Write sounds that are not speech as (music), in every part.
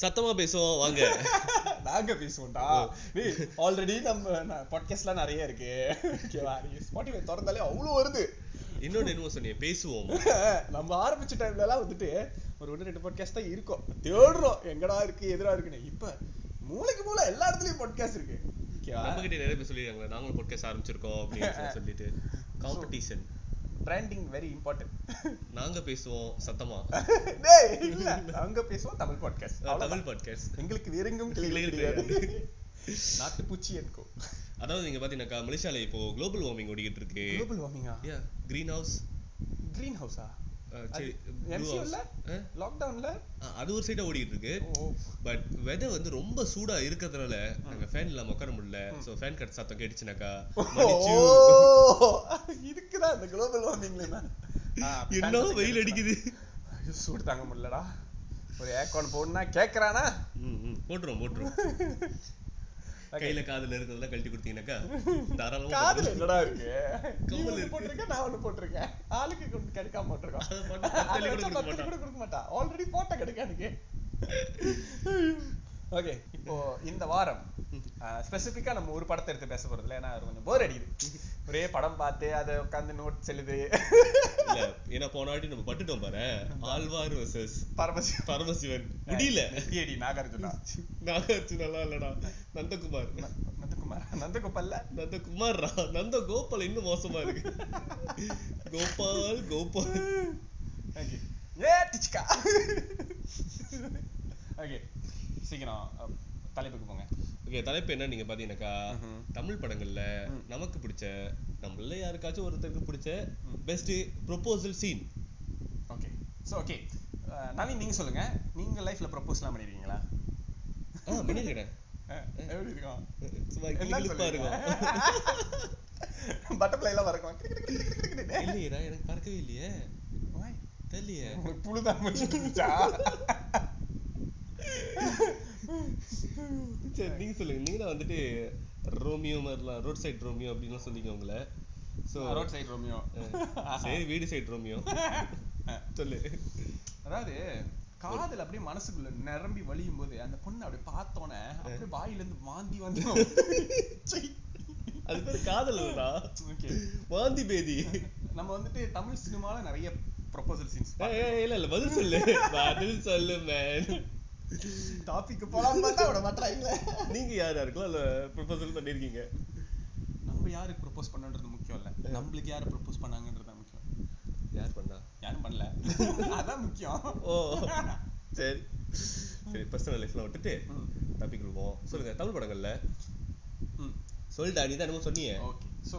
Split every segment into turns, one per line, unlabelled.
சத்தமா பேசுவோம் வாங்க. (laughs)
நாங்க பேசுவோம்டா. டேய் ஆல்ரெடி நம்ம பாட்காஸ்ட்லாம் நிறைய இருக்கு. ஓகேவா நீ ஸ்பாட்டிஃபை திறந்தாலே அவ்வளவு வருது.
இன்னொன்னு என்னமோ சொன்னீங்க பேசுவோம். (laughs)
நம்ம ஆரம்பிச்ச டைம்ல எல்லாம் வந்துட்டு ஒரு ஒன்று ரெண்டு பாட்காஸ்ட் தான் இருக்கும். தேடுறோம் எங்கடா இருக்கு எதிரா இருக்குன்னு. இப்ப மூளைக்கு மூளை எல்லா இடத்துலயும் பாட்காஸ்ட் இருக்கு. ஓகேவா
நம்ம கிட்ட நிறைய பேர் சொல்லிருக்காங்க நாங்களும் பாட்காஸ்ட் ஆரம்பிச்சிருக்கோம் அப்படின்னு சொல்லிட்டு. (laughs) காம்படிஷன்
பிராண்டிங் வெரி இம்பார்ட்டன்ட்
நாங்க பேசுவோம் சத்தமா? (laughs)
டேய் இல்ல. அங்க பேசுவோம் தமிழ் பாட்காஸ்ட்
தமிழ் பாட்காஸ்ட்
எங்களுக்கு வேறெங்கும் கிடையாது. நாட்டு பூச்சி என்கோ
அதாவது நீங்க பாத்தீங்கன்னாக்கா மலேசியால இப்போ குளோபல் வார்மிங் ஓடிக்கிட்டு இருக்கு.
குளோபல் வார்மிங்கா
யா கிரீன் ஹவுஸ்
கிரீன் ஹவுஸா
சரி
எம்சியூல
house.
லாக்டவுன்ல
அது ஒரு சைடா ஓடிட்டு இருக்கு பட் வெதர் வந்து ரொம்ப சூடா இருக்கிறதுனால நாங்க ஃபேன் இல்லாம உட்கார முடியல. சோ ஃபேன் கட் சத்தம் கேட்டுச்சுனாக்கா (laughs)
இதுக்குதான் இந்த குளோபல் வார்மிங்ல
என்ன? வெயில் அடிக்குது?
சூடு தாங்க முடியலடா. ஒரு ஏர்கான் போடணும்னா கேக்குறானா?
போட்டுரும் போட்டுரும். (laughs) கையில காதுல இருக்கிறதெல்லாம் கழட்டி கொடுத்தீங்கன்னாக்கா தாராளமா
காதுல என்னடா இருக்கு?
கம்மல்
ஒண்ணு
இருக்கு.
போட்டிருக்க நான் ஒண்ணு போட்டிருக்கேன். ஆளுக்கு கிடைக்காம போட்டிருக்கோம்.
கொடுக்க மாட்டான்.
ஆல்ரெடி போட்ட கிடைக்கும் எனக்கு (laughs) ஓகே இப்போ இந்த வாரம் ஸ்பெசிஃபிக்கா நம்ம ஒரு படத்தை எடுத்து பேச போறதுல ஏன்னா அது கொஞ்சம் போர் அடிக்குது. ஒரே படம் பார்த்து அதை உட்காந்து நோட்ஸ் எழுது.
இல்ல ஏன்னா போன வாட்டி நம்ம பட்டுட்டோம் பாரு. ஆழ்வார் வர்சஸ்
பரமசி
பரமசிவன். முடியல.
ஏடி நாகார்ஜுனா.
நாகார்ஜுன நல்லா இல்லடா. நந்தகுமார்.
நந்தகுமார்? நந்தகோபால்ல?
நந்தகுமார் நந்த கோபால் இன்னும் மோசமா இருக்கு. கோபால் கோபால்.
ஓகே ஏ டிச்கா ஓகே சீக்கிரம் தலைப்புக்கு போங்க.
ஓகே தலைப்பு என்ன நீங்க பாத்தீங்கன்னாக்கா. தமிழ் படங்கள்ல. நமக்கு பிடிச்ச நம்மள யாருக்காச்சும் ஒருத்தருக்கு பிடிச்ச. Best proposal scene
okay. So okay Naveen நீங்க சொல்லுங்க. நீங்க லைஃப்ல ப்ரப்போஸ்லாம் பண்ணிருக்கீங்களா?
ஆ பண்ணிருக்கேன்.
அஹ், எப்படி இருக்கும்?
சும்மா கிளிகிளிப்பா இருக்கும்.
பட்டர்ஃப்ளை எல்லாம் பறக்கும்.
இல்லையேடா எனக்கு பறக்கவே இல்லையே? தெரியலையே.
புழுதான் முடிச்சுட்டு இருந்துச்சா?
சரி நீங்க சொல்லுங்க. நீங்க தான் வந்துட்டு ரோமியோ மாதிரிலாம் ரோட் சைடு ரோமியோ அப்படின்லாம் சொல்லிங்க உங்களை. So
road side Romeo.
சரி வீடு சைடு ரோமியோ. சொல்லு.
அதாவது காதல் அப்படியே மனசுக்குள்ள நிரம்பி வழியும் போது அந்த பொண்ணு அப்படியே பார்த்தோன்னே அப்படியே வாயில இருந்து வாந்தி வந்து (laughs)
அது பேர் காதல்
ஓகே.
வாந்தி பேதி.
நம்ம வந்துட்டு தமிழ் சினிமால நிறைய ப்ரொபோசல் சீன்ஸ்
இல்ல இல்ல பதில் சொல்லு. (laughs) பதில் சொல்லு மேன்
டாபிக் போலாம் பார்த்தா விட மாட்டாங்களே.
நீங்க யார் யாருக்கெல்லாம் இல்ல ப்ரொபோசல் பண்ணிருக்கீங்க?
நம்ம யாருக்கு ப்ரொபோஸ் பண்ணன்றது முக்கியம் இல்ல. நம்மளுக்கு யாரு ப்ரொபோஸ் பண்ணாங்கன்றது தான் முக்கியம்.
யார் பண்ணா?
யாரும் பண்ணல. (laughs) அதான் முக்கியம்.
ஓ சரி. சரி பர்சனல் லைஃப்லாம் விட்டுட்டு. டாபிக் விடுவோம் சொல்லுங்க தமிழ் படங்கள்ல.
ம்.
சொல்லிட்டா நீ தான் என்னமோ சொன்னீங்க.
ஓகே. ஸோ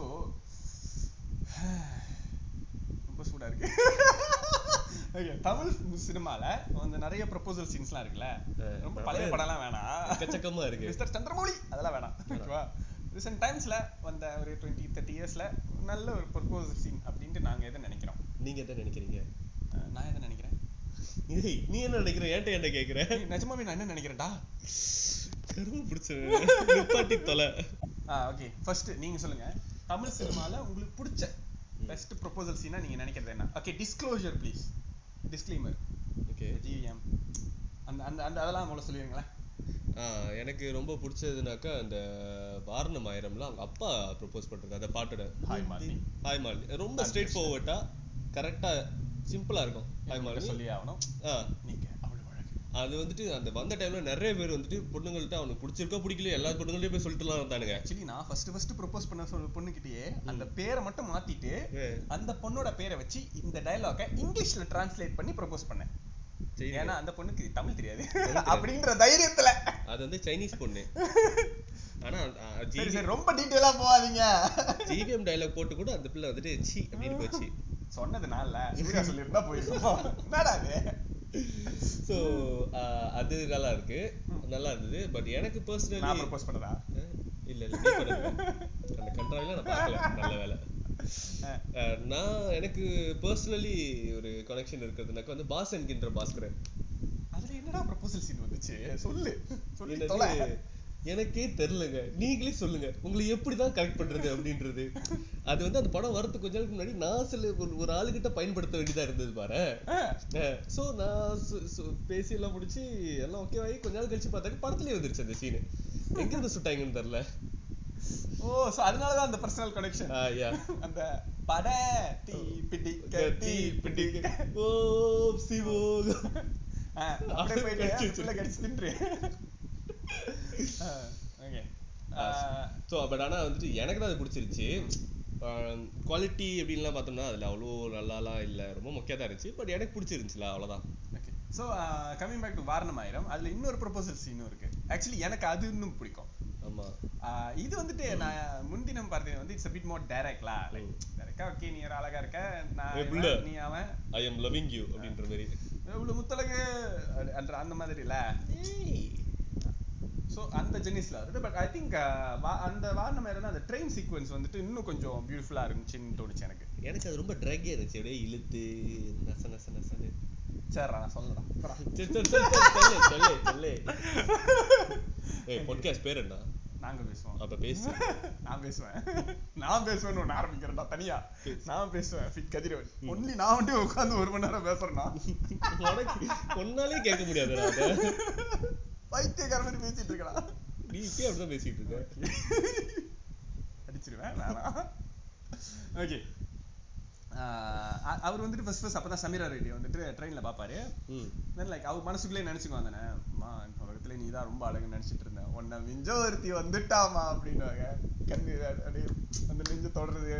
ரொம்ப சூடா இருக்கு. (laughs) (laughs) ஓகே தமிழ் சினிமால வந்து நிறைய ப்ரொபோசல் சீன்ஸ்லாம் இருக்குல்ல? ரொம்ப பழைய. படம்லாம் வேணாம்.
எக்கச்சக்கமா இருக்கு.
மிஸ்டர் சந்திரமௌலி அதெல்லாம் வேணாம். ஓகேவா ரீசெண்ட் டைம்ஸ்ல வந்த ஒரு டுவெண்ட்டி தேர்ட்டி இயர்ஸ்ல நல்ல ஒரு ப்ரொபோசல் சீன் அப்படின்ட்டு நாங்க எதை நினைக்கிறோம்?
நீங்க என்ன நினைக்கிறீங்க?
நான் எதை நினைக்கிறேன்?
நீ என்ன நினைக்கிற? ஏன்ட்ட என்ன கேக்குற?
நிஜமாவே நான் என்ன நினைக்கிறேன்டா?
கரும பிடிச்ச நிப்பாட்டி தொலை.
ஆ ஓகே ஃபர்ஸ்ட் நீங்க சொல்லுங்க. தமிழ் சினிமால உங்களுக்கு பிடிச்ச பெஸ்ட் ப்ரொபோசல் சீனா நீங்க நினைக்கிறது என்ன? Okay disclosure please disclaimer
okay
GVM அந்த அந்த அந்த அதெல்லாம் முதல்ல சொல்லிடுங்களேன்.
எனக்கு ரொம்ப பிடிச்சதுனாக்கா அந்த வாரணம் ஆயிரம்ல அவங்க அப்பா ப்ரொபோஸ் பண்றது அந்த பாட்டோட.
ஹாய் மாலினி
ஹாய் மாலினி ரொம்ப ஸ்ட்ரெயிட் ஃபார்வர்டா கரெக்டா சிம்பிளா இருக்கும். ஹாய் மாலினி
சொல்லி ஆகணும்.
ஆ.
நீங்க.
அது வந்துட்டு அந்த வந்த டைம்ல நிறைய பேர் வந்துட்டு பொண்ணுங்கள்ட்ட அவனுக்கு பிடிச்சிருக்கோ பிடிக்கலையோ எல்லா பொண்ணுங்கள்ட்டயும் போய் சொல்லிட்டுலாம் இருந்தானுங்க.
ஆக்சுவலி நான் ஃபர்ஸ்ட் ஃபர்ஸ்ட் ப்ரொபோஸ் பண்ண சொல்ல பொண்ணுகிட்டயே அந்த பேரை மட்டும் மாத்திட்டு அந்த பொண்ணோட பேரை வச்சு இந்த டயலாக இங்கிலீஷ்ல டிரான்ஸ்லேட் பண்ணி ப்ரொபோஸ் பண்ணேன். ஏன்னா அந்த பொண்ணுக்கு தமிழ் தெரியாது. அப்படின்ற தைரியத்துல.
அது வந்து சைனீஸ் பொண்ணு. ஆனா
ரொம்ப டீட்டெயிலா போகாதீங்க.
ஜிவிஎம் டயலாக் போட்டு கூட அந்த பிள்ளை வந்துட்டு சி அப்படின்னு போச்சு.
சொன்னது நான் இல்ல சூர்யா சொல்லியிருந்தா போயிருக்கோம் என்னடா இது? (laughs)
ஸோ அது நல்லா இருக்கு நல்லா இருந்தது பட் எனக்கு
நான்
பர்சனலி
ப்ரொபோஸ் பண்ணதா
இல்ல இல்ல நீ பண்ணல அந்த கண்ட்ராவில நான் பார்க்கல. நல்ல வேலை. நான் எனக்கு பர்சனலி ஒரு கனெக்ஷன் இருக்கிறதுனாக்க வந்து பாஸ் என்கின்ற பாஸ்கரன்.
அதுல என்னடா ப்ரொபோசல் சீன் வந்துச்சு? சொல்லு. சொல்லி
எனக்கே தெரியலங்க நீங்களே சொல்லுங்க. உங்களை எப்படிதான் கரெக்ட் பண்றது அப்படின்றது. அது வந்து அந்த படம் வரதுக்கு கொஞ்ச நாளுக்கு முன்னாடி நான் சில ஒரு ஒரு ஆளுகிட்ட பயன்படுத்த வேண்டியதா இருந்தது பாரு. சோ நான் பேசி எல்லாம் முடிச்சு எல்லாம் ஓகே ஆகி கொஞ்ச நாள் கழிச்சு பார்த்தாக்க படத்துலயே வந்துருச்சு அந்த சீன் எங்க இருந்து சுட்டாங்கன்னு தெரியல.
ஓ சோ அதனால தான் அந்த பர்சனல் கனெக்ஷன்
யா
அந்த பட டீ பிடி கட்டி பிடி
ஓ சிவோ.
ஆ, அப்படியே புள்ள கடிச்சு தின்று. ஓகே
ஸோ பட் ஆனா வந்துட்டு எனக்கு தான் அது பிடிச்சிருச்சு. குவாலிட்டி அப்படின்லாம் பார்த்தோம்னா அதுல அவ்வளோ நல்லாலாம் இல்ல. ரொம்ப மொக்கையா தான் இருந்துச்சு. பட் எனக்கு பிடிச்சிருந்துச்சுல அவ்வளவுதான்
okay so coming back to Vaaranam Aayiram அதுல இன்னொரு ப்ரொபோசல் சீனும் இருக்கு. ஆக்சுவலி எனக்கு அது இன்னும் பிடிக்கும்.
ஆமா.
ஆஹ் இது வந்துட்டு நான் முன்தினம் பார்த்தது வந்து இட்ஸ் பிட் மோர் டைரக்ட்லா லைக் டைரக்டா ஓகே நீ ஒரு அழகா இருக்க. நான். நீ அவன்.
ஐ எம் லவ்விங் யூ அப்படின்ற மாதிரி.
இவ்வளவு முத்தலகு அந்த மாதிரில. ஸோ அந்த ஜெனிஸ்ல வருது. பட் ஐ திங்க் அந்த வாரணமாயிரம் அந்த ட்ரெயின் சீக்வன்ஸ் வந்துட்டு இன்னும் கொஞ்சம் பியூட்டிஃபுல்லா இருந்துச்சுன்னு தோணுச்சு எனக்கு.
எனக்கு அது ரொம்ப ட்ராகியா இருந்துச்சு. அப்படியே இழுத்து நச நச நசன்னு.
சரிடா நான் (laughs)
சரி, சொல்லு சொல்லு ஏய் (laughs) பாட்காஸ்ட் பேர் என்ன?
நாங்க பேசுவோம்.
அப்ப பேசு. (laughs)
நான் பேசுவேன். நான் பேசுவேன்னு ஒன்று ஆரம்பிக்கிறேன்டா தனியா. நான் பேசுவேன் ஃபிட் கதிரவன். ஒன்லி நான் வந்து உட்காந்து ஒரு மணி நேரம் பேசுறேன்னா
உனக்கு ஒன்னாலே கேட்க முடியாதுடா அத
பைத்தியக்கார மாதிரி பேசிட்டு இருக்கடா.
நீ இப்பயே அப்படிதான் பேசிட்டு இருக்க. (laughs)
அடிச்சிருவேன் நானா ஓகே அவர் வந்துட்டு ஃபர்ஸ்ட் ஃபர்ஸ்ட் அப்பதான் சமீரா ரெட்டி வந்துட்டு ட்ரெயின்ல பாப்பாரு. தென் லைக் அவர் மனசுக்குள்ளே நினைச்சுக்குவான் தானே. உலகத்துல நீ தான் ரொம்ப அழகுன்னு நினைச்சிட்டு இருந்தேன் உன்னை மிஞ்ச ஒருத்தி வந்துட்டாமா அப்படின்னுவாங்க. கண்ணு அப்படியே அந்த நெஞ்சு தொடறது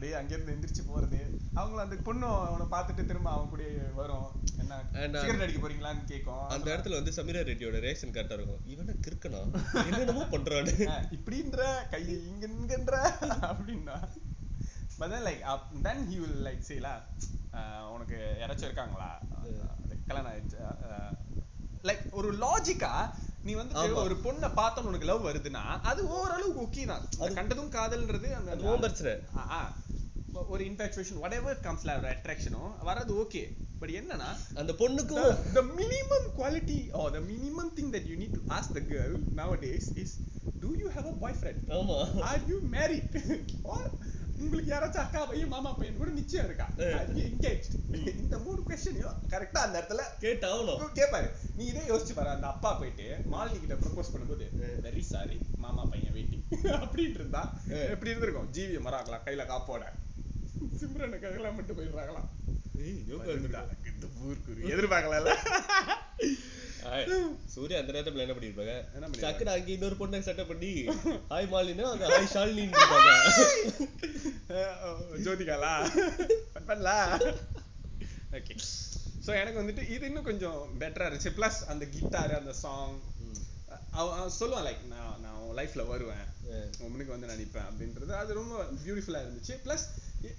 அப்படியே அங்கேருந்து எந்திரிச்சு போறது. அவங்கள அந்த பொண்ணு அவனை பார்த்துட்டு திரும்ப அவன் கூட வரும். என்ன சிகரெட் அடிக்க போறீங்களான்னு கேட்கும்.
அந்த இடத்துல வந்து சமீரா ரெட்டியோட ரியாக்ஷன் கரெக்டா இருக்கும். இவன கிறுக்கனா? என்னென்னமோ பண்றான்னு
இப்படின்ற கையை இங்க இங்கன்ற அப்படின்னா. But then like then he will like செய்யலா உனக்கு யாராச்சும் இருக்காங்களா? கல்யாணம் ஆயிடுச்சு. லைக் ஒரு லாஜிக்கா நீ வந்து. ஒரு பொண்ணை பார்த்தோன்னு உனக்கு லவ் வருதுன்னா அது ஓரளவுக்கு ஓகே தான். அது கண்டதும் காதல்ன்றது அந்த
பிரச்சனை.
ஒரு இன்ஃபாக்சுவேஷன் வாட் எவர் கம்ஸ்ல ஒரு அட்ராக்ஷனும் வரது ஓகே பட் என்னன்னா
அந்த பொண்ணுக்கும்
the, the minimum quality or the minimum thing that you need to ask the girl nowadays is do you have a boyfriend?
ஆமா.
Are you married? (laughs) Or உங்களுக்கு யாராச்சும் அக்கா பையன் மாமா பையன் கூட நிச்சயம் இருக்கா? engaged? இந்த மூணு கொஸ்டினையும் கரெக்டா அந்த இடத்துல
கேட்டாவணும்
கேட்பாரு நீ இதே யோசிச்சு பாரு அந்த அப்பா போயிட்டு மாலினி கிட்ட ப்ரப்போஸ் பண்ணும்போது வெரி சாரி மாமா பையன் வெயிட்டிங் (laughs) அப்படின்ட்டு இருந்தா. எப்படி இருந்திருக்கும்? ஜீவி மராக்கலாம் கையில காப்போட. சிம்ரனை மட்டும் போயிடுறாங்களாம். எதிர்பார்க்கல
சூர்யா அந்த நேரத்துல என்ன பண்ணிருப்பாங்க? டக்குனு அங்க இன்னொரு பொண்ணை செட்டப் பண்ணி ஹாய் மாலினா. ஹாய் (laughs)
ஜோதிகாலா? பண்ணலா ஓகே ஸோ எனக்கு வந்துட்டு இது இன்னும் கொஞ்சம் பெட்டரா இருந்துச்சு. ப்ளஸ் அந்த கிட்டார் அந்த சாங். அவன் சொல்லுவான் லைக் நான் நான் உன் லைஃப்ல வருவேன். உன் முன்னுக்கு வந்து நடிப்பேன் அப்படின்றது அது ரொம்ப பியூட்டிஃபுல்லா இருந்துச்சு. ப்ளஸ்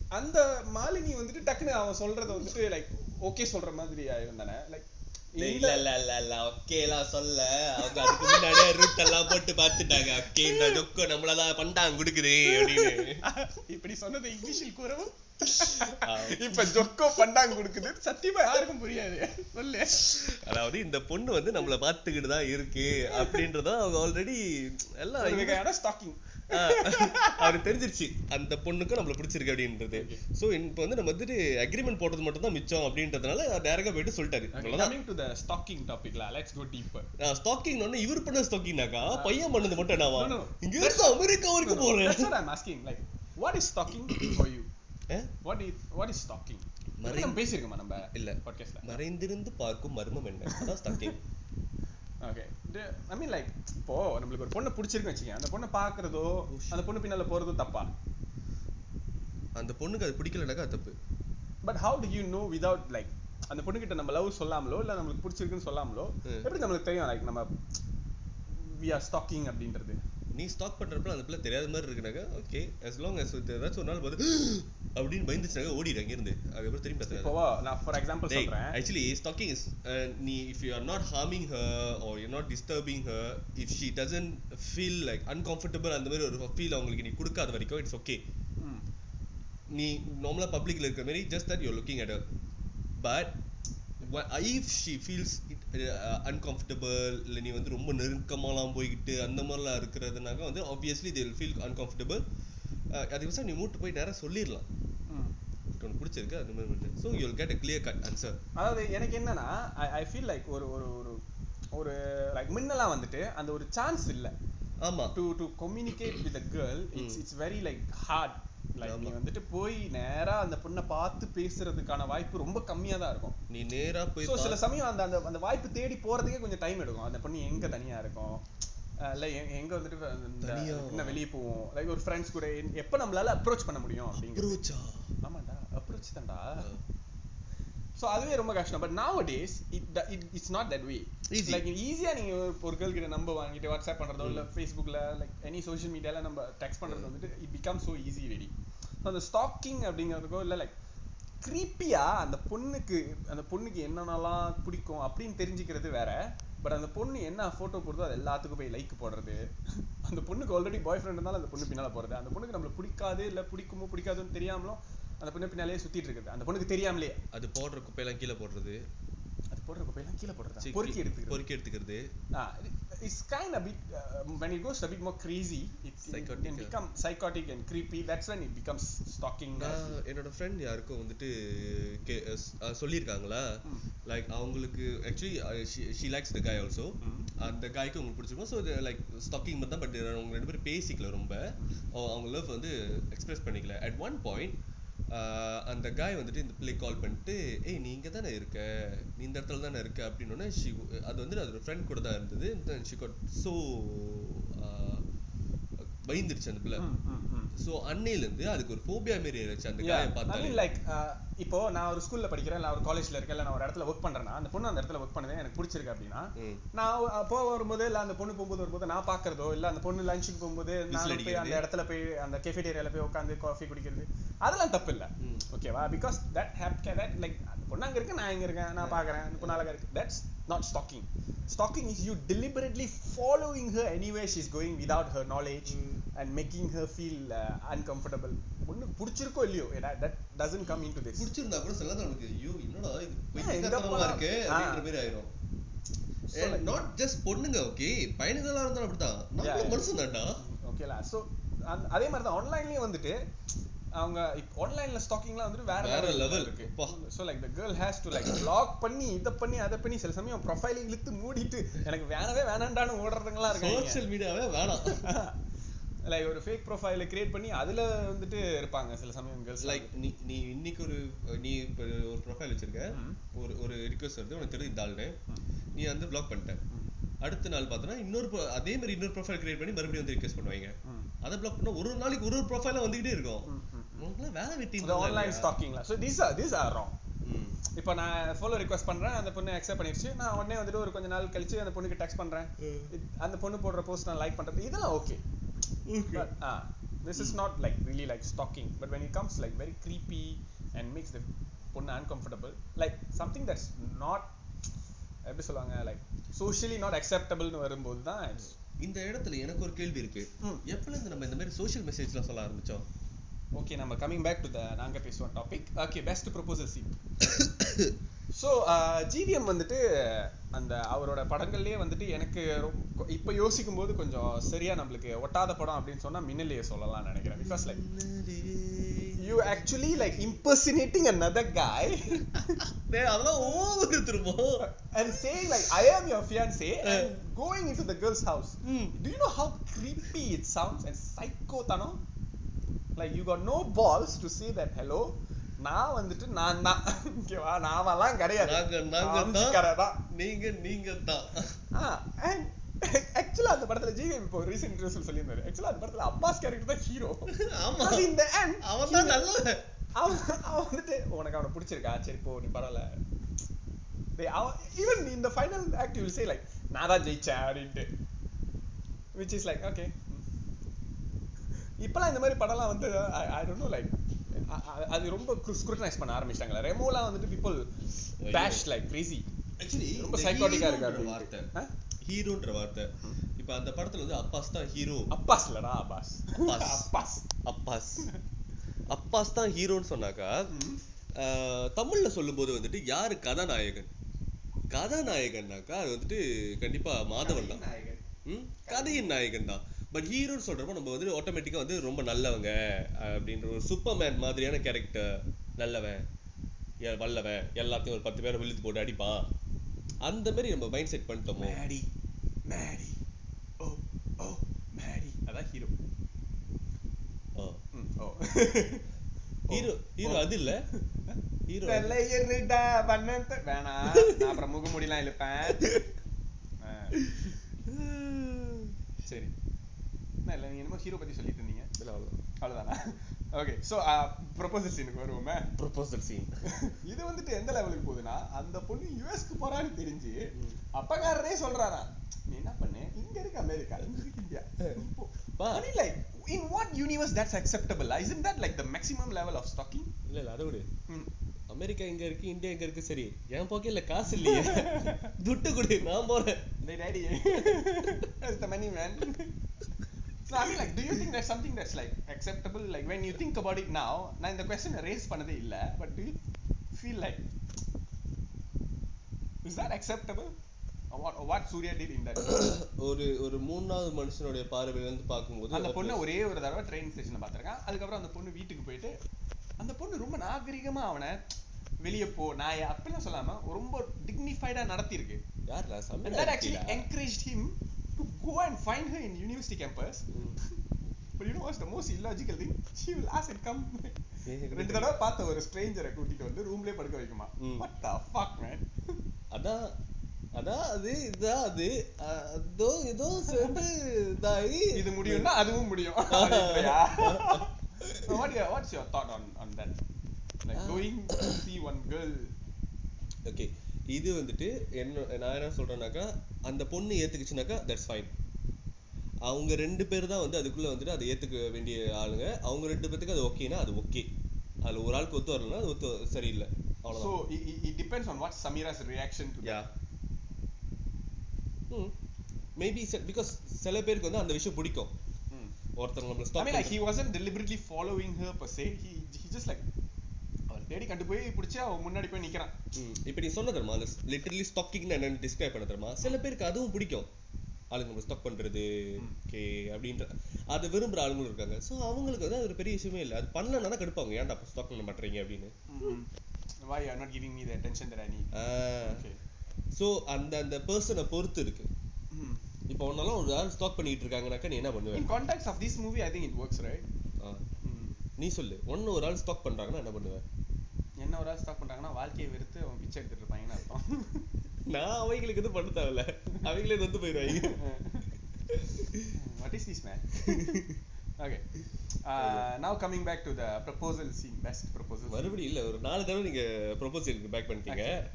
அந்த மாலினி வந்துட்டு டக்குன்னு அவன் சொல்றத வந்துட்டு லைக் ஓகே சொல்ற மாதிரி இருந்தானே லைக்
இல்ல இல்ல இல்ல இல்ல ஓகே எல்லாம் சொல்ல. அவங்க அதுக்கு முன்னாடியே ரூட் எல்லாம் போட்டு பார்த்துட்டாங்க. ஓகே இந்த ஜொக்கு நம்மளதான் பண்டாங்க குடுக்குது அப்படின்னு. (laughs)
இப்படி சொன்னது இங்கிலீஷில் கூறவும். இப்ப ஜொக்கோ பண்டாங்க கொடுக்குது சத்தியமா யாருக்கும் புரியாது. சொல்லு.
அதாவது இந்த பொண்ணு வந்து நம்மள பார்த்துக்கிட்டு தான் இருக்கு (laughs) அப்படின்றத அவங்க ஆல்ரெடி எல்லாம்
ஸ்டாக்கிங்
அவருக்கு தெரிஞ்சிருச்சு அந்த பொண்ணுக்கு நம்மள பிடிச்சிருக்கு அப்படின்றது சோ இப்போ வந்து நம்ம வந்துட்டு அக்ரிமெண்ட் போட்டது மட்டும் தான் மிச்சம் அப்படின்றதுனால டைரக்டா போயிட்டு சொல்லிட்டாரு
கமிங் டு த ஸ்டாக்கிங் டாபிக்ல லெட்ஸ் கோ டீப்பர்
ஸ்டாக்கிங் ஒன்னு இவர் பண்ண ஸ்டாக்கிங்னாக்கா பையன் பண்ணது மட்டும் என்னவா. இங்க இருந்து அமெரிக்கா வரைக்கும் போறேன்
That's what I'm asking. Like, what is stalking for you?
Ah?
What is what is stalking?
மறை-
நம்ம பேசியிருக்கோமா நம்ம
இல்ல.
பாட்காஸ்ட்ல
மறைந்திருந்து பார்க்கும் மர்மம் என்ன அதான் stalking (laughs)
okay I mean like இப்போ நம்மளுக்கு ஒரு பொண்ணை பிடிச்சிருக்குன்னு வச்சுக்கோங்க அந்த பொண்ணை பாக்குறதோ அந்த பொண்ணு பின்னால போறதோ தப்பா?
அந்த பொண்ணுக்கு அது பிடிக்கலனாக்கா தப்பு.
But how do you know without like அந்த பொண்ணுகிட்ட நம்ம லவ் சொல்லாமலோ இல்ல நம்மளுக்கு பிடிச்சிருக்குன்னு சொல்லாமலோ. எப்படி நம்மளுக்கு தெரியும்? லைக் நம்ம வி ஆர் ஸ்டாக்கிங் அப்படின்றது.
நீ ஸ்டாக் பண்றப்ப அந்த பிள்ளை தெரியாத மாதிரி இருக்குனாக்கா ஓகே as long as ஏதாச்சும் ஒரு நாள் பார்த்து (gasps) அப்படின்னு பயந்துச்சுனாக்கா ஓடிடு அங்க இருந்து அதுக்கப்புறம் திரும்பி பார்த்துக்காது
நான்
for
example
actually stalking is uh, நீ if you are not harming her or you're not disturbing her if she doesn't feel like uncomfortable அந்த மாதிரி ஒரு ஃபீல் அவங்களுக்கு நீ கொடுக்காத வரைக்கும் இட்ஸ் ஓகே நீ நார்மலா பப்ளிக்ல இருக்கிற மாதிரி just that you're looking at her. But if she feels uncomfortable இல்ல நீ வந்து ரொம்ப நெருக்கமாலாம் போய்கிட்டு அந்த மாதிரிலாம் இருக்கிறதுனாக்க வந்து ஆப்வியஸ்லி தே ஃபீல் அன்கம்ஃபர்டபுள் அதுக்கு நீ மூட்டு போய் நேரா சொல்லிடலாம். உனக்கு பிடிச்சிருக்கு? அந்த மாதிரி வந்து. So you will get a clear cut answer
அதாவது எனக்கு என்னன்னா ஐ ஐ ஃபீல் லைக் ஒரு ஒரு ஒரு ஒரு லைக் முன்னெல்லாம் வந்துட்டு அந்த ஒரு சான்ஸ் இல்ல.
ஆமா.
To to communicate with a girl it's it's very like hard like நீ
ஆமா.
வந்துட்டு போய் நேரா அந்த பொண்ணை பார்த்து பேசுறதுக்கான வாய்ப்பு ரொம்ப கம்மியா தான் இருக்கும்
நீ நேரா போய்
ஸோ சில சமயம் அந்த அந்த அந்த வாய்ப்பு தேடி போறதுக்கே கொஞ்சம் டைம் எடுக்கும் அந்த பொண்ணு எங்க தனியா இருக்கும் இல்ல எங்க வந்துட்டு? என்ன வெளிய போவோம் லைக் ஒரு ஃப்ரெண்ட்ஸ் கூட எப்ப நம்மளால அப்ரோச் பண்ண முடியும் அப்படிங்கிறது? ஆமாண்டா அப்ரோச் தான்டா ஸோ அதுவே ரொம்ப கஷ்டம். But nowadays it it it's not that
way.
Like ஈஸியா நீங்க ஒரு- கேர்ள் கிட்ட நம்பர் வாங்கிட்டு வாட்ஸ்அப் பண்றதோ இல்ல ஃபேஸ்புக்ல லைக் எனி சோஷியல் மீடியால நம்ம டெக்ஸ்ட் பண்றது வந்துட்டு it become so easy ready அந்த ஸ்டாக்கிங் அப்படிங்கிறதுக்கோ இல்ல லைக் creepy-ஆ அந்த பொண்ணுக்கு அந்த பொண்ணுக்கு என்னென்னலாம் பிடிக்கும் அப்படின்னு தெரிஞ்சுக்கிறது வேற. பட் அந்த பொண்ணு என்ன போட்டோ போடுதோ அது எல்லாத்துக்கும் போய் லைக் போடுறது. (laughs) அந்த பொண்ணுக்கு ஆல்ரெடி பாய் ஃப்ரெண்ட் இருந்தாலும் அந்த பொண்ணு பின்னால போறது. அந்த பொண்ணுக்கு நம்மள பிடிக்காது இல்ல பிடிக்குமோ பிடிக்காதுன்னு தெரியாமலும் அந்த பொண்ணு பின்னாலே சுத்திட்டு இருக்குது. அந்த பொண்ணுக்கு தெரியாமலே.
அது போடுற குப்பையெல்லாம் கீழே போடுறது.
அது போடுற குப்பையெல்லாம் கீழே போடுறது? பொறுக்கி எடுத்துக்கிறது.
பொறுக்கி எடுத்துக்கிறது.
It's kind a bit uh, when it goes a bit more crazy it,
Psychotic,
can become psychotic and creepy. That's when it becomes stalking.
நான் என்னோட ஃப்ரெண்ட் யாருக்கும் வந்துட்டு சொல்லியிருக்காங்களா. லைக் அவங்களுக்கு ஆக்சுவலி ஷி லைக்ஸ் த காய் ஆல்சோ. அந்த காய்க்கு உங்களுக்கு பிடிச்சிருக்கும். ஸோ லைக் ஸ்டாக்கிங் மட்டும் தான் பட் அவங்க ரெண்டு பேரும் பேசிக்கல ரொம்ப. அவ- அவங்க லவ் வந்து எக்ஸ்பிரஸ் பண்ணிக்கல. அட் ஒன் பாயிண்ட் அந்த காய் வந்துட்டு இந்த பிள்ளைக்கு கால் பண்ணிட்டு ஏய் நீ இங்க தானே இருக்க? நீ இந்த இடத்துல தானே இருக்க? அப்படின்னோடனே ஷி அது வந்து அதோட ஃப்ரெண்ட் கூட தான் இருந்தது. ஷி காட் ஸோ பயந்துருச்சு அந்த பிள்ளை. ஸோ அன்னையிலேருந்து அதுக்கு ஒரு ஃபோபியா மாரி ஆயிடுச்சு அந்த
I
பார்த்தாலே
like, uh, இப்போ நான் ஒரு ஸ்கூல்ல படிக்கிறேன் இல்ல ஒரு காலேஜ்ல இருக்கேன் இல்ல நான் ஒரு இடத்துல ஒர்க் பண்றேன்னா அந்த பொண்ணு அந்த இடத்துல ஒர்க் பண்ணுது எனக்கு பிடிச்சிருக்கு அப்படின்னா. நான் அப்போ வரும்போது இல்ல அந்த பொண்ணு போகும்போது வரும்போது நான் பாக்குறதோ இல்ல அந்த பொண்ணு லஞ்சுக்கு போகும்போது நான் போய். அந்த இடத்துல போய் அந்த கெஃபேட்டேரியால போய் உட்காந்து காஃபி குடிக்கிறது அதெல்லாம் தப்பு இல்ல. ஓகேவா because that hap that like அந்த பொண்ணு அங்க இருக்கு நான் இங்க இருக்கேன் நான் பாக்குறேன் அந்த பொண்ணு அழகா இருக்கு that's not stalking stalking is you deliberately following her anywhere she's going without her knowledge
ம்.
and making her feel uh, uncomfortable. பொண்ணுக்கு பிடிச்சிருக்கோ இல்லையோ? that doesn't come into this.
பிடிச்சிருந்தா கூட சில நேரம் நமக்கு ஐயோ என்னடா இது. இருக்கு. அப்படின்ற மாதிரி ஆயிரும். நாட் ஜஸ்ட் பொண்ணுங்க ஓகே பையனுங்களா இருந்தாலும் அப்படிதான். மனுஷன் தான்டா
ஓகேலா ஸோ அதே மாதிரி தான் ஆன்லைன்லயும் வந்துட்டு அவங்க ஆன்லைன்ல ஸ்டாக்கிங்லாம் வந்துட்டு வேற
வேற
level. இருக்கு. So like the girl has to like lock பண்ணி இதை பண்ணி அதை பண்ணி சில சமயம் ப்ரொஃபைல் இழுத்து மூடிட்டு எனக்கு வேணவே வேணாண்டான்னு ஓடுறதுங்கலாம் இருக்காங்க.
சோஷியல் மீடியாவே வேணாம். (laughs)
லைக் ஒரு ஃபேக் ப்ரொஃபைல கிரியேட் பண்ணி அதுல வந்துட்டு இருப்பாங்க சில சமயம் கேர்ள்ஸ்
லைக் நீ நீ இன்னைக்கு ஒரு நீ இப்ப ஒரு ப்ரொஃபைல் வச்சிருக்க. ஒரு ஒரு ரிக்வெஸ்ட் வருது உனக்கு இந்த ஆளுன்னு நீ வந்து பிளாக் பண்ணிட்ட. அடுத்த நாள் பார்த்தனா இன்னொரு அதே மாதிரி இன்னொரு ப்ரொஃபைல் கிரியேட் பண்ணி மறுபடியும் வந்து ரிக்வெஸ்ட் பண்ணுவாங்க. அதை பிளாக் பண்ணா ஒரு நாளைக்கு ஒரு ஒரு ப்ரொஃபைல வந்துகிட்டே இருக்கும். வேலை வெட்டி
இந்த online ஸ்டாக்கிங்ல so this are this are wrong இப்போ நான் ஃபாலோ ரிக்வெஸ்ட் பண்றேன் அந்த பொண்ணு அக்செப்ட் பண்ணிருச்சு. நான் உடனே வந்துட்டு ஒரு கொஞ்ச நாள் கழிச்சு அந்த பொண்ணுக்கு டெக்ஸ்ட் பண்றேன். இது- அந்த பொண்ணு போடுற போஸ்ட் நான் லைக் பண்றது இதெல்லாம் okay but this is not like really like stalking. But when it comes like very creepy and makes the பொண்ணு uncomfortable like something that's not எப்படி சொல்லுவாங்க like socially not acceptable னு வரும்போது தான்
இந்த இடத்துல எனக்கு ஒரு கேள்வி இருக்கு. எப்பல இருந்து நம்ம இந்த மாதிரி சோஷியல் மெசேஜ்லாம் சொல்ல ஆரம்பிச்சோம்?
ஓகே நம்ம கமிங் பேக் டு த நாங்க பேசுவோம் topic okay best proposal scene so GVM வந்துட்டு அந்த அவரோட படங்கள்லயே வந்துட்டு எனக்கு ரொம்ப இப்போ யோசிக்கும் போது கொஞ்சம் சரியா நம்மளுக்கு ஒட்டாத படம் அப்படின்னு சொன்னா மின்னலையே சொல்லலாம் நினைக்கிறேன் because like you actually like impersonating another guy (laughs)
டேய், அதெல்லாம் ஓவர் திரும்ப
and saying like I am your fiance (laughs) and going into the girl's house.
Hmm.
Do you know how creepy it sounds and psycho tano? Like you got no balls to say that hello. நான் வந்துட்டு நான் தான் ஓகேவா நாமெல்லாம் கிடையாது
நாங்க நாங்க
காமிச்சிக்காரன்
தான்
தான்
நீங்க நீங்க தான்
ஆ and (laughs) ஆக்சுவலா அந்த படத்துல ஜிவிஎம் இப்போ ரீசெண்ட் இன்டர்வியூல சொல்லியிருந்தாரு. ஆக்சுவலா அந்த படத்துல அப்பாஸ் கேரக்டர் தான் ஹீரோ
ஆமா.
in the end
அவன் தான் நல்லவன்.
அவன் அவன் வந்துட்டு உனக்கு அவனை பிடிச்சிருக்கா? சரி போ நீ பரவாயில்ல. டேய், அவன் ஈவன் இந்த final act will say like நான் தான் ஜெயிச்சேன் அப்படின்ட்டு. விச் இஸ் லைக் ஓகே இப்பெல்லாம் இந்த மாதிரி படம்லாம் வந்து ஐ டோன்ட் நோ லைக் அது ரொம்ப ஸ்க்ரூட்டனைஸ் பண்ண ஆரம்பிச்சிட்டாங்களே ரெமோலாம் வந்துட்டு people bash like Crazy
actually
ரொம்ப psychotic-ஆ இருக்கு
வார்த்தை? ஹீரோன்ற வார்த்தை. இப்ப அந்த படத்துல வந்து அப்பாஸ் தான் ஹீரோ
அப்பாஸ் இல்லடா அப்பாஸ்
அப்பாஸ்.
அப்பாஸ்
அப்பாஸ் அப்பாஸ் தான் ஹீரோன்னு சொன்னாக்கா. ஆஹ், தமிழ்ல சொல்லும்போது வந்துட்டு யாரு கதாநாயகன்? கதாநாயகன்னாக்கா அது வந்துட்டு கண்டிப்பா மாதவன் தான். கதையின் நாயகன் தான். பட் ஹீரோன்னு சொல்றப்ப நம்ம வந்து ஆட்டோமேட்டிக்கா வந்து ரொம்ப நல்லவங்க அப்படின்ற ஒரு சூப்பர்மேன் மாதிரியான கேரக்டர் நல்லவன் வல்லவன் எல்லாத்தையும் ஒரு பத்து பேரை விழுத்து போட்டு அடிப்பான். அந்த மாதிரி நம்ம மைண்ட் செட் பண்ணிட்டோமோ.
மேடி மேடி ஓ (laughs) ஓ மேடி அதான் ஹீரோ ஓ.
ஹீரோ ஹீரோ அது இல்ல. ஹீரோ
வேணாம் நான் அப்புறம் முகமூடிலாம் இழுப்பேன். (laughs) (laughs) சரி. என்ன இல்லை நீங்க என்னமோ ஹீரோ பத்தி சொல்லிட்டு இருந்தீங்க அவ்வளவுதானா ஓகே ஸோ ப்ரொபோசல் சீனுக்கு வருவோமே
ப்ரொபோசல் சீன்
இது வந்துட்டு எந்த லெவலுக்கு போகுதுன்னா அந்த பொண்ணு யூஎஸ்க்கு போறான்னு தெரிஞ்சு அப்பகாரரே சொல்றாரா நீ என்ன பண்ணு இங்க இருக்கு அமெரிக்கா இங்க இருக்கு இந்தியா போ.
பா.
I mean, like in what universe that's acceptable? Isn't that like the maximum level of stalking?
இல்ல இல்ல அதை விடு. அமெரிக்கா இங்க இருக்கு இந்தியா இங்க இருக்கு சரி என் பாக்கெட்ல காசு இல்லையே துட்டு கொடு நான் போறேன்
the money, man. So, I mean, like, do you think there's something that's like acceptable? Like, when you think about it now, நான் இந்த question raise பண்ணதே இல்ல, but do you feel like is that acceptable? Or what, or what Surya did in that?
ஒரு ஒரு மூணாவது மனுஷனுடைய பார்வையில இருந்து பார்க்கும்போது
அந்த பொண்ணை ஒரே ஒரு தடவை ட்ரெயின் ஸ்டேஷன்ல பார்த்திருக்கான் அதுக்கப்புறம் அந்த பொண்ணு வீட்டுக்கு போயிட்டு அந்த பொண்ணு ரொம்ப நாகரிகமா அவனை வெளிய போ நான் அப்படிலாம் சொல்லாம ரொம்ப டிக்னிஃபைடா நடத்தியிருக்கு that actually encouraged him to go and find her in university campus But you know what's the most illogical thing? She will ask and come. ரெண்டு தடவை பார்த்த ஒரு ஸ்ட்ரேஞ்சரை கூட்டிட்டு வந்து ரூம்லயே படுக்க வைக்குமா
ம்.
what the fuck man
அதான் அதான் அது இதான் அது அஹ், அதோ ஏதோ சேர்ந்து இதாகி
இது முடியும்னா அதுவும் முடியும் அப்படின்றியா? So what your what's your thought on on that like
Ah.
going to see one girl
okay இது வந்துட்டு என்ன நான் என்ன சொல்றேன்னாக்கா அந்த பொண்ணு ஏத்துக்குச்சுனாக்கா தட்ஸ் ஃபைன் அவங்க ரெண்டு பேர் தான் வந்து அதுக்குள்ள வந்துட்டு அதை ஏத்துக்க வேண்டிய ஆளுங்க. அவங்க ரெண்டு பேத்துக்கு அது ஓகேனா அது ஓகே அதுல ஒரு ஆளுக்கு ஒத்து வரலன்னா அது ஒத்து சரியில்லை.
it, it, it depends on what Samira's reaction to
yeah maybe because சில பேருக்கு வந்து அந்த விஷயம் பிடிக்கும்.
Hmm.
ஒருத்தங்க நம்மள
stop like he wasn't deliberately following her per se. He he just like அவள் தேடி கண்டு போய் பிடிச்சி அவன் முன்னாடி போய் நிக்கிறான்.
இப்போ நீ சொன்ன தெரியுமா அந்த லிட்டரலி ஸ்டாக்கிங் என்னன்னு டிஸ்கிரைப் பண்ண தெரியுமா சில பேருக்கு அதுவும் பிடிக்கும். ஆளுங்க நம்ம ஸ்டாக் பண்றது
ம்.
ஓகே அப்படின்ற அதை விரும்புற ஆளுங்களும் இருக்காங்க. சோ அவங்களுக்கு வந்து அது ஒரு பெரிய விஷயமே இல்லை. அது பண்ணலன்னா தான் கடுப்பாங்க. ஏன்டா ஸ்டாக் பண்ண மாட்டீங்க அப்படின்னு.
are not giving me the attention that I need? okay.
So அந்த அந்த பர்சனை பொறுத்து இருக்கு. இப்போ ஒன்னாலும் ஒரு ஆள் ஸ்டாக் பண்ணிட்டு இருக்காங்கனாக்கா நீ என்ன பண்ணுவ?
In context of this movie I think it works right?
Ah,
Hmm.
நீ சொல்லு. ஒன்னு ஒரு ஆள் ஸ்டாக் பண்றாங்கன்னா என்ன பண்ணுவ?
என்ன ஒரு ஆள் ஸ்டாக் பண்றாங்கன்னா வாழ்க்கையை வெறுத்து அவன் பிச்சை எடுத்துட்டு இருப்பாங்கன்னு அர்த்தம்?
நான் அவங்களுக்கு எதுவும் பண்ண தேவையில்ல. அவங்களே வந்து போயிடுவாங்க. (laughs)
This man? (laughs) Okay. Uh, now coming back to the proposal scene best proposal scene.
மறுபடியும் இல்ல ஒரு நாலு தடவை நீங்க ப்ரொபோசலுக்கு பேக் பண்ணிட்டீங்க.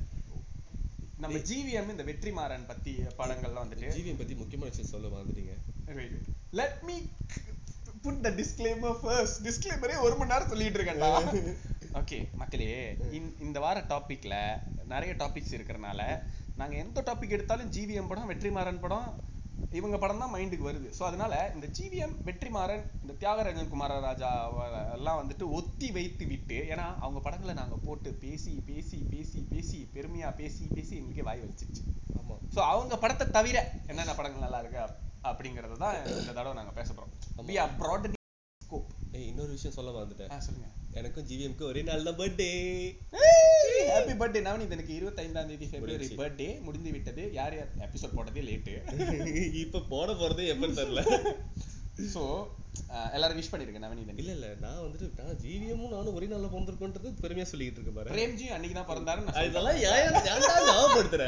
நம்ம ஜிவிஎம் இந்த வெற்றிமாறன் பத்தி படங்கள்லாம் வந்துட்டு
ஜிவிஎம் பத்தி முக்கியமான விஷயம் சொல்ல
wait. let me put the disclaimer first. Disclaimer ஒரு மணி நேரம் சொல்லிட்டு இருக்கேன்டா. (laughs) ஓகே மக்களே இந்த- வார டாபிக்ல நிறைய டாபிக்ஸ் இருக்கறனால நாங்க எந்த டாபிக் எடுத்தாலும் ஜிவிஎம் படம் வெற்றிமாறன் படம் இவங்க படம் தான் மைண்டுக்கு வருது. ஸோ அதனால இந்த ஜிவிஎம் வெற்றிமாறன் இந்த தியாகராஜன் குமாரராஜா எல்லாம் வந்துட்டு ஒத்தி வைத்து விட்டு ஏன்னா அவங்க படங்களை நாங்க போட்டு பேசி பேசி பேசி பேசி பெருமையா பேசி பேசி எங்களுக்கே வாய் வலிச்சிருச்சு.
ஆமா.
ஸோ அவங்க படத்தை தவிர என்னென்ன படங்கள் நல்லா இருக்கு அப்- அப்படிங்கறத தான் இந்த தடவை நாங்க பேச போறோம்.
ஏய் இன்னொரு விஷயம் சொல்ல மறந்துட்டேன்.
சொல்லுங்க.
எனக்கும் ஜிவிஎம்க்கு ஒரே நாள் தான் பர்த்டே
ஹாப்பி பர்த்டே நவனிதனுக்கு இருபத்தைந்தாம் தேதி பிப்ரவரி. பர்த்டே முடிந்து விட்டது. யார் யார் எபிசோட் போட்டதே லேட்டு (laughs)
இப்ப போட போறதே எப்பன்னு தெரியல. (laughs)
ஸோ எல்லாரும் விஷ் பண்ணிருங்க நவனிதன்
இல்ல இல்ல. நான் வந்துட்டு நான் ஜிவிஎம்மும் நானும் ஒரே நாள்ல பிறந்திருக்கோன்றது பெருமையா சொல்லிட்டு இருக்கேன் பாரு.
பிரேம்ஜி அன்னைக்கு தான் பிறந்தாரு
இதெல்லாம் ஏன் ஏன்டா ஞாபகப்படுத்துற?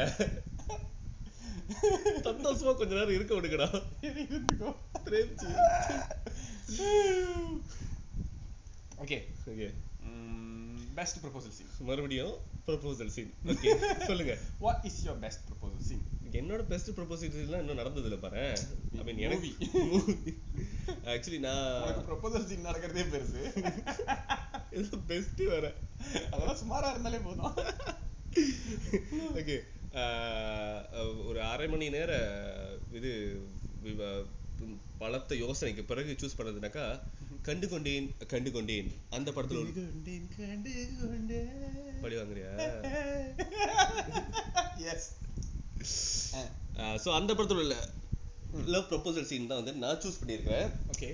சந்தோஷமா கொஞ்ச நேரம் இருக்க விடுங்கடா
சொல்றேன். இருந்துக்கோ.
Premji
okay
okay.
Best proposal scene
மறுபடியும் ப்ரொபோசல் சீன் ஓகே சொல்லுங்க.
What is your best proposal scene
என்னோட பெஸ்ட் ப்ரொபோசல்ஸ்லாம் இன்னும் நடந்தது இல்ல பாரு. ஐ மீன் எனக்கு ஆக்சுவலி (laughs) நான்
ப்ரொபோசல் சீன் நடக்கிறதே பெருசு. (laughs)
இது பெஸ்ட் வேற.
அதெல்லாம் சுமாரா இருந்தாலே போதும். (laughs)
ஓகே ஒரு அரை மணி நேர இது பலத்த யோசனைக்கு பிறகு சூஸ் பண்ணதுனாக்கா கண்டு கொண்டேன் கண்டு கொண்டேன் அந்த படத்துல. பழி வாங்குறியா? ஸோ அந்த படத்துல உள்ள லவ் ப்ரொபோசல் சீன் தான் வந்து நான் சூஸ் பண்ணியிருக்கேன்
okay.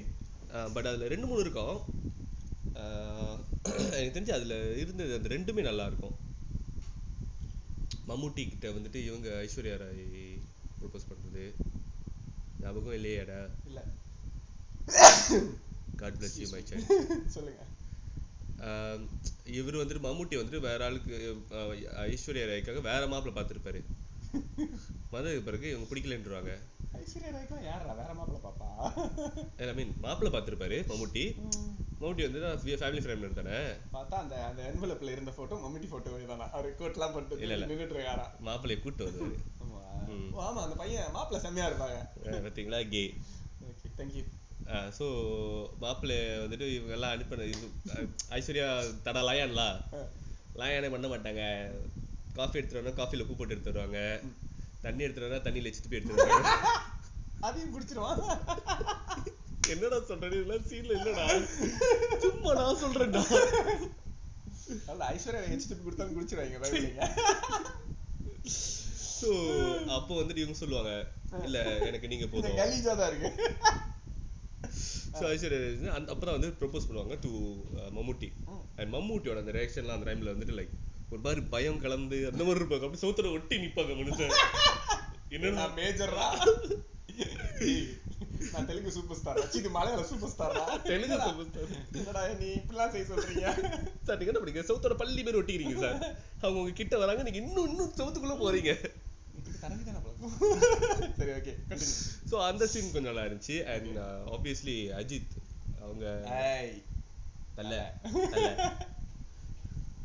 பட் அதுல ரெண்டு மூணு இருக்கும். எனக்கு தெரிஞ்சு அதுல இருந்தது அந்த ரெண்டுமே நல்லா இருக்கும். மம்முட்டி கிட்ட வந்துட்டு இவங்க ஐஸ்வர்யா ராய் ப்ரொபோஸ் பண்றது. ஞாபகம் இல்லையாடா.
இல்ல.
God bless you my child
சொல்லுங்க.
இவர் வந்துட்டு மம்முட்டி வந்துட்டு வேற ஆளுக்கு ஐஸ்வர்யா ராய்க்காக வேற மாப்பிள்ளை பார்த்திருப்பாரு. வந்ததுக்கு பிறகு இவங்க பிடிக்கலன்றுவாங்க.
ஐஸ்வர்யா ராய்க்கெல்லாம் யாரா வேற மாப்பிள்ள பாப்பா?
ஐ மீன் மாப்பிள்ளை பார்த்திருப்பாரு மம்முட்டி. மம்முட்டி வந்து ஃபேமிலி ஃப்ரேம்ல இருந்தானே
பார்த்தா அந்த அந்த envelope ல இருந்த போட்டோ மம்முட்டி போட்டோ தானா. அவர் கோட் எல்லாம் போட்டு
இல்ல, இல்ல.
நின்னுட்டு இருக்காரா?
மாப்பிள்ளையை கூட்டு வருவாரு.
ஆமா. அந்த பையன் மாப்பிள்ள செம்மையா இருப்பாங்க.
அஹ் பாத்தீங்களா? Okay.
Okay thank you
so மாப்பிள்ளை வந்துட்டு இவங்க எல்லாம் அனுப்பின ஐஸ்வர்யா தடா லயான்லா லயானே பண்ண மாட்டாங்க. காஃபி எடுத்துட்டு வரணும் காஃபில உப்பு போட்டு எடுத்து வருவாங்க. தண்ணி எடுத்துட்டு வரா தண்ணியில வச்சுட்டு போய் எடுத்து வருவாங்க.
அதையும் குடிச்சிருவான்
என்னடா சொல்றது இதெல்லாம் சீன்ல இல்லடா. சும்மா நான் சொல்றேன்டா.
அல்ல ஐஸ்வர்யா ராய் ஹெச்டிபி கொடுத்தாலும் குடிச்சிருவாங்க
ஸோ அப்போ வந்துட்டு இவங்க சொல்லுவாங்க இல்ல எனக்கு நீங்க போதும்.
கலீஜா தான் இருக்கு.
ஸோ ஐஸ்வர்யா ராய் வந்து ப்ரொபோஸ் பண்ணுவாங்க டு மம்முட்டி.
ம்.
அண்ட் மம்மூட்டியோட அந்த ரியாக்ஷன்லாம் அந்த டைம்ல வந்துட்டு லைக் ஒரு மாதிரி பயம் கலந்து அந்த மாதிரி இருப்பாங்க. அப்படி சவுத்துல ஒட்டி நிப்பாங்க மனுஷன். என்னன்னா
நான் மேஜர்ரா (laughs) நான் தெலுங்கு சூப்பர் ஸ்டார் இது மலையாள சூப்பர் ஸ்டாரா (laughs)
தெலுங்கு superstar.
என்னடா நீ இப்படிலாம் செய்ய சொல்றீங்க? (laughs)
சார் நீங்க என்ன பண்ணீங்க சவுத்தோட பள்ளி பேர் ஒட்டிக்கிறீங்க சார். அவங்க உங்க கிட்ட வராங்க நீங்க இன்னும் இன்னும் சவுத்துக்குள்ள போறீங்க.
சரி ஓகே
ஸோ அந்த சீன் கொஞ்சம் நல்லா இருந்துச்சு. அண்ட் ஆப்வியஸ்லி அஜித் அவங்க
ஏய்
தல. தல.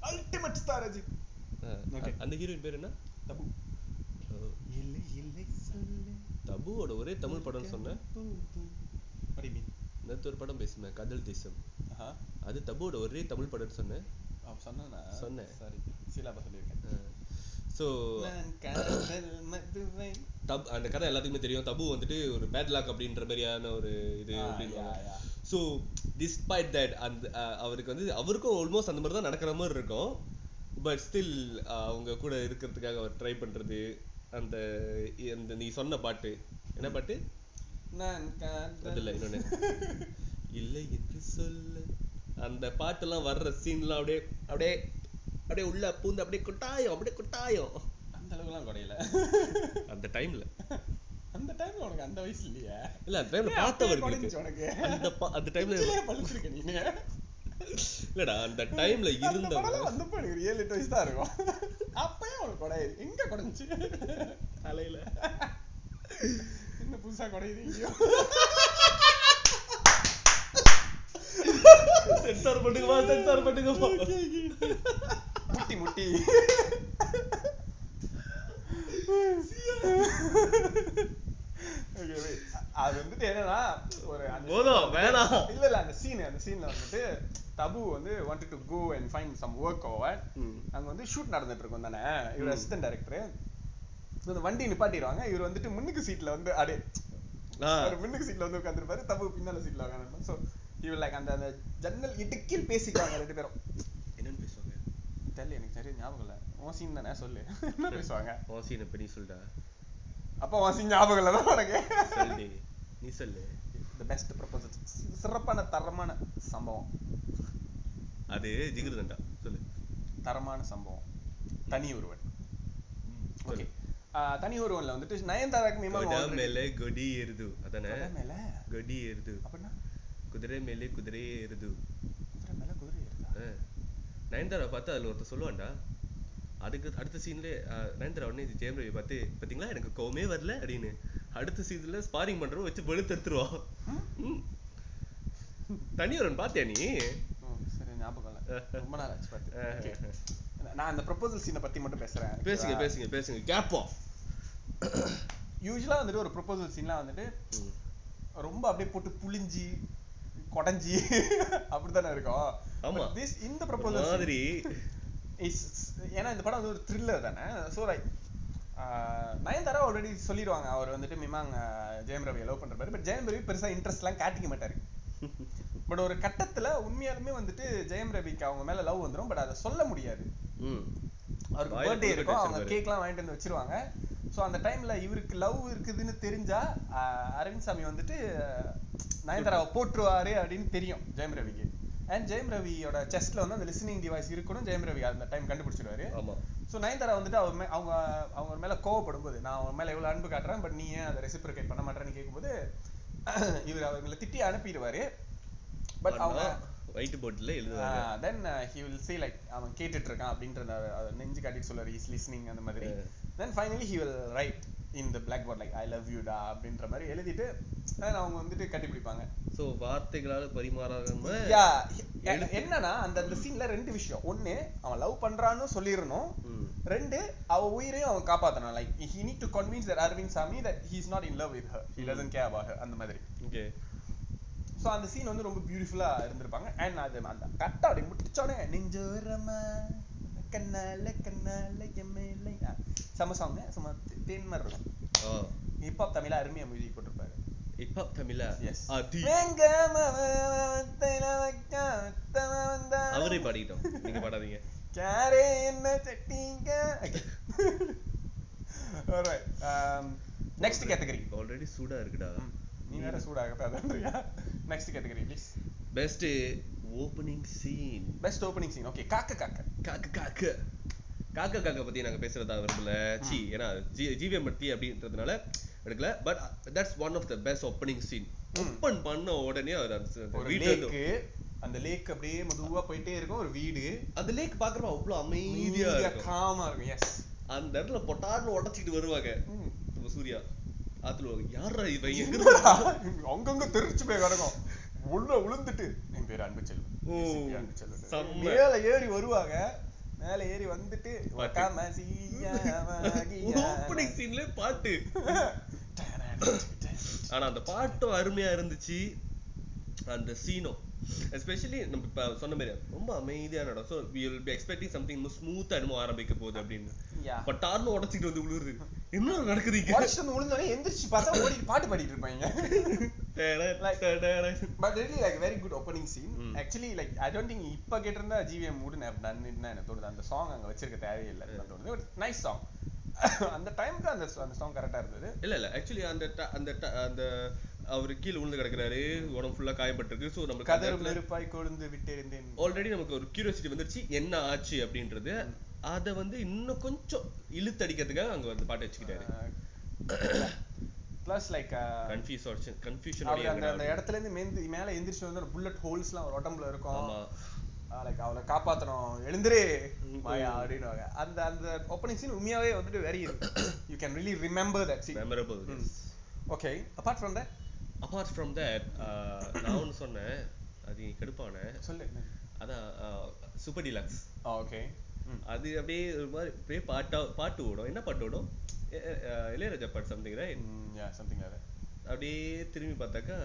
Ultimate
star
Ajith.
அந்த ஹீரோயின் பேர் என்ன
தபு இல்லை இல்லை சொல்லு
தபுவோட ஒரே தமிழ் படம்னு சொன்னேன்
What do you mean?
நேத்து ஒரு படம் பேசினேன் கதல் தேசம்
ஆஹா.
அது தபுவோட ஒரே தமிழ் படம்னு சொன்னேன்
சொன்னேனா?
சொன்னேன்.
Sorry. சீலாப்பா சொல்லியிருக்கேன்.
ஸோ. தப் அந்த கதை எல்லாத்துக்குமே தெரியும். தபு வந்துட்டு ஒரு பேட் லாக் அப்படின்ற மாதிரியான ஒரு இது. ஸோ டிஸ்பைட் தட் அந்த அவருக்கு வந்து அவருக்கும் ஆல்மோஸ்ட் அந்த மாதிரி தான் நடக்கிற மாதிரி இருக்கும். பட் ஸ்டில் அவங்க கூட இருக்கிறதுக்காக அவர் ட்ரை பண்றது அந்த அந்த நீ சொன்ன பாட்டு. என்ன பாட்டு?
நான்
இல்ல
காதல்
இன்னொன்னு. இல்லை என்று சொல்ல. அந்த பாட்டெல்லாம் வர்ற சீன்லாம் அப்படியே அப்படியே அப்படியே உள்ள பூந்து அப்படியே கொட்டாயம் அப்படியே கொட்டாயம்
அந்த அளவுக்குலாம் குறையல.
அந்த டைம்ல.
அந்த டைம்ல உனக்கு அந்த வயசு இல்லையா.
இல்ல அந்த டைம்ல பார்த்தவருக்கு
உனக்கு.
அந்த அந்த டைம்ல
பழுத்திருக்க நீனு.
இல்லடா அந்த டைம்ல
அந்த
இருந்தவங்க
வந்தப்ப எனக்கு ஒரு ஏழு எட்டு வயசு தான் இருக்கும். அப்பயே உனக்கு குறையுது எங்க குறைஞ்சுச்சு?
தலையில.
என்ன புதுசா குறையுது எங்கேயோ
சென்சார் பண்ணுங்கப்பா சென்சார் பண்ணுங்கப்பா
முட்டி முட்டி. அது வந்துட்டு என்னன்னா ஒரு
போதும், வேணாம்.
இல்ல இல்ல அந்த சீன் அந்த சீன்ல வந்துட்டு தபு வந்து wanted to go and find some work or what
ம்.
அங்க வந்து ஷூட் நடந்துட்டு இருக்கும் தானே? இவர் அசிஸ்டன்ட் டைரக்டர் இந்த வண்டி நிப்பாட்டிடுவாங்க. இவர் வந்துட்டு முன்னுக்கு சீட்ல வந்து
ஆ,
அவர் முன்னுக்கு சீட்ல வந்து உட்காந்துருப்பாரு தபு பின்னால சீட்ல உட்காந்துருப்பாரு சோ இவர் லைக் அந்த அந்த ஜன்னல் இடுக்கில் பேசிக்குவாங்க ரெண்டு பேரும்.
என்னன்னு பேசுவாங்க
தெரியல எனக்கு சரியா ஞாபகம் இல்ல. உன் சீன் தானே சொல்லு. என்ன பேசுவாங்க?
உன் சீனை பத்தி சொல்டா.
அப்ப உன் சீன் ஞாபகம் இல்ல தான் உனக்கு.
சொல்லு. நீ சொல்லு.
த பெஸ்ட் ப்ரொபோசல் சிறப்பான தரமான சம்பவம்.
அது ஜிகிருதண்டா சொல்லு.
தரமான சம்பவம். தனி ஒருவன். ஓகே தனி ஒருவன்ல வந்துட்டு நயன்தாராக்கு மீமா
மேலே கொடி ஏறுது. அதானே?
மேல?
கொடி ஏறுது.
அப்படின்னா
குதிரை மேலே குதிரை ஏறுது.
குதிரை மேல குதிரை ஏறுதா.
நயன்தாரா பார்த்து அதுல ஒருத்தர் சொல்லுவான்டா. அதுக்கு அடுத்த சீன்ல நயன்தாரா உடனே இது ஜெயம் ரவி பார்த்து பாத்தீங்களா? எனக்கு கோவமே வரல அப்படின்னு. அடுத்த சீன்ல ஸ்பாரிங் பண்றவன் வச்சு வெளுத்து எடுத்துருவான். ம். தனியொருவன் பாத்தியா நீ?
சரி ஞாபகம் இல்ல. ரொம்ப நாள் ஆச்சு பார்த்து. நான் அந்த ப்ரொபோசல் சீனை பத்தி மட்டும் பேசுறேன்
பேசுங்க பேசுங்க பேசுங்க. கேப்போம்
யூஸ்வலா வந்துட்டு ஒரு ப்ரொபோசல் சீன்லாம் வந்துட்டு ரொம்ப அப்படியே போட்டு புளிஞ்சி கொடைஞ்சி. அப்படித்தானே இருக்கும்.
ஆமா.
This இந்த
ஒரு
ப்ரொபோசல்
மாதிரி
ஏன்னா இந்த படம் வந்து ஒரு த்ரில்லர் தானே. ஸோ லைக் நயன்தாரா ஆல்ரெடி சொல்லிடுவாங்க. அவர் வந்துட்டு மிமாங் ஜெயம் ரவியை லவ் பண்றாரு பட் ஜெயம் ரவி பெருசா இன்ட்ரெஸ்ட்லாம் காட்டிக்க மாட்டாரு. (laughs) பட் ஒரு கட்டத்துல உண்மையாலுமே வந்துட்டு ஜெயம் ரவிக்கு அவங்க மேல லவ் வந்துரும். பட் அதை சொல்ல முடியாது. அவருக்கு பர்த்டே இருக்கும். அவங்க. கேக்லாம் வாங்கிட்டு வந்து வச்சிருவாங்க. ஸோ அந்த டைம்ல இவருக்கு லவ் இருக்குதுன்னு தெரிஞ்சா அரவிந்த் சாமி வந்துட்டு நயன்தாராவை போட்டுருவாரு அப்படின்னு தெரியும் ஜெயம் ரவிக்கு. அண்ட் ஜெயம் ரவியோட செஸ்ட்ல வந்து அந்த லிசனிங் டிவைஸ் இருக்கணும். ஜெயம் ரவி அந்த டைம் கண்டுபிடிச்சிருவாரு ஸோ நயன்தாரா வந்துட்டு அவர் மே- அவங்க அவங்க மேல கோவப்படும் போது நான் அவன் மேல எவ்வளவு அன்பு காட்டுறேன் பட் நீ ஏன் அதை ரெசிப்ரிகேட் பண்ண மாட்டேன்னு கேட்கும்போது இவர் அவங்களை திட்டி அனுப்பிடுவாரு. பட் அவங்க
ஒயிட் போர்ட்ல எழுதுவாங்க
then he will say like அவன் கேட்டுட்டு இருக்கான் அப்படின்ற நெஞ்சு காட்டிட்டு சொல்லுவாரு இஸ் லிஸ்னிங் அந்த மாதிரி. Then finally he will write in the black board like I love you டா அப்படின்ற மாதிரி எழுதிட்டு அவங்க வந்துட்டு கட்டிப்பிடிப்பாங்க
சோ வார்த்தைகளால பரிமாறாம
யா என்னன்னா அந்த அந்த சீன்ல ரெண்டு விஷயம். ஒண்ணு அவன் லவ் பண்றான்னு சொல்லிடணும். ரெண்டு அவ உயிரையும் அவன் காப்பாத்தணும். Like he need to convince that Aravind Swamy that he is not in love with her. He doesn't care about her அந்த மாதிரி.
ஓகே
சோ அந்த சீன் வந்து ரொம்ப பியூட்டிஃபுல்லா இருந்திருப்பாங்க. அண்ட் அது அந்த கட்ட அப்படி முடிச்சோடனே நெஞ்சோரமா கண்ணால கண்ணால எம்எல்ஏ செம சாங் சும்மா தேன் மாதிரி இருக்கும் ஹிப்ஹாப் தமிழா அருமையா மியூசிக் போட்டிருப்பாரு.
இப்ப தமிழா?
எஸ் அவரே
பாடிட்டோம் நீங்க பாடாதீங்க. (laughs)
கேரே என்ன சட்டிங்க? (laughs) Next category.
ஆல்ரெடி சூடா இருக்குடா.
நீ வேற சூடாகத்தாதன்றியா next category please
best opening scene
best opening scene okay Kaakha Kaakha.
Kaakha காக்க. காக்க காக்க பத்தி நாங்க பேசுறதா விரும்பல சி ஏன்னா ஜிவிஎம் பத்தி அப்படின்றதுனால எடுக்கல. But that's one of the best opening
scene.
Open பண்ண உடனே அவர் அந்த
லேக் அப்படியே மெதுவா போயிட்டே இருக்கும். ஒரு வீடு.
அந்த லேக் பாக்குறப்ப அவ்வளவு அமைதியா
காமா இருக்கும். எஸ்
அந்த இடத்துல பொட்டார்னு உடச்சிட்டு வருவாங்க. சூர்யா ஆத்துல யாரா இவன் எங்க
அங்கங்க தெரிச்சு போய் கிடக்கும். உள்ள விழுந்துட்டு என் பேர் அன்பு செல்வன்
ஓ,
செல்வன். மேல ஏறி வருவாங்க. மேல ஏறி வந்துட்டு
ஓப்பனிங் சீன்ல பாட்டு. (laughs) ஆனா அந்த பாட்டும் அருமையா இருந்துச்சு. அந்த சீனும் எஸ்பெஷலி நம்ம இப்ப சொன்ன மாதிரி ரொம்ப அமைதியான இடம் so we will be expecting something ஸ்மூத்தா என்னமோ ஆரம்பிக்க போகுது அப்படின்னு. பட் டார்னு உடச்சிட்டு வந்து விழுவுது என்ன நடக்குதுங்க
உடச்சிட்டு வந்து விழுந்தோடனே எந்திரிச்சு பார்த்தா ஓடி பாட்டு பாடிட்டு இருப்பாங்க. But like very good opening scene.
ம்.
actually like i don't think இப்ப கேட்டிருந்தா ஜிவிஎம் done it. எனக்கு தோணுது? அந்த சாங் அங்க வச்சிருக்க தேவையில்லை. தோணுது பட் நைஸ் சாங் அந்த டைம்க்கு அந்த அந்த சாங் கரெக்டா இருந்தது.
இல்ல இல்ல. ஆக்சுவலி அந்த அந்த அந்த அவர் கீழே விழுந்து கிடக்குறாரு. உடம்பு ஃபுல்லா காயப்பட்டிருக்கு. ஸோ
கதறு
இடத்துல
நெருப்பாய் கொழுந்து விட்டிருந்தேன்.
ஆல்ரெடி நமக்கு ஒரு கியூரியாசிட்டி வந்துருச்சு. என்ன ஆச்சு அப்படின்றது. அத வந்து இன்னும் கொஞ்சம் இழுத்து அடிக்கிறதுக்காக அங்க வந்து பாட்டு வச்சுக்கிட்டாரு.
பிளஸ் லைக்
கன்ஃபியூஸ் கன்ஃபியூஷன்
அவர் அந்த அந்த இடத்துல இருந்து மேந்து மேல எந்திரிச்சு வந்து ஒரு புல்லட் ஹோல்ஸ்லாம் அவர் உடம்புல இருக்கும்.
ஆமா.
லைக் அவளை காப்பாத்தணும். எழுந்திரே. மாயா அப்படின்னுவாங்க. அந்த அந்த ஓப்பனிங் சீன் உண்மையாவே வந்துட்டு very you can really remember that scene
memorable
okay apart from that
apart from that நான் ஒன்று சொன்னேன். அது கடுப்பான.
சொல்லு.
அதான் சூப்பர் டிலக்ஸ்
ஓகே.
அது அப்படியே ஒரு மாதிரி அப்படியே பாட்டா பாட்டு ஓடும். என்ன பாட்டு ஓடும்? இளையராஜா பாட்டு சம்திங் ரைட்
சம்திங்
அப்படியே திரும்பி பார்த்தாக்கா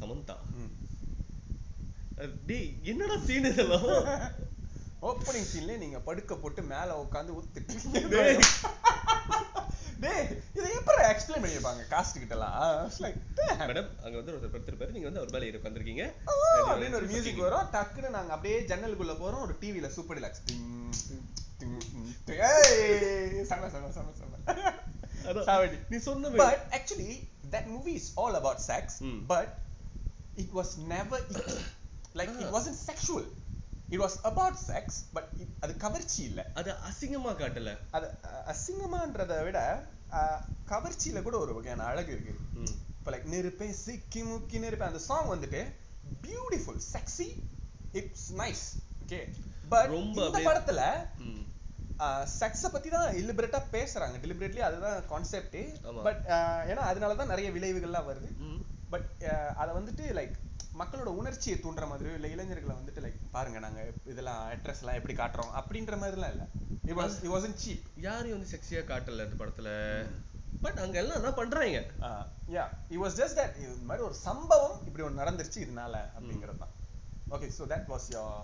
சமந்தா. டேய் என்னடா சீன் இதெல்லாம்? (laughs)
ஓப்பனிங் சீன்ல நீங்க படுக்க போட்டு மேல உட்கார்ந்து ஊத்திட்டு
டேய்.
இதை எப்படி எக்ஸ்பிளைன் பண்ணிருப்பாங்க காஸ்ட் கிட்ட எல்லாம் லைக்
மேடம் அங்க வந்து ஒருத்தர் படுத்திருப்பாரு. நீங்க வந்து அவர் மேல ஏறி உட்காந்துருக்கீங்க
அப்படின்னு ஒரு மியூசிக் வரும். டக்குன்னு நாங்க அப்படியே ஜன்னலுக்குள்ள போறோம். ஒரு டிவில சூப்பர் டிலக்ஸ் செம செம செம செம.
நீ சொன்ன
but actually that movie is all about sex
Hmm.
but it was never like it wasn't was about sex but it, அது கவர்ச்சி இல்ல
அது அசிங்கமா காட்டல
அது அசிங்கமான்றதை விட கவர்ச்சியில கூட ஒரு வகையான அழகு இருக்கு. இப்போ லைக் நெருப்பே சிக்கி முக்கி நெருப்பே அந்த சாங் வந்துட்டு beautiful sexy it's nice okay but
ரொம்ப
இந்த படத்துல. செக்ஸை பத்தி தான் இல்லிபரேட்டா பேசுறாங்க டெலிபரேட்லி அதுதான் கான்செப்டே. பட் ஏன்னா அதனால தான் நிறைய விளைவுகள்லாம் வருது. பட் அதை வந்துட்டு லைக் மக்களோட உணர்ச்சியை தூண்டுற மாதிரியோ இல்ல இளைஞர்களை வந்துட்டு லைக் பாருங்க நாங்க இதெல்லாம் அட்ரஸ் எல்லாம் எப்படி காட்டுறோம் அப்படின்ற மாதிரிலாம் இல்ல. It was it wasn't cheap.
யாரையும் வந்து செக்ஸியா காட்டல இந்த படத்துல. பட் அங்க எல்லாம் என்ன பண்றாங்க?
yeah it was just that இது மாதிரி ஒரு சம்பவம் இப்படி ஒன்று நடந்துருச்சு இதனால அப்படிங்கிறது தான். Okay so that was your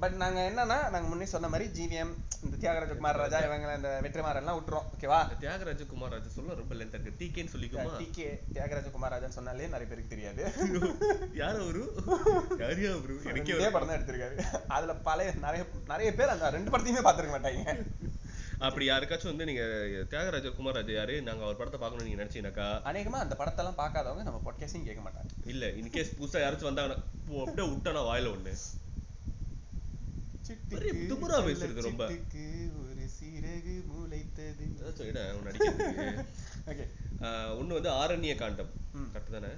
but நாங்க என்னன்னா நாங்க முன்னே சொன்ன மாதிரி ஜிவிஎம் இந்த தியாகராஜ குமார் ராஜா இவங்க இந்த வெற்றிமாறன் எல்லாம் விட்டுறோம் ஓகேவா
தியாகராஜ குமார் ராஜா சொல்ல ரொம்ப லென்த் இருக்கு. டிகேன்னு சொல்லிக்குமா
டிகே தியாகராஜ குமார் ராஜான்னு சொன்னாலே நிறைய பேருக்கு தெரியாது. (laughs)
யார் அவரு? (laughs) யாரியா அவரு? எனக்கே
படம் தான் எடுத்திருக்காரு. அதுல பழைய நிறைய நிறைய பேர் அந்த ரெண்டு படத்தையுமே பார்த்திருக்க மாட்டாங்க. (laughs)
அப்படி யாருக்காச்சும் வந்து நீங்க தியாகராஜ குமார் ராஜா யாரு? நாங்க அவர் படத்தை பார்க்கணும்னு நீங்க நினைச்சீங்கன்னாக்கா?
அநேகமா அந்த படத்தெல்லாம் பார்க்காதவங்க நம்ம பாட்காஸ்டிங் கேட்க மாட்டாங்க.
இல்ல இன்கேஸ் புதுசா யாராச்சும் வந்தாங்கன்னா அப்படியே விட்டானா வாயில ஒண்ணு. பேசுறது ரொம்ப.
ஒரு சிறகு முளைத்தது.
வந்து ஆரண்ய காண்டம். கரெக்ட் தானே?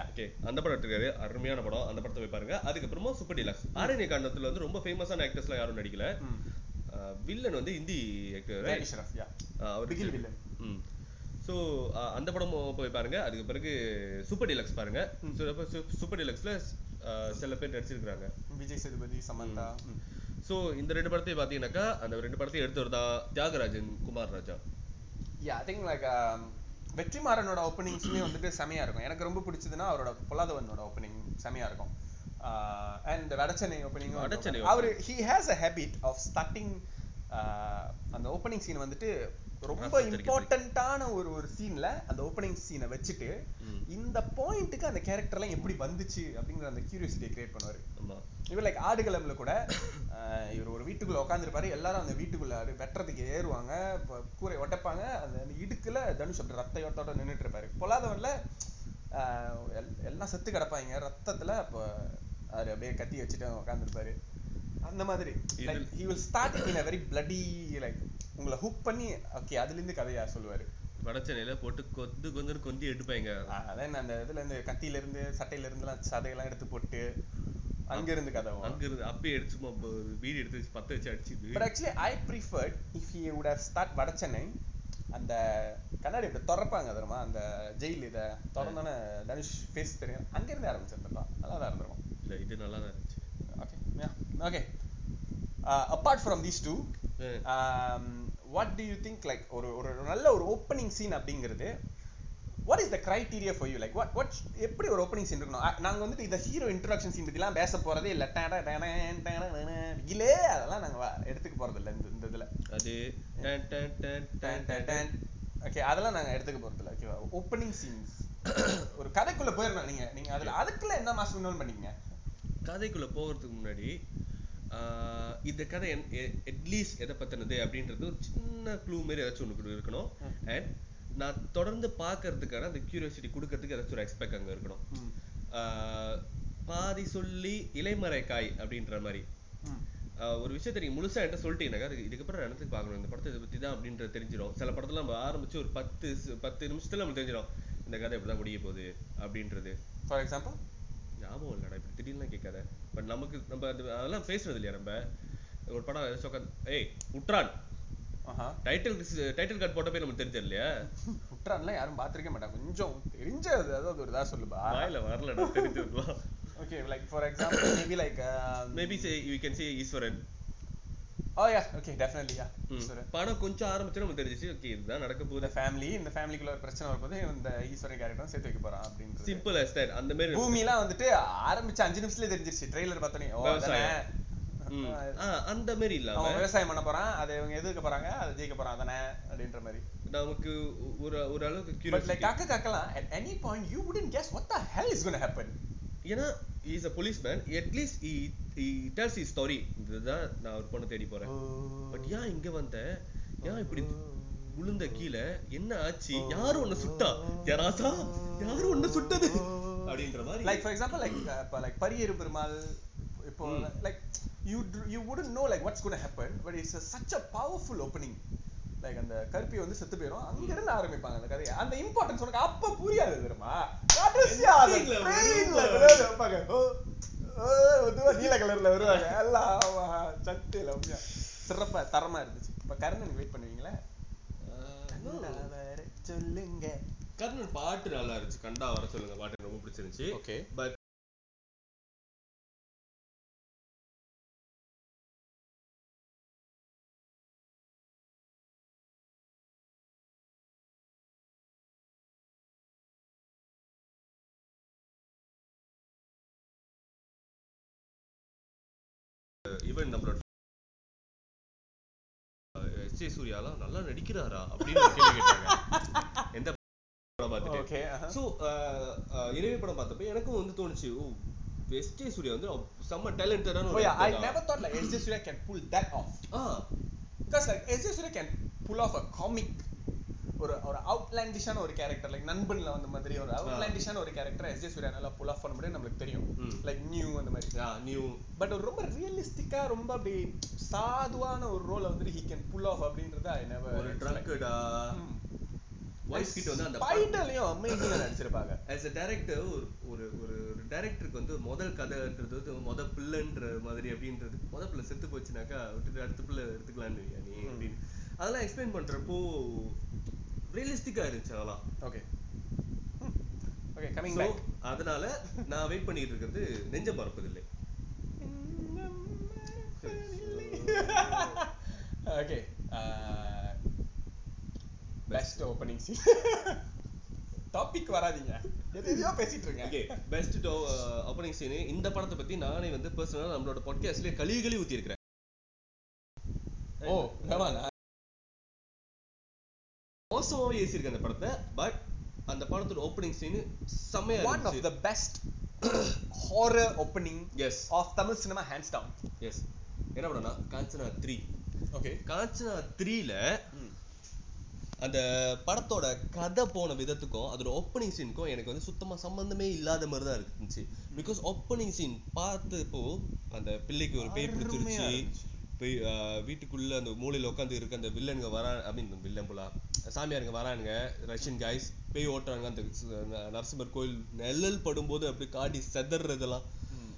ஓகே அந்த படம் எடுத்திருக்காரு. அருமையான படம். அந்த படத்தை போய் பாருங்க. அதுக்கப்புறமா சூப்பர் டீலக்ஸ் ஆரண்ய காண்டத்துல வந்து ரொம்ப ஃபேமஸான ஆக்டர்ஸ்லாம் யாரும் நடிக்கல. வில்லன் வந்து ஹிந்தி ஆக்டர் ஸோ அந்த படமும் போய் பாருங்க. அதுக்கு பிறகு சூப்பர் டீலக்ஸ் பாருங்க. சூப்பர் டீலக்ஸ்ல சில பேர் நடிச்சிருக்காங்க
விஜய் சேதுபதி சமந்தா.
ஸோ இந்த ரெண்டு படத்தையும் பார்த்தீங்கன்னாக்கா அந்த ரெண்டு படத்தையும் எடுத்தவர் தான் Thiagarajan Kumar Raja
yeah I think like வெற்றிமாறனோட ஓப்பனிங்ஸுமே வந்துட்டு செமையா இருக்கும். எனக்கு ரொம்ப பிடிச்சதுன்னா அவரோட பொல்லாதவனோட ஓப்பனிங் செமையா இருக்கும். And Vada Chennai opening
Vadachennai
our he has a habit of starting அந்த ஓப்பனிங் சீன் வந்துட்டு ரொம்ப இம்பார்ட்டண்ட்டான ஒரு ஒரு சீன்ல அந்த ஓப்பனிங் சீனை வச்சுட்டு. இந்த பாயிண்ட்டுக்கு அந்த கேரக்டர்லாம் எப்படி வந்துச்சு அப்படிங்கிற அந்த கியூரியாசிட்டியை கிரியேட் பண்ணுவாரு. இவர் லைக் ஆடுகளம்ல கூட இவர் ஒரு வீட்டுக்குள்ள உட்காந்துருப்பாரு எல்லாரும் அந்த வீட்டுக்குள்ள வெட்டுறதுக்கு ஏறுவாங்க. கூரை ஒட்டப்பாங்க. அந்த இடுக்குல தனுஷ் அப்படி ரத்தையோட்டோட நின்னுட்டு இருப்பாரு பொல்லாதவன்ல எல்லாம் செத்து கிடப்பாங்க. ரத்தத்துல அப்ப அவரு அப்படியே கத்தி வச்சுட்டு உட்காந்துருப்பாரு அந்த மாதிரி.
Like
he will start in a very bloody like உங்களை ஹுக் பண்ணி ஓகே அதுல இருந்து கதையா சொல்லுவாரு.
வடச்சென்னையில போட்டு கொந்து கொந்து கொந்தி எடுப்பாங்க.
அதான் அந்த இதுல இருந்து கத்தியில இருந்து சட்டையில இருந்து எல்லாம் சதையெல்லாம் எடுத்து போட்டு அங்க இருந்து கதை.
அங்க இருந்து அப்பயே அடிச்சு ப- வீடு எடுத்து வச்சு பத்த வச்சு அடிச்சுது
but actually I preferred if you would have start Vadachennai அந்த கண்ணாடி இப்படி திறப்பாங்க தெரியுமா? அந்த ஜெயில் இதை திறந்தோன்னே தனுஷ் ஃபேஸ் தெரியும். அங்க இருந்து ஆரம்பிச்சிருந்துருக்கலாம். நல்லா தான் இருந்திருக்கும்.
இல்ல இது நல்லா தான் இருந்துச்சு.
Okay apart from these
two
what do you think like ஒரு ஒரு நல்ல ஒரு ஓப்பனிங் சீன் அப்படிங்கிறது what is the criteria for you like what what எப்படி ஒரு ஓப்பனிங் சீன் இருக்கணும்? அ- நாங்க வந்துட்டு இந்த ஹீரோ இன்ட்ரோடக்ஷன் சீன் பத்திலாம் பேச போறதே இல்ல. Data data. இல்லே அதெல்லாம் நாங்க வ- எடுத்துக்க போறது இல்ல இந்த இந்த இதுல.
அது டன் டன் டன் டன் டன் டன்.
ஓகே அதெல்லாம் நாங்க எடுத்துக்க இல்ல. ஓகேவா ஓப்பனிங் சீன்ஸ் ஒரு கதைக்குள்ள போயிடணும் நீங்க. நீங்க அதுல அதுக்குள்ள என்ன மாஸ்டர் இன்வால்வ் பண்ணீங்க?
கதைக்குள்ள போகிறதுக்கு முன்னாடி ஆஹ் இந்த கதை அட்லீஸ்ட் எதை பத்தினது அப்படின்றது ஒரு சின்ன க்ளூ மாதிரி ஏதாச்சும் ஒன்று இருக்கணும். அண்ட் நான் தொடர்ந்து பார்க்கறதுக்கான அந்த கியூரியாசிட்டி கொடுக்கறதுக்கு ஏதாச்சும் ஒரு எக்ஸ்பெக்ட் அங்க இருக்கணும். பாதி சொல்லி இலைமறை காய் அப்படின்ற மாதிரி. ஒரு விஷயத்தை நீங்க முழுசா என்கிட்ட சொல்லிட்டீங்கன்னாக்கா அதுக்கு இதுக்கப்புறம் என்னத்துக்கு பார்க்கணும்? இந்த படத்தை இதை பத்தி தான் அப்படின்றது தெரிஞ்சிடும் சில படத்துல நம்ம ஆரம்பிச்சு ஒரு பத்து பத்து நிமிஷத்துல நமக்கு தெரிஞ்சிடும் இந்த கதை இப்படிதான் முடிய போகுது அப்படின்றது.
ஃபார் எக்ஸாம்பிள்
ஞாபகம் இல்லடா இப்படி திடீர்னு கேட்காத. பட் நமக்கு நம்ம அது அதெல்லாம் பேசுறது இல்லையா நம்ம? ஒரு படம் உட்காந்து ஏய் உட்ரான். டைட்டில் டைட்டில் கார்டு போட்ட போய் நமக்கு தெரிஞ்சது இல்லையா
குற்றான்லாம் (laughs) யாரும் பார்த்திருக்க மாட்டாங்க கொஞ்சம் தெரிஞ்ச அதாவது ஒரு இதா சொல்லுப்பா.
வாயில வரலடா தெரிஞ்சிருக்கலாம்.
Okay like for example maybe like
maybe say you can say Eeswaran
oh yeah okay definitely yeah
hmm.
Eeswaran
படம் கொஞ்சம் ஆரம்பிச்சு நமக்கு தெரிஞ்சிச்சு. ஓகே இதுதான் நடக்க போகுது.
ஃபேமிலி இந்த ஃபேமிலிக்குள்ள ஒரு பிரச்சனை வரும்போது இந்த ஈஸ்வரன் கேரக்டர் சேர்த்து வைக்க போறான் அப்படின்றது.
Simple as that. அந்த மாதிரி
பூமிலாம் வந்துட்டு ஆரம்பிச்ச அஞ்சு நிமிஷத்துல தெரிஞ்சிருச்சு. ட்ரெய்லர் பார்த்தோன்னே ஓ (laughs)
அந்த மாதிரி இல்லாம
அவன் விவசாயம் பண்ண போறான். அதை இவங்க எதுக்க போறாங்க? அதை ஜெயிக்க போறான். அதானே? அப்படின்ற மாதிரி.
நமக்கு ஒரு ஒரு அளவுக்கு
லைக் காக்க காக்கலாம். Any point you wouldn't guess what the hell is going to happen.
ஏன்னா is a policeman. At least he he tells his story. இதுதான் நான் ஒரு பொண்ணை தேடி போறேன். பட் ஏன் இங்க வந்த? ஏன் இப்படி விழுந்த கீழே? என்ன ஆச்சு? யாரு உன்னை சுட்டா? யாராசா யாரு உன்னை சுட்டது? அப்படின்ற மாதிரி.
லைக் ஃபார் எக்ஸாம்பிள் லைக் இப்போ லைக் பரியேறு பெருமாள் இப்போ. Like you you wouldn't know like what's going to happen but it's a, such a powerful opening. Like அந்த கருப்பி வந்து செத்து போயிரும். அங்க இருந்து ஆரம்பிப்பாங்க அந்த கதையை. அந்த இம்பார்ட்டன்ஸ் உனக்கு அப்ப புரியாது தெரியுமா? கடைசியா வைப்பாங்க நீல கலர்ல வருவாங்க. எல்லாம் சட்டையில உண்மையா சிறப்பா தரமா இருந்துச்சு. இப்ப கர்ணனுக்கு வெயிட் பண்ணுவீங்களா? சொல்லுங்க.
கர்ணன் பாட்டு நல்லா இருந்துச்சு. கண்டா வர சொல்லுங்க. பாட்டு ரொம்ப பிடிச்சிருந்துச்சு.
ஓகே
பட் சூர்யாலாம் நல்லா நடிக்கிறாரா அப்படின்னு ஒரு கேள்வி கேட்டாங்க எந்த படம் பார்த்துட்டு
ஓகே
ஸோ இறைவி படம் பார்த்தப்ப எனக்கும் வந்து தோணுச்சு ஓ எஸ் ஜே சூர்யா வந்து செம்ம டேலண்டடான
Oh yeah, I never thought like S.J. Surya can pull that off.
Ah
Because like S.J. Surya can pull off a comic ஒரு ஒரு அவுட்லாண்டிஷான ஒரு கேரக்டர் லைக் நண்பன்ல வந்த மாதிரி ஒரு அவுட்லாண்டிஷான ஒரு கேரக்டர் எஸ் ஜே சூர்யா நல்லா புல் ஆஃப் பண்ண முடியும் நம்மளுக்கு தெரியும். லைக் நியூ அந்த மாதிரி.
நியூ
பட் ஒரு ரொம்ப ரியலிஸ்டிக்கா ரொம்ப அப்படி சாதுவான ஒரு ரோலை வந்துட்டு ஹி கேன் புல் ஆஃப் அப்படின்றத ஐ நெவர்
ஒரு ட்ரங்கடா வாய்ஸ் கிட்ட வந்து அந்த
ஸ்பைடர்லயும் அமேசிங்கா நடிச்சிருப்பாங்க.
ஆஸ் அ டைரக்டர் ஒரு ஒரு ஒரு டைரக்டருக்கு வந்து முதல் கதைன்றது வந்து முத பிள்ளைன்ற மாதிரி அப்படின்றது. முத பிள்ளை செத்து போச்சுனாக்கா விட்டுட்டு அடுத்த பிள்ளை எடுத்துக்கலான்னு நீ. அப்படின்னு. அதெல்லாம் எக்ஸ்பிளைன் பண்றப்போ ரியலிஸ்டிக்கா இருந்துச்சு அதெல்லாம்.
ஓகே ஓகே கமிங் பேக்
அதனால நான் வெயிட் பண்ணிட்டு இருக்கிறது Nenjam Marappathillai
okay best opening scene topic வராதீங்க. எதையோ பேசிட்டு
ஓகே
இருக்கேன்
பெஸ்ட் ஓப்பனிங் சீன் இந்த படத்தை பத்தி நானே வந்து பர்சனலா நம்மளோட பாட்காஸ்ட்லயே கழுவி கழுவி ஊத்தி இருக்கிறேன்
ஓ
மோசமாவே ஏசிருக்கேன் அந்த படத்தை பட் அந்த படத்தோட ஓப்பனிங் சீன் செம்மையா
of
இருந்துச்சு.
the best (coughs) horror opening
yes
of Tamil cinema hands down.
Yes என்ன படம்னா காஞ்சனா த்ரீ
okay.
காஞ்சனா த்ரீல அந்த படத்தோட கதை போன விதத்துக்கும் அதோட ஓப்பனிங் சீனுக்கும் எனக்கு வந்து சுத்தமா சம்பந்தமே இல்லாத மாதிரி தான் இருந்துச்சு. பிகாஸ் ஓப்பனிங் சீன் பார்த்தப்போ அந்த பிள்ளைக்கு ஒரு பேய் பிடிச்சிருச்சு. போய் வீட்டுக்குள்ள அந்த மூலையில உட்காந்து இருக்க அந்த வில்லனுங்க வரா ஐ மீன் வில்லன் போலா சாமியாருங்க வரானுங்க ரஷ்யன் காய்ஸ் பேய் ஓட்டுறாங்க அந்த நரசிம்மர் கோயில் நிழல் படும்போது அப்படி காடி செதறதெல்லாம்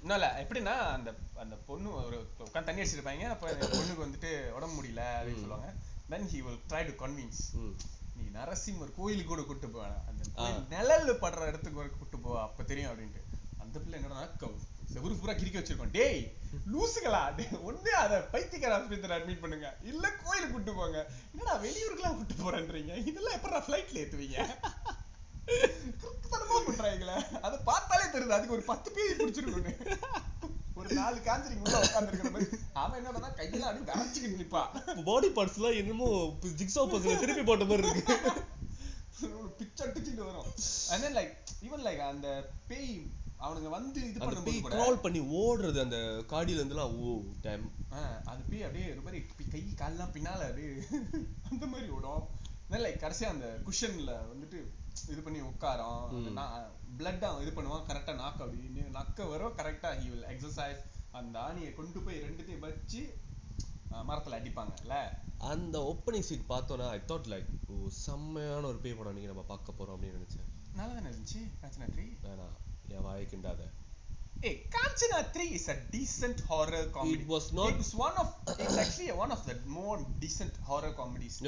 இல்ல எப்படின்னா அந்த அந்த பொண்ணு ஒரு உட்காந்து தண்ணி அடிச்சிருப்பாங்க அப்ப பொண்ணுக்கு வந்துட்டு உடம்பு முடியல அப்படின்னு சொல்லுவாங்க. Then he will try to convince.
ம்.
நீ நரசிம்மர் கோயிலுக்கு கூட கூட்டு போவேன் அந்த நிழல்ல படுற இடத்துக்கு கூட்டு போ அப்ப தெரியும் அப்படின்ட்டு. அந்த பிள்ளை என்னடா செவுரு பூரா கிறுக்கி வச்சிருக்கோம். டேய் லூசுகளா? ஒண்ணே அத பைத்தியக்கார ஆஸ்பத்திரி அட்மிட் பண்ணுங்க. இல்ல கோயிலுக்கு கூட்டு போங்க. என்னடா வெளியூருக்குலாம் கூட்டு போறேன்றீங்க? இதெல்லாம் எப்படா ஃபிளைட்ல ஏத்துவீங்க? கிறுக்குத்தனமா பண்றாங்களே அதை பார்த்தாலே தெரியுது. அதுக்கு ஒரு பத்து பேர் பிடிச்சிருக்குன்னு ஒரு நாலு காஞ்சரிங் உள்ள உட்காந்துருக்கிற மாதிரி. அவன் என்ன பண்ணா கையில அப்படியே வரைச்சிக்கிட்டு நிப்பான்
பாடி பார்ட்ஸ் எல்லாம் என்னமோ ஜிக்ஸா பக்கத்துல திருப்பி போட்ட மாதிரி இருக்கு.
பிச்சை அடிச்சுட்டு வரும். Then like even like அந்த பேய் அவனுங்க வந்து இது பண்ணும்போது கூட
crawl பண்ணி ஓடுறது அந்த காடியில இருந்துலாம் ஓ டைம்
அது பேய் அப்படியே ஒரு மாதிரி பி- கை கால்லாம் பின்னால அப்படியே (laughs) அந்த மாதிரி ஓடும். like கடைசியா அந்த குஷன்ல வந்துட்டு இது பண்ணி உட்காரும். பிளட் இது பண்ணுவான். கரெக்டா நாக்கு அப்படின்னு நக்க வரும். கரெக்டா he will exercise. அந்த ஆணியை கொண்டு போய் ரெண்டுத்தையும் வச்சு மரத்துல அடிப்பாங்கல்ல.
அந்த ஓப்பனிங் சீட் பார்த்தோன்னா ஐ தாட் லைக் ஓ செம்மையான ஒரு பேய் படம் இன்னைக்கு நம்ம பார்க்க போறோம் அப்படின்னு நினைச்சேன்.
நல்லா தானே இருந்துச்சு காஞ்சனா த்ரீ
என் வாயை கிண்டாத
ஏய் Kanchana three is a decent horror comedy.
It was not-
it's one of it's actually one of the more decent horror comedies.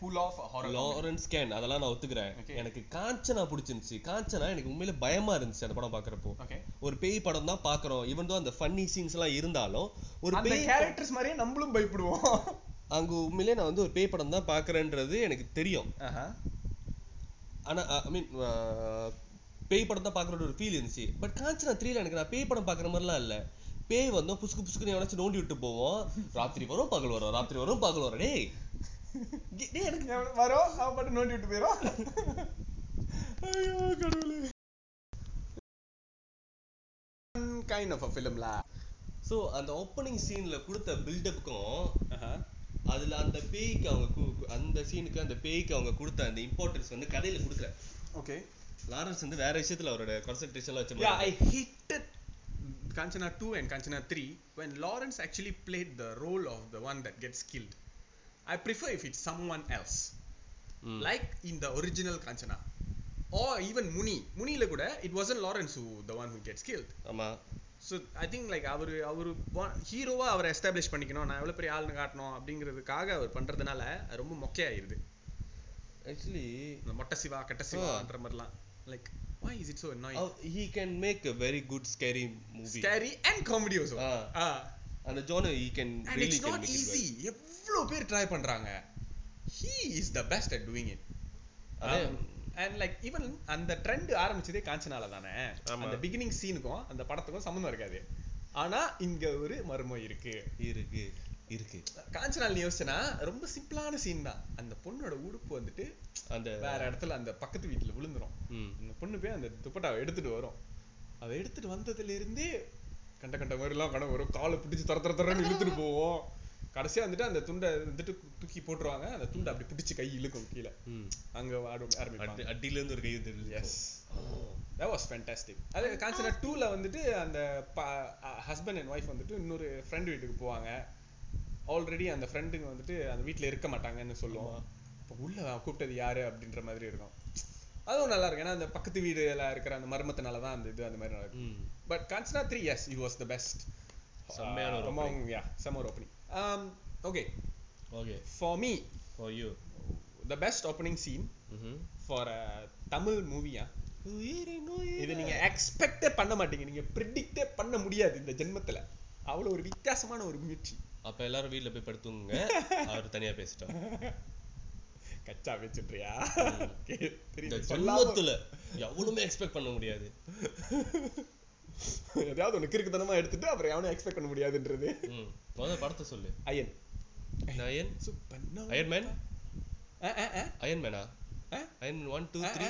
pull off a horror comedy.
Lawrence can அதெல்லாம் நான் ஒத்துக்கிறேன். எனக்கு காஞ்சனா பிடிச்சிருந்துச்சு. காஞ்சனா எனக்கு உண்மையில பயமா இருந்துச்சு அந்த படம் பார்க்கறப்போ
okay.
ஒரு பேய் படம் தான் பார்க்கறோம் ஈவன் அந்த ஃபன்னி சீன்ஸ் எல்லாம் இருந்தாலும் ஒரு
அந்த
பேய்
கேரக்டர்ஸ் மாதிரியே நம்மளும் பயப்படுவோம்.
அங்க உண்மையிலே நான் வந்து ஒரு பேய் படம் தான் பார்க்கறேன்றது எனக்கு தெரியும். ஆனா ஐ மீன் பேய் படம் தான் பார்க்குற ஒரு ஃபீல் இருந்துச்சு. பட் காஞ்சனா த்ரீல எனக்கு நான் பேய் படம் பார்க்குற மாதிரிலாம் இல்ல. பேய் வந்தோம் புசுக்கு புசுக்குன்னு எவனாச்சும் நோண்டி விட்டு போவோம். ராத்திரி வரும் பகல் வரும். ராத்திரி வரும் பகல் வரும். டேய். எனக்கு
வரோம்? அவன் பாட்டு நோண்டி விட்டு போயிரும். ஐயோ கடவுளே. கைண்ட் ஆஃப் அ ஃபிலிம்ல
ஸோ அந்த ஓப்பனிங் சீன்ல கொடுத்த பில்டப்புக்கும் அதுல அந்த பேய்க்கு அவங்க அந்த சீனுக்கு அந்த பேய்க்கு அவங்க கொடுத்த அந்த இம்பார்ட்டன்ஸ் வந்து கதையில கொடுக்கல.
ஓகே
லாரன்ஸ் வந்து வேற விஷயத்துல அவரோட கான்சென்ட்ரேஷன்ல வச்ச
I hated Kanchana 2 and Kanchana 3 when Lawrence actually played the role of the one that gets killed. I prefer if it's someone else.
ம்.
Like in the original Kanchana. Or even Muni. Munila kuda, it wasn't Lawrence who the one who gets killed.
ஆமா
so I think like அவர் அவர் ஹீரோவா அவரை establish பண்ணிக்கணும் நான் எவ்வளோ பெரிய ஆளுன்னு காட்டணும் அப்படிங்கிறதுக்காக அவர் பண்றதுனால ரொம்ப மொக்கையாயிருது
ஆக்சுவலி
இந்த மொட்டை சிவா கட்ட சிவான்ற மாதிரிலாம் like why is it so annoying
he can make a very good scary movie
scary and comedy also
Ah.
ah
அந்த genre he can
and
really
it's
can
not
make it
easy எவ்வளவு பேர் try பண்றாங்க he is the best at doing it
அதே-
Um, and like even அந்த trend ஆரம்பிச்சதே காஞ்சனால தானே. அந்த பிகினிங் சீனுக்கும் அந்த படத்துக்கும் சம்மந்தம் இருக்காது ஆனா இங்க ஒரு மர்மம் இருக்கு
இருக்கு இருக்கு.
காஞ்சனால் நீ யோசிச்சனா ரொம்ப சிம்பிளான சீன் தான். அந்த பொண்ணோட உடுப்பு வந்துட்டு
அந்த
வேற இடத்துல அந்த பக்கத்து வீட்டுல விழுந்துரும். அந்த பொண்ணு போய் அந்த துப்பட்டாவை எடுத்துட்டு வரும். அதை எடுத்துட்டு வந்ததுல இருந்தே கண்ட கண்ட மாதிரி எல்லாம் கனவு வரும். காலை பிடிச்சு தர தர தரன்னு இழுத்துட்டு போவோம். கடைசியா வந்துட்டு அந்த துண்டை வந்துட்டு தூக்கி போட்டுருவாங்க. அந்த துண்டை அப்படி பிடிச்சு கை இழுக்கும் கீழே.
ம்.
அங்க ஆரம்பிப்பாங்க.
அடி அடியில இருந்து ஒரு கை தெரியுது
எஸ் that was fantastic. அது காஞ்சனா டூல வந்துட்டு அந்த ஹஸ்பண்ட் அண்ட் ஒய்ஃப் வந்துட்டு இன்னொரு ஃப்ரெண்ட் வீட்டுக்கு போவாங்க. ஆல்ரெடி அந்த ஃப்ரெண்டுங்க வந்துட்டு அந்த வீட்ல இருக்க மாட்டாங்கன்னு சொல்லுவோம் இப்போ உள்ள கூப்பிட்டது யாரு அப்படின்ற மாதிரி இருக்கும். அதுவும் நல்லா இருக்கும். ஏன்னா அந்த பக்கத்து வீடுல இருக்கிற அந்த மர்மத்தினால தான் அந்த இது அந்த மாதிரி நடக்கும்.
ம்.
But Kanchana three yes it was the best
செம்மையான ஒரு
among yeah செம்ம ஒரு opening
okay
okay for
me for
you the best opening
scene
for Tamil மூவியா இது நீங்க எக்ஸ்பெக்டே பண்ண மாட்டீங்க. நீங்க ப்ரிடிக்டே பண்ண முடியாது இந்த ஜென்மத்துல. அவ்வளவு ஒரு வித்தியாசமான ஒரு முயற்சி.
அப்ப எல்லாரும் வீட்ல போய் படுத்துங்க. (laughs) அவர் தனியா பேசிட்டோம்
கச்சா வச்சுட்றியா
இந்த ஜென்மத்துல எவ்வளவுமே எக்ஸ்பெக்ட் பண்ண முடியாது.
ஏதாவது ஒண்ணு கிறுக்குத்தனமா எடுத்துட்டு அப்புறம் எவனும் எக்ஸ்பெக்ட் பண்ண முடியாதுன்றது.
முதல்ல படத்தை சொல்லு.
Ayan.
Ayan?
Super
Iron Man? Iron மேனா? அயன் ஒன் டூ த்ரீ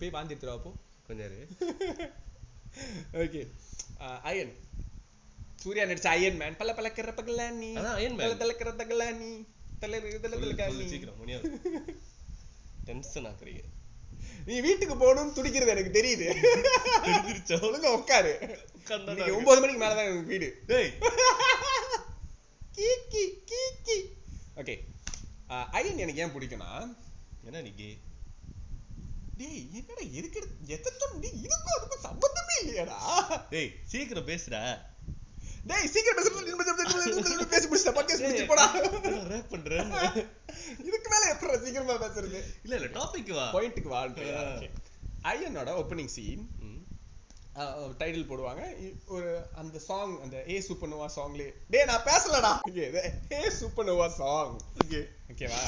போய் வாந்தி எடுத்துருவா அப்போ
கொஞ்சம்
ஓகே (laughs) அயன். சூர்யா நடிச்ச அயன் மேன் பல பழக்கிற பகலானி
அதான் Iron Man.
பல தலக்கிற தகலானி தலை தலை
சீக்கிரம் முடியாது. டென்ஷன் ஆக்குறீங்க
நீ வீட்டுக்கு போகணும்னு துடிக்கிறது எனக்கு தெரியுது.
தெரிஞ்சிருச்சா?
ஒழுங்கா உட்காரு. ஒன்பது மணிக்கு மேலதான் எனக்கு வீடு. கீக்கி கீக்கி ஓகே அயன் எனக்கு ஏன் பிடிக்கும்னா
என்ன நீ?
டேய் என்னடா எடுத்து- எத்தனை டேய் இதுக்கும் அதுக்கும் சம்பந்தமே இல்லையாடா.
டேய் சீக்கிரம் பேசுடா.
டேய் சீக்கிரம் பேச பேசி முடிச்சிட்ட பாட்காஸ்ட் முடிச்சு போடா.
ரேப் பண்ற
இதுக்கு மேல எப்படி சீக்கிரமா பேசுறது?
இல்ல இல்ல டாபிக் வா?
பாயிண்ட்டுக்கு வாழ்க்கையா
ஆ.
ஐயனோட ஓப்பனிங் சீன். டைட்டில் போடுவாங்க. ஒரு அந்த சாங் அந்த ஏ சூப்பர்னோவா சாங்லயே டேய் நான் பேசலடா. இது ஏ சூப்பர்னோவா சாங்
ஓகே
ஓகேவா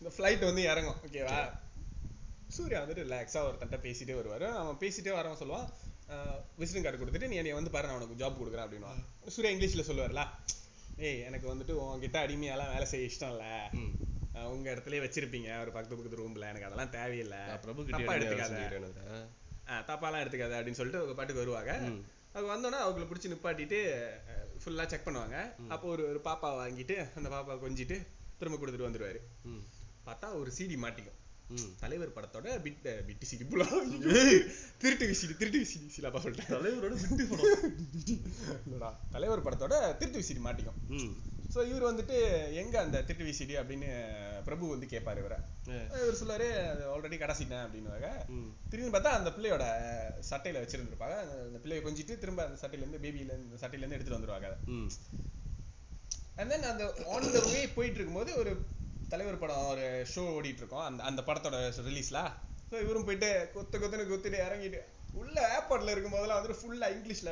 இந்த ஃப்ளைட் வந்து இறங்கும். ஓகேவா சூர்யா வந்துட்டு ரிலாக்ஸா ஒருத்தன்ட்ட பேசிட்டே வருவாரு. அவன் பேசிட்டே வரவன் சொல்லுவான் விசிட்டிங் கார்டு கொடுத்துட்டு நீ என்னை வந்து பாரு நான் உனக்கு ஜாப் கொடுக்குறேன் அப்படின்னுவான் சூர்யா இங்கிலீஷ்ல சொல்லுவார்ல ஏய் எனக்கு வந்துட்டு உன்கிட்ட அடிமையாலாம் வேலை செய்ய இஷ்டம் இல்ல. உங்க இடத்துலயே வச்சிருப்பீங்க ஒரு பக்கத்து பக்கத்து ரூம்ல எனக்கு அதெல்லாம் தேவையில்லை.
பிரபு
தப்பா
கிட்ட
எடுத்துக்காத. தப்பாலாம் எடுத்துக்காத அப்படின்னு சொல்லிட்டு அவங்க பாட்டுக்கு வருவாங்க. அவங்க வந்தோடனே அவங்கள பிடிச்சி நிப்பாட்டிட்டு ஃபுல்லா செக் பண்ணுவாங்க. அப்போ ஒரு ஒரு பாப்பா வாங்கிட்டு அந்த பாப்பா கொஞ்சிட்டு திரும்ப கொடுத்துட்டு வந்துருவாரு. பார்த்தா ஒரு சிடி மாட்டிக்கும். தலைவர் படத்தோட பிட் பிட்டு சிடி புலா திருட்டு விசிடி திருட்டு விசிடி சிலாப்பா சொல்லிட்டேன்
தலைவரோட விட்டு படம்
தலைவர் படத்தோட திருட்டு விசிடி மாட்டிக்கும். சோ இவர் வந்துட்டு எங்க அந்த திருட்டு விசிடி அப்படின்னு பிரபு வந்து கேட்பாரு இவரை. இவர் சொல்லாரு ஆல்ரெடி கடைசிட்டேன் அப்படின்னுவாங்க. திரும்பி பார்த்தா அந்த பிள்ளையோட சட்டையில வச்சிருந்திருப்பாங்க அந்த- பிள்ளையை கொஞ்சிட்டு திரும்ப அந்த சட்டையில இருந்து பேபில இருந்து சட்டையில இருந்து எடுத்துட்டு வந்துருவாங்க. அண்ட் தென் அந்த ஆன் த வே போயிட்டு இருக்கும்போது ஒரு தலைவர் படம் ஒரு ஷோ ஓடிட்டு இருக்கோம் அந்த அந்த படத்தோட ரிலீஸ்ல ஸோ இவரும் போயிட்டு கொத்து கொத்துன்னு கொத்திட்டு இறங்கிட்டு உள்ள ஏர்போர்ட்ல இருக்கும் போதெல்லாம் வந்துட்டு ஃபுல்லா இங்கிலீஷ்ல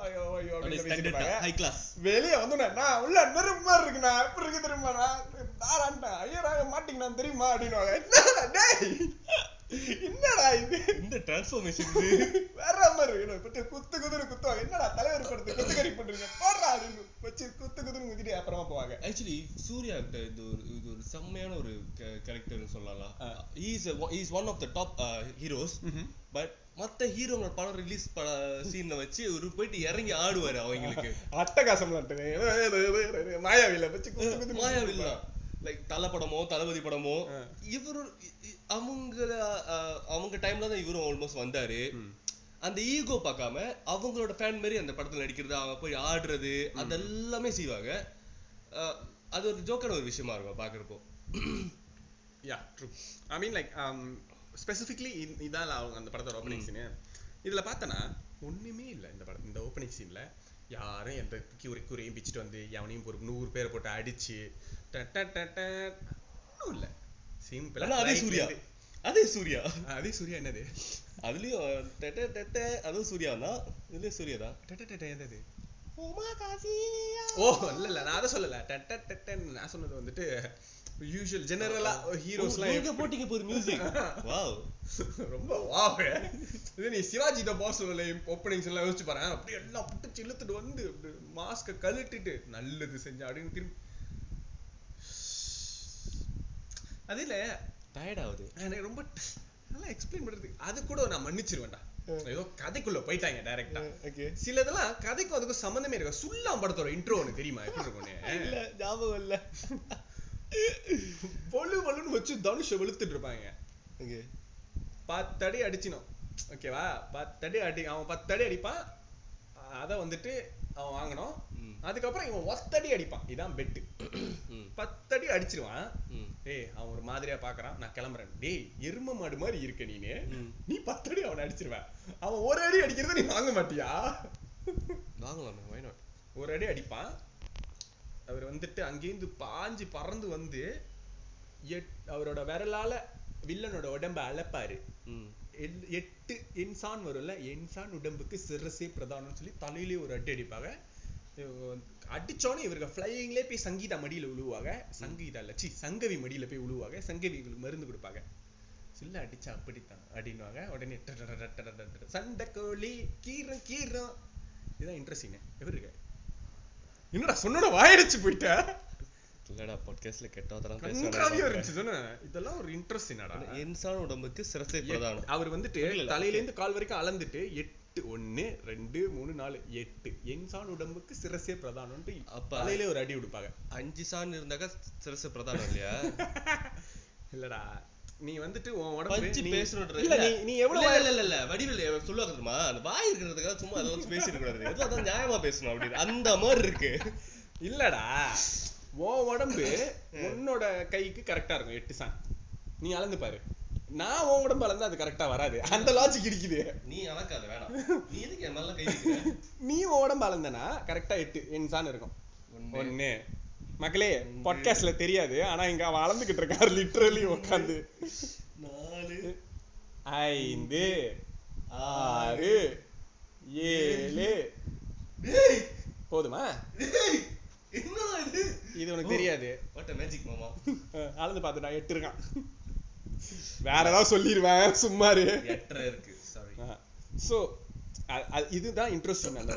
ஐயோ அப்படின்னு
high class.
வெளியே வந்தோடனே நான் உள்ள நெருப்பு மாதிரி இருக்குண்ணா எப்படி இருக்கு தெரியுமாண்ணா? தாரான்ட்டேன் ஐயராக மாட்டிங்கண்ணா தெரியுமா? அப்படின்னுவாங்க. என்னடா இது?
இந்த டிரான்ஸ்ஃபர்மேஷன்
வேற மாதிரி இருக்கு பட்டு குத்து குத்துன்னு குத்துவாங்க. என்னடா தலைவர் படத்து குத்துக்கறி பண்றீங்க போடுறா அப்படின்னு வச்சு குத்து குத்துன்னு குத்திட்டு அப்புறமா போவாங்க.
ஆக்சுவலி சூர்யா கிட்ட இது ஒரு இது ஒரு செம்மையான ஒரு கேரக்டர்னு சொல்லலாம். Is is one of the top heroes but மத்த ஹீரோங்களோட படம் ரிலீஸ் சீன்ல வச்சு ஒரு போயிட்டு இறங்கி ஆடுவாரு அவங்களுக்கு.
அட்டகாசம் மாயாவில வச்சு குத்து குத்து
மாயாவில்ல லைக் தல படமோ தளபதி படமோ. இவரு அவங்கள அவங்க டைம்ல தான் இவரும் ஆல்மோஸ்ட் வந்தாரு. அந்த ஈகோ பார்க்காம அவங்களோட ஃபேன் மாதிரி அந்த படத்துல நடிக்கிறது அவங்க போய் ஆடுறது அதெல்லாமே செய்வாங்க. அது ஒரு ஜோக்கான ஒரு விஷயமா இருக்கும் பாக்குறப்போ
yeah true I mean like specifically இதான் அவங்க அந்த படத்தோட ஓப்பனிங் சீனு இதுல பார்த்தனா ஒண்ணுமே இல்ல இந்த படம் இந்த ஓப்பனிங் சீன்ல யாரும் எந்த கியூரி குறையும் பிச்சுட்டு வந்து எவனையும் ஒரு நூறு பேரை போட்டு அடிச்சு ஒண்ணும் இல்ல சிம்பிளா
அதே சூர்யா அதே சூர்யா
அதே சூர்யா என்னது
அதுலயும் டெட்ட டெட்ட அதுவும் சூர்யா தான் இதுலயும் சூர்யா தான்
ட ட ட ட என்னது ஓ இல்ல இல்ல நான் அதை சொல்லல டன் டன் நான் சொன்னது வந்துட்டு யூஷுவல் ஜெனரலா ஹீரோஸ்லாம்
நீங்க போட்டீங்க ஒரு மியூசிக் வாவ்
ரொம்ப வாவே இது நீ சிவாஜி த பாஸ் ஓப்பனிங்ஸ் எல்லாம் யோசிச்சு பாரு. அப்படியே எல்லாம் புட்டுச்சு இழுத்துட்டு வந்து மாஸ்க கழட்டிட்டு நல்லது செஞ்சா அப்படின்னு திரும்பி. அது இல்ல.
டயர்ட் ஆகுது.
எனக்கு ரொம்ப நல்லா எக்ஸ்பிளைன் பண்றது. அது கூட நான் மன்னிச்சிருவேன்டா. ஏதோ கதைக்குள்ள போயிட்டாங்க டைரக்டா
ஓகே
சிலதெல்லாம் கதைக்கும் அதுக்கும் சம்மந்தமே இருக்கு சுல்லாம் படத்தோட இன்ட்ரோ உனக்கு தெரியுமா? எப்படி இருக்கும்னு
இல்ல ஞாபகம் இல்ல.
பொழு பொழுன்னு வச்சு தனுஷ வெளுத்துட்டு இருப்பாங்க.
ஓகே.
பத்தடி அடிச்சினோம் ஓகேவா? பத்தடி அடி அவன் பத்தடி அடிப்பான். அத வந்துட்டு அவன் வாங்கணும்.
ம்.
அதுக்கப்புறம் இவன் ஒத்தடி அடிப்பான். இதான் பெட்டு. பத்தடி அடிச்சிருவான். டேய் அவன் ஒரு மாதிரியா பாக்குறான். நான் கிளம்புறேன். டேய் எரும மாடு மாதிரி இருக்க நீனு. நீ பத்தடி அவனை அடிச்சிருவ. அவன் ஒரு அடி அடிக்கிறத நீ வாங்க மாட்டியா?
வாங்கலாமே
ஒரு அடி அடிப்பான். அவர் வந்துட்டு அங்கேருந்து பாஞ்சு பறந்து வந்து எட் அவரோட விரலால வில்லனோட உடம்ப எல்- எட்டு இன்சான் வரும்ல இன்சான் உடம்புக்கு சிரசே பிரதானம்னு சொல்லி தலையிலே ஒரு அடி அடிப்பாங்க. அடிச்சோன்னே இவருக்கு ஃப்ளையிங்லேயே போய் சங்கீதா மடியில விழுவாங்க சங்கீதா இல்ல சி சங்கவி மடியில போய் விழுவாங்க சங்கவி இவங்களுக்கு மருந்து கொடுப்பாங்க. சில்ல அடிச்சா அப்படித்தான் அப்படின்னுவாங்க. உடனே. சண்டை கோழி கீரம் கீரம் இதுதான் இன்ட்ரெஸ்டிங் எப்படி இருக்கு? என்னடா சொன்னோட வாயடிச்சு போயிட்ட?
இல்லடா பாட்காஸ்ட்ல கெட்டவதெல்லாம் பேசுறாங்க
இருந்துச்சு சொன்னேன். இதெல்லாம் ஒரு இன்ட்ரெஸ்ட் என்னடா?
இன்சான் உடம்புக்கு சிரசை பிரதானம்.
அவர் வந்துட்டு. தலையில இருந்து கால் வரைக்கும் அளந்துட்டு எட்டு ஒண்ணு ரெண்டு மூணு நாலு எட்டு. என்சான் உடம்புக்கு சிரசே பிரதானம்ட்டு தலையிலே ஒரு அடி கொடுப்பாங்க
அஞ்சு சான் இருந்தாக்கா சிரசை பிரதானம் இல்லையா? (laughs)
இல்லடா. நீ வந்துட்டு உன் உடம்பு
பேசணுன்ற
இல்ல நீ நீ எவ்வளவு
இல்ல இல்ல இல்ல வடிவில் சொல்லுவாங்க தெரியுமா? அந்த வாய் இருக்கிறதுக்காக சும்மா அதை வச்சு பேசிட்டு கூடாது ஏதோ அதான் நியாயமா பேசணும் அப்படின்னு. அந்த மாதிரி இருக்கு.
இல்லடா. உன் உடம்பு (laughs) உன்னோட கைக்கு கரெக்டா இருக்கும். எட்டு சான் நீ அளந்து பாரு. நான் உன் உடம்பு அளந்தா அது கரெக்டா வராது. அந்த லாஜிக் இருக்குது.
நீ அளக்காத வேணாம். நீ எதுக்கு என் மேல கை (laughs)
நீ உன் உடம்பு அளந்தனா கரெக்டா எட்டு என்சான் இருக்கும்.
ஒண்ணு.
மக்களே பாட்காஸ்ட்ல தெரியாது. ஆனா இங்க அவன் அளந்துகிட்டு இருக்காரு லிட்டரலி உட்காந்து
நாலு.
ஐந்து ஆறு ஏழு. போதுமா?
இது?
உனக்கு தெரியாது.
வாட் மேஜிக் மாமா
அளந்து பார்த்து நான் எட்டு வேற ஏதாவது சொல்லிடுவேன். சும்மாரு
எட்டரை இருக்கு. சாரி
ஸோ இதுதான் இன்ட்ரெஸ்டிங் அந்த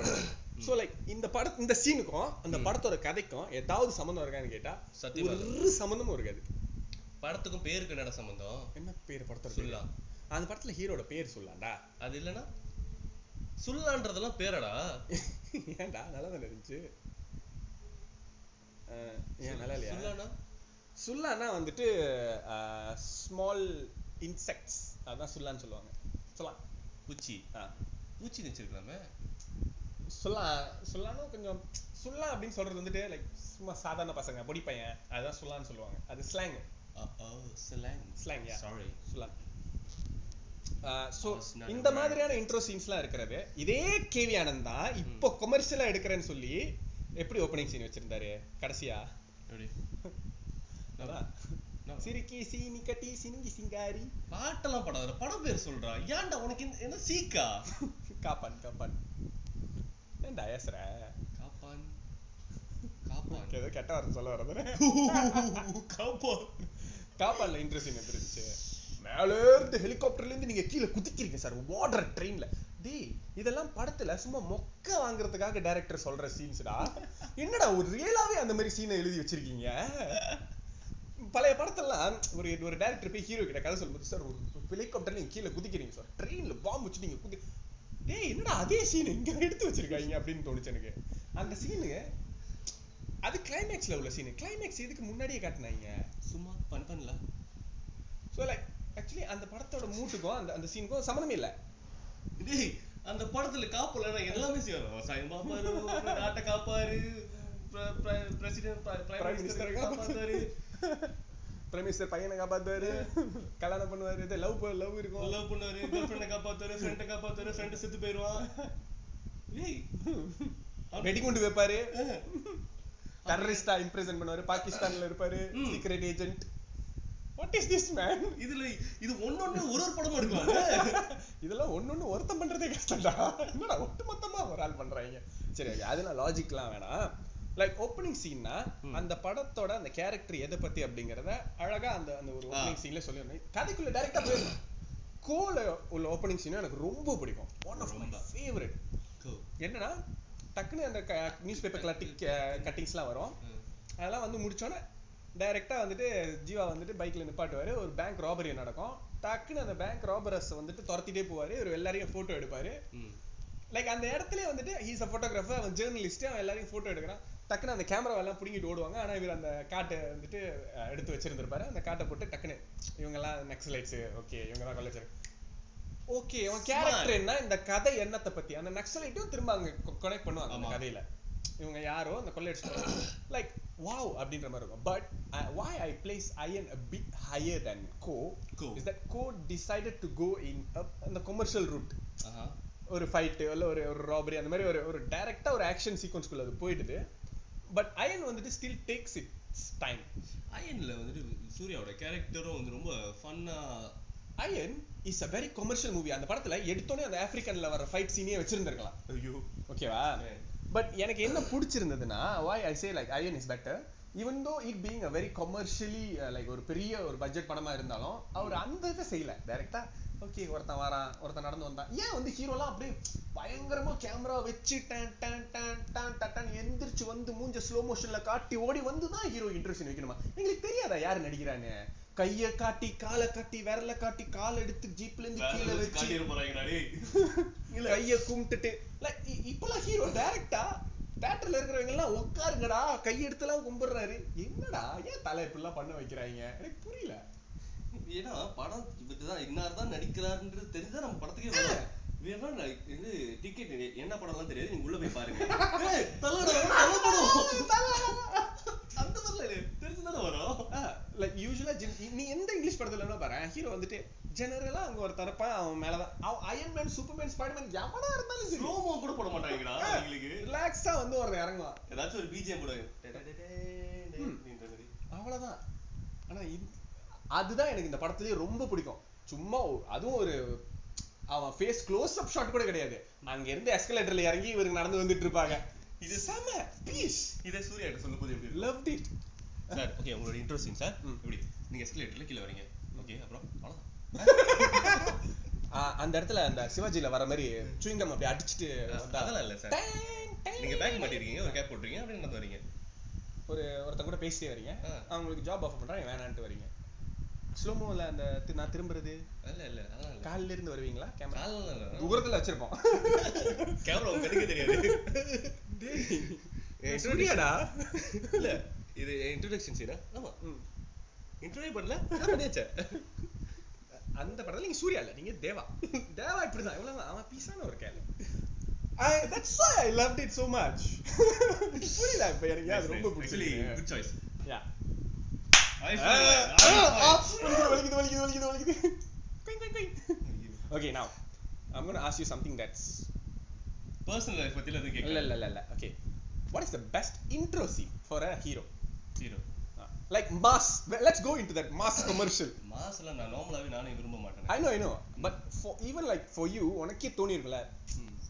ஸோ லைக் இந்த பட இந்த சீனுக்கும் அந்த படத்தோட கதைக்கும் ஏதாவது சம்மந்தம் இருக்கான்னு கேட்டா
சத்தியமா.
ஒரு சம்மந்தமும் இருக்காது.
படத்துக்கும் பேருக்கு என்னடா சம்பந்தம்?
என்ன பேர் படத்தோட
சுல்லா.
பேர் அந்த படத்துல ஹீரோட பேர் சொல்லாம்டா
அது இல்லனா சுல்லான்றதெல்லாம் பேரடா? (laughs)
ஏன்டா? நல்லா தானே இருந்துச்சு ஏன் நல்லா இல்லையா?
சுல்லானா?
சுல்லானா வந்துட்டு ஸ்மால் இன்செக்ட்ஸ் அதான் சுல்லான்னு சொல்லுவாங்க. சொல்லலாம்.
பூச்சி.
ஆ.
பூச்சி வச்சிருக்கலாமே.
சொல்லலாம் சொல்லானும் கொஞ்சம் சுல்லா அப்படின்னு சொல்றது வந்துட்டு லைக் சும்மா சாதாரண பசங்க பொடி பையன் அதுதான் சொல்லான்னு சொல்லுவாங்க. அது slang
oh slang
slang yeah
sorry
சொல்லலாம் ஸோ
I was not
இந்த. மாதிரியான இன்ட்ரோ சீன்ஸ்லாம் இருக்கிறது. இதே கேவி ஆனந்த் தான் இப்போ கொமர்ஷியலா எடுக்கிறேன்னு சொல்லி எப்படி ஓப்பனிங் சீன் வச்சிருந்தாரு? கடைசியா. (laughs) சிரிக்கி சீனி கட்டி சினிங்கி சிங்காரி.
பாட்டெல்லாம் படாத படம் பேர் சொல்றா. ஏன்டா உனக்கு என்ன சீக்கா? (laughs)
காப்பான் காப்பான். ஏன்டா ஏசுற
காப்பான். காப்பான்.
ஏதோ கெட்ட வார்த்தை சொல்ல வரது
காப்பான்.
காப்பான்ல இன்ட்ரெஸ்டிங் எப்படி இருந்துச்சு? மேலே இருந்து ஹெலிகாப்டர்ல இருந்து நீங்க கீழே குதிக்கிறீங்க சார் ஓடுற ட்ரெயின்ல டேய் இதெல்லாம் படத்துல சும்மா மொக்க வாங்குறதுக்காக டைரக்டர் சொல்ற சீன்ஸ்டா என்னடா ஒரு ரியலாவே அந்த மாதிரி சீனை எழுதி வச்சிருக்கீங்க? பழைய படத்தெல்லாம் ஒரு ஒரு டைரக்டர் போய் ஹீரோ கிட்ட கதை சொல்லும்போது சார் ஒரு ஹெலிகாப்டர்ல நீங்க கீழே குதிக்கிறீங்க சார் ட்ரெயின்ல பாம்பு வச்சு நீங்க குதி டேய் என்னடா அதே சீன் இங்க எடுத்து வச்சிருக்காங்க அப்படின்னு தோணுச்சு எனக்கு. அந்த சீனுங்க அது கிளைமேக்ஸ்ல உள்ள சீன் கிளைமேக்ஸ் இதுக்கு முன்னாடியே காட்டினாங்க
சும்மா பன் பண்ணல
ஸோ லைக் ஆக்சுவலி அந்த படத்தோட மூட்டுக்கும் அந்த அந்த சீனுக்கும் சம்மந்தமே இல்ல.
டேய் அந்த படத்துல காப்பல எல்லாமே செய்வாங்க. விவசாயம் பாப்பாரு நாட்டை காப்பாரு பிரசிடென்ட் பிரைம் மினிஸ்டர் காப்பாத்தாரு.
பிரைம் மினிஸ்டர் பையனை காப்பாத்துவாரு. (laughs) கல்யாணம் பண்ணுவாரு. இது லவ் லவ் இருக்கும்.
லவ் பண்ணுவாரு. கேர்ள் ஃப்ரெண்டை காப்பாத்துவாரு ஃப்ரெண்டை காப்பாத்துவாரு ஃப்ரெண்ட் செத்து போயிடுவான் டேய் (laughs)
வெடிகுண்டு வைப்பாரு. டெரரிஸ்டா இம்ப்ரெசன் பண்ணுவாரு. பாகிஸ்தான்ல இருப்பாரு. Secret agent what is this man
இதுல இது ஒண்ணொண்ணு ஒரு ஒரு படமா எடுக்கலாம் (laughs)
இதெல்லாம் ஒண்ணொண்ணு ஒருத்தன் பண்றதே கஷ்டம்டா. என்னடா ஒட்டுமொத்தமா ஒரு ஆள் பண்றாங்க. சரி அதெல்லாம் லாஜிக்லாம் வேணாம். லைக் ஓப்பனிங் சீன்னா அந்த படத்தோட அந்த கேரக்டர் எதை பத்தி அப்படிங்கறத அழகா அந்த அந்த ஒரு ஓப்பனிங் சீன்ல சொல்லிடணும் கதைக்குள்ள டைரக்டா போயிடணும் கோல உள்ள ஓப்பனிங் சீன் எனக்கு ரொம்ப பிடிக்கும். One of
my.
ஃபேவரட். என்னன்னா டக்குன்னு அந்த நியூஸ் பேப்பர் கட்டிங் கட்டிங்ஸ்லாம் வரும்.
ம்.
அதெல்லாம் வந்து முடிச்சோன்னே டைரக்டா வந்துட்டு ஜீவா வந்துட்டு பைக்ல நிப்பாட்டுவாரு. ஒரு பேங்க் ராபரி நடக்கும். டக்குன்னு அந்த பேங்க் ராபரஸ் வந்துட்டு துரத்திட்டே போவாரு. இவர் எல்லாரையும் போட்டோ எடுப்பாரு. லைக் அந்த இடத்துலயே வந்துட்டு ஹீஸ் அ ஃபோட்டோகிராஃபர் அவன் ஜேர்னலிஸ்ட் அவன் எல்லாரையும் போட்டோ எடுக்கிறான். டக்குன்னு அந்த கேமரா எல்லாம் பிடிங்கிட்டு ஓடுவாங்க. ஆனா இவர் அந்த காட்டை வந்துட்டு எடுத்து வச்சிருந்திருப்பாரு. அந்த காட்டை போட்டு டக்குன்னு இவங்க எல்லாம் நக்சலைட்ஸ் ஓகே இவங்க தான் கொள்ளைச்சர் ஓகே அவன் கேரக்டர் என்ன? இந்த கதை என்னத்தை பத்தி? அந்த நக்சலைட்டும் திரும்ப அங்க கனெக்ட் பண்ணுவாங்க அந்த. கதையில. இவங்க யாரோ அந்த கொள்ளையடிச்சு லைக் வாவ் அப்படின்ற மாதிரி இருக்கும். But why I place Ayan a bit higher than Ko
Co.
is that Ko decided to go in a- அந்த commercial route.
ஆஹா.
ஒரு ஃபைட் இல்ல ஒரு ஒரு ராபரி அந்த மாதிரி ஒரு ஒரு டைரக்டா ஒரு ஆக்ஷன் சீக்வன்ஸ்குள்ள அது போயிடுது. பட் அயன் வந்துட்டு ஸ்டில் டேக்ஸ் இட்ஸ் டைம்
அயன்ல வந்துட்டு சூர்யாவோட கேரக்டரும் வந்து ரொம்ப ஃபன்னா
Ayan is a very commercial movie அந்த படத்துல எடுத்தோனே அந்த ஆப்பிரிக்கன்ல வர ஃபைட் சீனே வச்சிருந்திருக்கலாம்.
ஐயோ.
ஓகேவா பட் எனக்கு என்ன பிடிச்சிருந்ததுன்னா why I say like Ayan is better even though it being a very commercially like ஒரு பெரிய ஒரு பட்ஜெட் படமா இருந்தாலும் அவர் அந்த இதை செய்யல. டைரக்டா ஓகே ஒருத்தன் வரான் ஒருத்தன் நடந்து வந்தான். ஏன் வந்து ஹீரோலாம் அப்படியே பயங்கரமா கேமரா வச்சு டன் டன் டன் டன் டன் டன் எந்திரிச்சு வந்து மூஞ்ச ஸ்லோ மோஷன்ல காட்டி ஓடி வந்து தான் ஹீரோ இன்ட்ரெஸ்ட் வைக்கணுமா? எங்களுக்கு தெரியாதா யார் நடிக்கிறான்னு? கைய காட்டி காலை காட்டி விரல காட்டி கால் எடுத்து ஜீப்ல இருந்து கீழே வச்சு (laughs) கைய கும்பிட்டுட்டு இப்பெல்லாம் ஹீரோ டைரக்டா தியேட்டர்ல இருக்கிறவங்க எல்லாம் உட்காருங்கடா கை எடுத்துலாம் கும்பிடுறாரு. என்னடா ஏன் தலை இப்படிலாம் பண்ண வைக்கிறாங்க? எனக்கு புரியல.
ஏன்னா படம் இப்படிதான் இன்னார் தான் நடிக்கிறாருன்றது தெரிஞ்சா நம்ம படத்துக்கே நான் இது டிக்கெட் என்ன படம்லாம் தெரியாது? நீங்க உள்ள போய் பாருங்க. அந்த மாதிரில தெரிஞ்சுதானே வரும்.
லைக் யூஸ்வலா நீ எந்த இங்கிலீஷ் படத்துல வேணா பாரு. ஹீரோ வந்துட்டு ஜெனரலா அங்க ஒரு தரப்பா அவன் மேலதான். அவன் அயன் மேன் சூப்பர்மேன் ஸ்பைடர்மேன் எவனா இருந்தாலும்
ஸ்லோமோ கூட போட மாட்டாங்கடா அவங்களுக்கு.
ரிலாக்ஸா வந்து ஒருத்தன் இறங்குவான்.
ஏதாச்சும் ஒரு பிஜிஎம் போடுவாங்க.
அவ்வளவுதான் ஆனா அதுதான் எனக்கு இந்த படத்துலயே ரொம்ப பிடிக்கும். சும்மா அதுவும் ஒரு அவன் ஃபேஸ் க்ளோஸ் அப் ஷாட் கூட கிடையாது. அங்க இருந்து எஸ்கலேட்டர்ல இறங்கி இவருக்கு நடந்து வந்துட்டு இருப்பாங்க. இது செம பீஸ்
இதை சூர்யா கிட்ட சொல்லும் போது எப்படி?
லவ்ட் இட்
சார் ஓகே உங்களோட இன்ட்ரெஸ்டிங் சார்.
ம்.
எப்படி? நீங்க எஸ்கலேட்டர்ல கீழே வரீங்க. ஓகே அப்புறம் அவ்வளவுதான்.
அந்த இடத்துல அந்த சிவாஜில வர மாதிரி சுவிங்கம் அப்படி அடிச்சிட்டு
அதெல்லாம் இல்ல சார். நீங்க பேக் மாட்டிருக்கீங்க ஒரு கேப் போட்டுறீங்க அப்படியே நடந்து வரீங்க.
ஒரு ஒருத்தன் கூட பேசிட்டே வரீங்க. அவங்களுக்கு ஜாப் ஆஃபர் பண்றாங்க வேணான்ட்டு வரீங்க. ஸ்லோமோல அந்த தி- நான் திரும்புறது?
இல்ல இல்ல
கால்ல இருந்து வருவீங்களா? கேமரா தூரத்துல வச்சிருப்போம். (laughs)
கேமரா உங்க கண்ணுக்கு தெரியாது.
டேய், சூர்யாடா
இல்ல இது இன்ட்ரோடக்ஷன் சீனா? ஆமா.
ம்.
இன்ட்ரோவே பண்ணல? பண்ணியாச்சே.
அந்த படத்துல நீங்க சூர்யா இல்ல நீங்க தேவா. தேவா இப்படிதான். இவ்வளவுதான் அவன் பீஸான ஒரு கேள். I, that's why I loved it so much. (laughs) புரியல இப்ப எனக்கு ரொம்ப பிடிச்சிருக்கு.
Good choice
Yeah.
I
ah,
feel
ah, ah,
that.
வலிக்குது, வலிக்குது, வலிக்குது, going to ask you something that's
personal life பத்தில எதுவும் கேட்கல
இல்ல இல்ல இல்ல okay what is the best intro scene for a hero
hero
Ah, like mass Well, let's go into that mass commercial
மாஸ்ல நான் நார்மலாவே நானே விரும்ப மாட்டேன்
I know I know but for even like for you உனக்கே தோணி.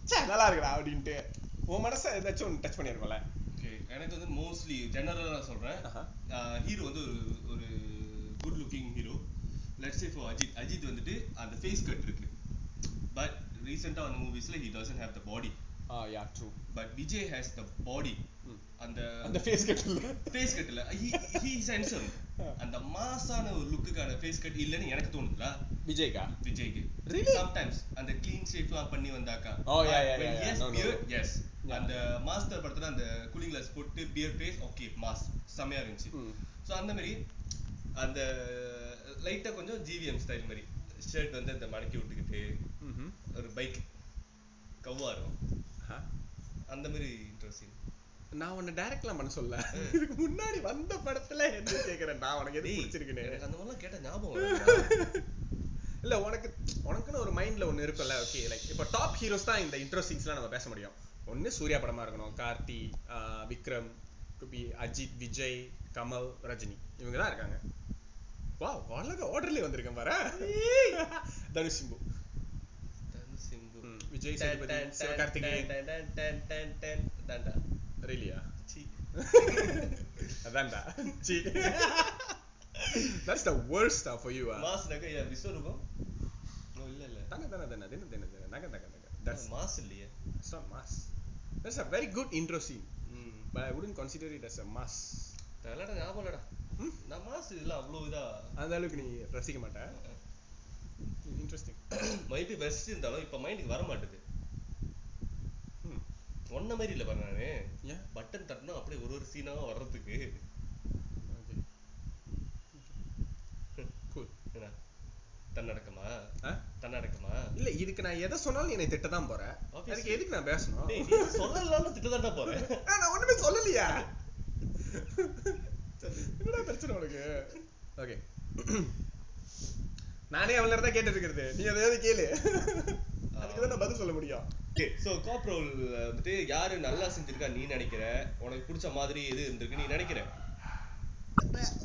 ச்சே நல்லா இருக்குடா அப்படின்ட்டு உன் மனசை ஏதாச்சும் ஒன்று டச் பண்ணிருக்கோம்ல
Okay, எனக்கு வந்து மோஸ்ட்லி ஜெனரலா நான் சொல்றேன்.
ஆஹா.
ஹீரோ வந்து ஒரு ஒரு good looking hero let's say for Ajith Ajith வந்துட்டு அந்த ஃபேஸ் கட் இருக்கு. பட் ரீசெண்டா வந்த மூவிஸ்ல he doesn't have the body
ah yeah true
but Vijay has the body அந்த
அந்த ஃபேஸ் கட் இல்ல.
ஃபேஸ் கட் இல்ல. ஹி இஸ் ஹேண்ட்சம் அந்த மாசான ஒரு லுக்குக்கான ஃபேஸ் கட் இல்லன்னு எனக்கு தோணுதுல.
விஜய்க்கா?
விஜய்க்கு.
Really?
சம்டைம்ஸ் அந்த க்ளீன் ஷேப்லாம் பண்ணி வந்தாக்கா.
Yeah, yeah, yeah. Yes
beer.
Yes.
அந்த மாஸ்டர் படத்துல அந்த கூலிங் கிளாஸ் போட்டு பியர் ஃபேஸ் ஓகே மாஸ் செமையா இருந்துச்சு.
ம்.
ஸோ அந்த மாதிரி அந்த லைட்டா கொஞ்சம் ஜிவிஎம் ஸ்டைல் மாதிரி. ஷர்ட் வந்து அந்த மடக்கி விட்டுக்கிட்டு. ஒரு பைக் கவ்வா இருக்கும். அந்த மாதிரி இன்ட்ரெஸ்டிங்
நான் உன்னை டைரக்ட்லாம் பண்ண சொல்ல இதுக்கு முன்னாடி வந்த படத்துல என்ன கேக்குறேன்? நான் உனக்கு எது பிடிச்சிருக்குன்னு.
எனக்கு அந்த மாதிரிலாம் கேட்ட ஞாபகம். (laughs)
இல்ல உனக்கு உனக்குன்னு ஒரு மைண்ட்ல ஒண்ணு இருக்கும்ல ஓகே லைக் இப்போ டாப் ஹீரோஸ் தான் இந்த இன்ட்ரோ சீன்ஸ்லாம் நம்ம பேச முடியும். ஒண்ணு சூர்யா படமா இருக்கணும். கார்த்தி விக்ரம் குபி அஜித் விஜய் கமல் ரஜினி. இவங்க தான் இருக்காங்க. வா அழகா ஆர்டர்லயே வந்திருக்கேன் பாரு. (laughs) Dhanush Simbu. Vijay
done,
Sethupathi
done, done,
Sivakarthikeyan
done, done, done, done, done, தான்டா.
ரெலியா
சீ.
அதான்டா see that's the worst for you ah
மாஸ்னாக்கா, yeah, விஸ்வரூபம்? No, இல்ல, இல்ல.
தங்க தன தன தின தின தின நக நக நக that's
மாஸ் இல்லையே.
that's not mass that's a very good intro scene
ம்.
but I wouldn't consider it as a mass
தெரியலடா, ஞாபகம் இல்லடா.
ம்?
நான் மாஸ் இதெல்லாம் அவ்வளவு இதா
அந்த அளவுக்கு நீ ரசிக்க மாட்ட இன்ட்ரெஸ்டிங்
பி பெஸ்ட் இருந்தாலும் இப்ப மைண்டுக்கு வர மாட்டுது ஒன்ன மாதிரி இல்ல பாரு நானு. பட்டன் தட்டினா அப்படியே ஒரு ஒரு சீனா வர்றதுக்கு. (laughs) என்ன? தன்னடக்கமா? தன்னடக்கமா?
இல்ல இதுக்கு நான் எதை சொன்னாலும் என்னை திட்ட தான் போற
Obviously.
அதுக்கு எதுக்கு நான் பேசணும்?
சொல்லலாம்னு திட்டதாண்டா போறேன் (laughs)
நான் ஒண்ணுமே சொல்லலையா. (laughs) என்னடா பிரச்சனை உனக்கு? ஓகே நானே அவள தான் கேட்டுட்டு இருக்கிறது நீ எதையாவது கேளு அதுக்கு தான் நான் பதில் சொல்ல முடியும்
ஓகே சோ காப் ரோல் வந்துட்டு யாரு நல்லா செஞ்சிருக்கா நீ நினைக்கிற உனக்கு பிடிச்ச மாதிரி எது இருந்திருக்கு நீ நினைக்கிற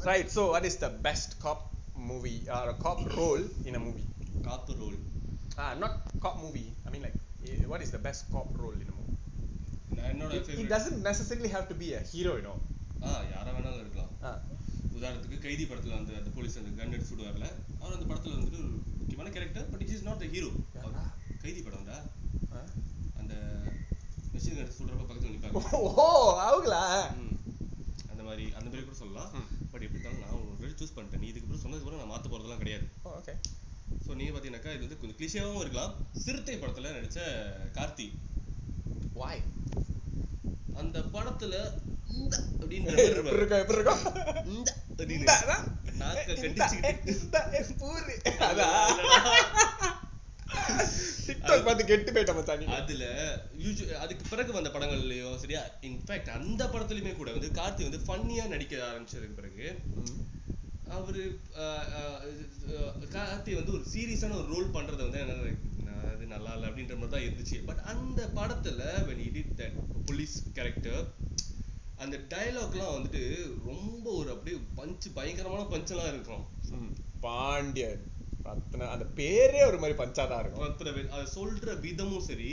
right so what is the best cop movie or a cop role in a movie
cop role
ah not cop movie i mean like eh, what is the best cop role in a movie
என்னோட favorite
doesn't necessarily have to be a hero you know
ah யாரா வேணாலும் இருக்கலாம்
ah
உதாரணத்துக்கு கைதி படத்துல வந்து அந்த police அந்த கன் எடுத்து சுடுவார்ல அவர் அந்த படத்துல வந்துட்டு ஒரு முக்கியமான character but it is not the
hero?
Kaithi படம்டா அந்த மிஷின் கன் சுடுறப்ப பக்கத்துல நிப்பாங்க.
ஓ அவங்களா.
அந்த மாதிரி அந்த மாதிரி கூட சொல்லலாம். பட் எப்படி இருந்தாலும் நான் ஒரு சூஸ் பண்ணிட்டேன். நீ இதுக்கு அப்புறம் சொன்னதுக்கு அப்புறம் நான் மாத்த போறதெல்லாம் கிடையாது.
okay.
ஸோ நீ பார்த்தீங்கன்னாக்கா இது வந்து கொஞ்சம் கிளிஷியாவும் இருக்கலாம். சிறுத்தை படத்துல நடிச்ச கார்த்தி.
Why?
அந்த படத்துல இந்த அப்படின்ற இந்த அப்படின்னு. நாக்க
பூரி. அதான். பார்த்து கெட்டு போயிட்ட மச்சான்.
அதுல அதுக்கு பிறகு வந்த படங்கள்லயும் சரியா இன்ஃபேக்ட் அந்த படத்துலயுமே கூட வந்து கார்த்தி வந்து ஃபன்னியா நடிக்க ஆரம்பிச்சதுக்கு பிறகு. அவரு கார்த்தி வந்து ஒரு சீரியஸான ஒரு ரோல் பண்றது வந்து என்ன நல்லா இல்லை அப்படின்ற மாதிரி தான் இருந்துச்சு பட் அந்த படத்துல when he did that police character அந்த டயலாக்லாம் வந்துட்டு ரொம்ப ஒரு அப்படியே பஞ்ச் பயங்கரமான பஞ்செல்லாம் இருக்கும்.
பாண்டியன் ரத்ன அந்த பேரே ஒரு மாதிரி பஞ்சாதான் இருக்கும்
ரத்ன வே- அது சொல்ற விதமும் சரி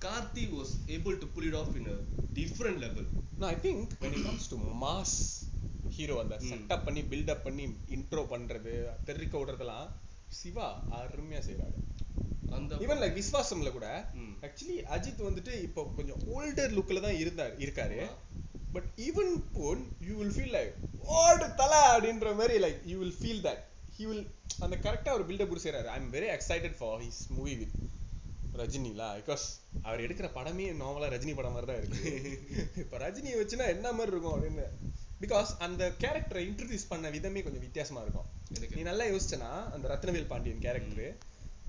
Karthi to pull it off in a different level
No, I think when it comes to mass hero அந்த. செட்டப் பண்ணி பில்டப் பண்ணி இன்ட்ரோ பண்றது தெறிக்க விடுறதெல்லாம் சிவா அருமையா
அந்த
ஈவன் லைக் விஸ்வாசம்ல கூட. ஆக்சுவலி அஜித் வந்துட்டு இப்போ கொஞ்சம் ஓல்டர் லுக்ல தான் இருந்தார் இருக்காரு. But even phone you will feel like ஓடு தலை! அப்படின்ற மாதிரி like you will feel that he will அந்த கரெக்டா ஒரு பில்டப் கூட செய்றாரு. I am very excited for his movie with ரஜினிலா because அவர் எடுக்கிற படமே நார்மலா ரஜினி படம் மாதிரி தான் இருக்கு. (laughs) இப்போ ரஜினியை வச்சுனா என்ன மாதிரி இருக்கும் அப்படின்னு. பிகாஸ் அந்த கேரக்டரை இன்ட்ரடியூஸ் பண்ண விதமே கொஞ்சம் வித்தியாசமா இருக்கும். நீ நல்லா யோசிச்சனா அந்த ரத்னவேல் பாண்டியன் கேரக்டர்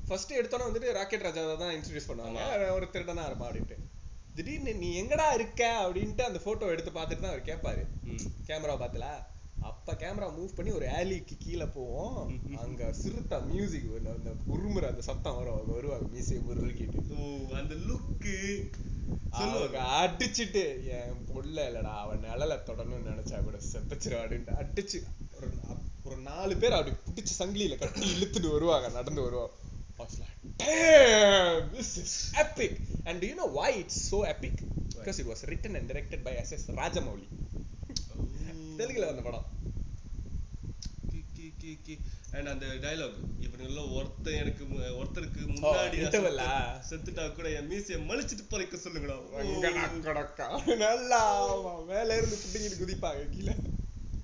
ஃபர்ஸ்ட் எடுத்தோன்னே வந்துட்டு ராக்கெட் ராஜாவை தான் இன்ட்ரடியூஸ் பண்ணுவாங்க. ஒரு திருடனா இருப்பான் அப்படின்ட்டு. திடீர்னு நீ எங்கடா இருக்க அப்படின்ட்டு அந்த போட்டோ எடுத்து பார்த்துட்டு தான் அவர் கேட்பாரு. கேமரா பார்த்தல. அப்ப கேமரா மூவ் பண்ணி ஒரு ஆலிக்கு கீழே போவோம். அங்க சிறுத்தா மியூசிக் அந்த உருமுற அந்த சத்தம் வரும். அவங்க வருவாங்க மீசையை முருகிட்டு
அந்த லுக்கு சொல்லுவாங்க
அடிச்சிட்டு என் புள்ள இல்லடா அவன் நிழல தொடணும்னு நினைச்சா கூட செத்துச்சிருவாடுன்ட்டு அடிச்சு ஒரு ஒரு நாலு பேர் அப்படி பிடிச்சு சங்கிலியில கட்டி இழுத்துட்டு வருவாங்க நடந்து வருவாங்க I was like, damn, this is epic. And do you know why it's so epic? Because it was written and directed by S.S. Rajamouli. தெலுங்குல வந்த படம்
அண்ட் அந்த டயலாக் இவனுங்கெல்லாம் ஒருத்தன் எனக்கு ஒருத்தருக்கு முன்னாடி செத்துட்டா கூட என் மீசையை மலிச்சிட்டு பறைக்க
கடக்கா. நல்லா மேல இருந்து புட்டிங்கிட்டு குதிப்பாங்க கீழே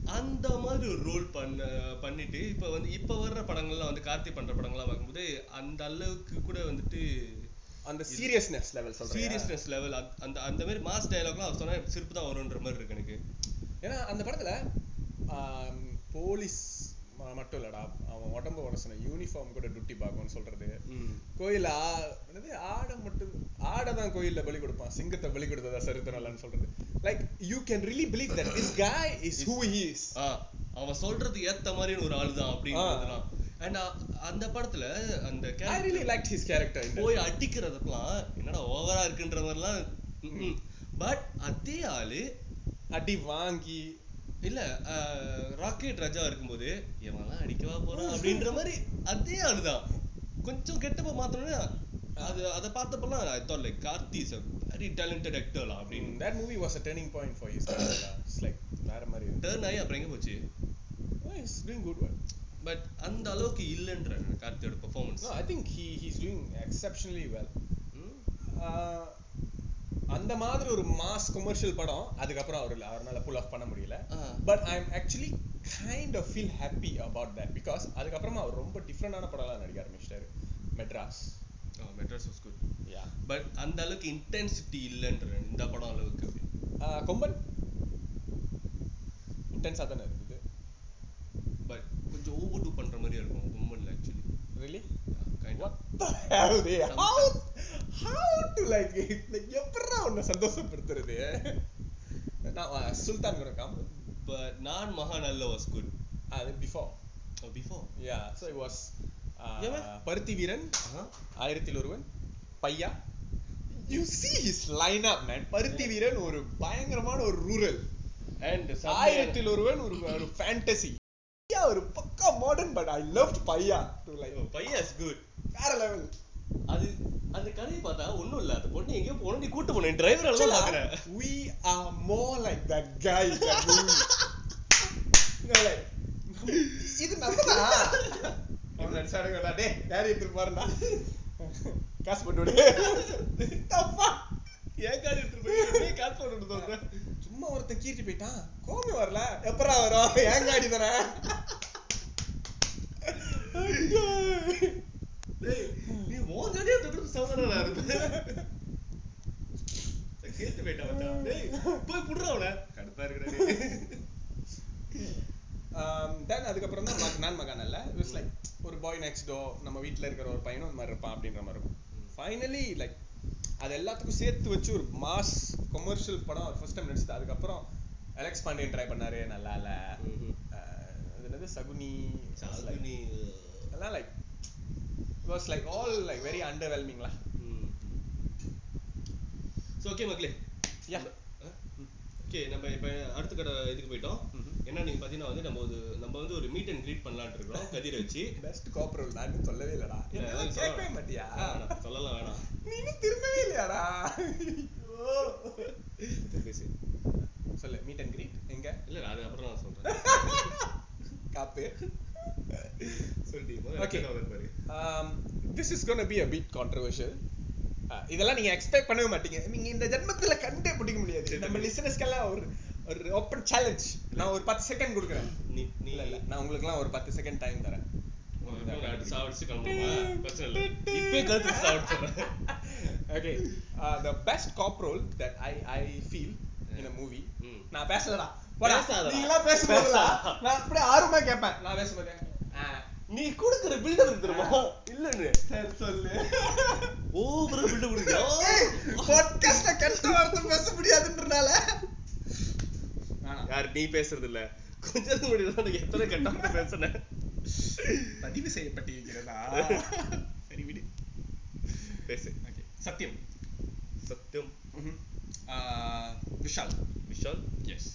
அந்த மாதிரி ஒரு ரோல் பண்ண பண்ணிட்டு இப்ப வந்து இப்ப வர்ற படங்கள்லாம் வந்து கார்த்தி பண்ற படங்கள்லாம் பார்க்கும்போது அந்த அளவுக்கு கூட வந்துட்டு
அந்த சீரியஸ்னஸ் லெவல்
சீரியஸ்னஸ் லெவல் அந்த அந்த மாதிரி மாஸ் டயலாக்லாம் அவர் சொன்னா சிரிப்பு தான் வரும்ன்ற மாதிரி இருக்கு எனக்கு.
ஏன்னா அந்த படத்துல போலீஸ் மட்டும் இல்லடா அவன் உடம்பு உடசன யூனிஃபார்ம் கூட டியூட்டி பார்க்கணும்னு சொல்றது. என்னது ஆடை மட்டும் ஆடை தான் கோயில்ல பலி கொடுப்பான் சிங்கத்தை பலி கொடுத்ததா சரித்திரம் இல்லைன்னு சொல்றது. Like you can really believe that this guy is who he is.
Ah, அவன் சொல்றதுக்கு ஏத்த மாதிரியான ஒரு ஆளுதான் அப்படின்றதுலாம் அண்ட் அந்த படத்துல அந்த
his character in that.
போய் அடிக்கிறதுக்கெல்லாம் என்னடா ஓவரா இருக்குன்ற மாதிரிலாம் பட் அதே ஆளு
அடி வாங்கி
இல்ல ராக்கெட் ராஜா இருக்கும்போது இவன்லாம் அடிக்கவா போறான் அப்படின்ற மாதிரி அதே ஆளுதான். கொஞ்சம் கெட்டப்ப மாத்தணும்னா அது அதை பார்த்தப்பலாம் I thought like Karthi is talented actor லா அப்படின்னு
that movie was a turning point for his career lah. It's like வேற மாதிரி.
டேர்ன் ஆகி அப்புறம் எங்க போச்சு
he's doing good one.
But அந்த அளவுக்கு இல்லைன்ற கார்த்தியோட
performance think he he's doing exceptionally well. ஆஹ் அந்த மாதிரி ஒரு மாஸ் கமர்ஷியல் படம் அதுக்கப்புறம் அவர் அவரால புல் ஆஃப் பண்ண முடியல but I am actually kind of feel happy about that because அதுக்கப்புறமா அவர் ரொம்ப டிஃப்ரெண்டான படம்லாம் நடிக்க ஆரம்பிச்சிட்டாரு Madras
Madras was good
yeah
but அந்த அளவுக்கு இன்டென்சிட்டி இல்லைன்ற இந்த படம் அளவுக்கு.
கொம்பன். இன்டென்ஸாக தானே இருந்தது
பட் கொஞ்சம் ஓவர் டூ பண்ற மாதிரி இருக்கும் கும்பன்ல ஆக்சுவலி
ரியலி உன்னை சந்தோஷப்படுத்துறது? நான் சுல்தான் கூட காம்.
பட் நான் மகான் அல்ல வாஸ் குட்
அது before before yeah so
it
was? Paruthiveeran. Aayirathil Oruvan. Paiyaa. You see his line up man. பருத்தி வீரன் ஒரு பயங்கரமான ஒரு ரூரல்
அண்ட்
ஆயிரத்தில் ஒருவன் ஒரு ஒரு ஃபேண்டசி பையா ஒரு பக்கா modern but I love Paiyaa. To like
bias good
வேற லெவல்
அது அந்த கதையை பார்த்தா ஒண்ணும் இல்ல. அந்த பொண்ணு எங்கேயோ போன நீ கூட்டு போன டிரைவர் எல்லாம் பாக்குறேன்
we are more like that guy that movie. (laughs) (laughs) இது நம்மதான் டேய் யார் எடுத்துட்டு பாருடா காசு போட்டு விடு. தப்பா.
ஏன் கார் எடுத்துட்டு போய் காசு போட்டு சொல்றேன்
சும்மா ஒருத்தன் கீறிட்டு போயிட்டான் கோபம் வரல. எப்பரா வரும்? ஏன் காடி தானே
டேய் நீ உன் காடியை எடுத்துட்டு சௌந்தரனா இருக்கு கேட்டு போயிட்டா மச்சான் டேய் போய் புடுறா அவன கடுப்பா இருக்குடா
தென் அதுக்கப்புறம் தான் மக- நான் மகான் அல்ல இட்ஸ் லைக் ஒரு பாய் நெக்ஸ்ட் டோ நம்ம வீட்ல இருக்கிற ஒரு பையனும் இந்த மாதிரி இருப்பான் அப்படின்ற மாதிரி இருக்கும். ஃபைனலி லைக் அது எல்லாத்துக்கும் சேர்த்து வச்சு ஒரு மாஸ் கமர்ஷியல் படம் ஃபர்ஸ்ட் டைம் நடிச்சது. அதுக்கப்புறம் அலெக்ஸ் பாண்டியன் ட்ரை பண்ணாரு நல்லா இல்ல. அது என்னது? சகுனி.
சாகு நீ
எல்லாம் like was like all like very அண்டர்வெல்மிங்ல
so okay மக்களே.
Yeah.
ஓகே நம்ம இப்ப அடுத்த கடை இதுக்கு போயிட்டோம். என்ன நீங்க பாத்தீங்கன்னா வந்து நம்ம ஒரு நம்ம வந்து ஒரு மீட் அண்ட் கிரீட் பண்ணலாம்னு இருக்கோம் கதிரை வச்சு.
பெஸ்ட் கோப்ரல் நான் சொல்லவே இல்லடா. கேட்கவே. மாட்டியா?
சொல்லலாம் வேணாம்.
நீ திரும்பவே இல்லையாடா? சொல்லு மீட் அண்ட் கிரீட் எங்க?
இல்ல அது அப்புறம் நான் சொல்றேன்.
காப்பு.
சொல்லிட்டு
Okay.
முதல்ல பாரு.
Um, this is gonna be a bit controversial. Uh, இதெல்லாம் நீங்க எக்ஸ்பெக்ட் பண்ணவே மாட்டீங்க. நீங்க இந்த ஜென்மத்துல கண்டே பிடிக்க முடியாது நம்ம லிசனர்ஸ்க்கெல்லாம் ஒரு ஒரு ஓப்பன் சேலஞ்ச் நான் ஒரு பத்து செகண்ட் கொடுக்குறேன்.
நீ நீ
இல்ல இல்ல. நான் உங்களுக்குலாம் ஒரு பத்து செகண்ட் டைம் தரேன். Okay the best cop role that I I feel in a
movie.
நான் பேசலடா. போடா.
பேசாதடா.
நீங்களா பேசும்போதுடா.
பேசாதடா.
நான் அப்படியே ஆர்வமா கேட்பேன். நான் பேசும்போது.
நீ கொடுக்குற பில்டப் தெரியுமா? இல்லன்னு.
சரி சொல்லு. (laughs)
ஓவரா பில்டப் கொடுக்குறா
பாட்காஸ்ட்ல கெட்ட வார்த்தை பேச முடியாதுன்றனால.
யார் நீ பேசுறது இல்ல கொஞ்ச நேரம் முன்னாடி எத்தனை கெட்ட பேசுனேன்
பதிவு செய்யப்பட்டிருக்கிறதா? சரி விடு.
பேசு.
ஓகே. சத்யம்.
சத்தியம்
ம்ஹும். ஆ, விஷால்.
விஷால்?
எஸ்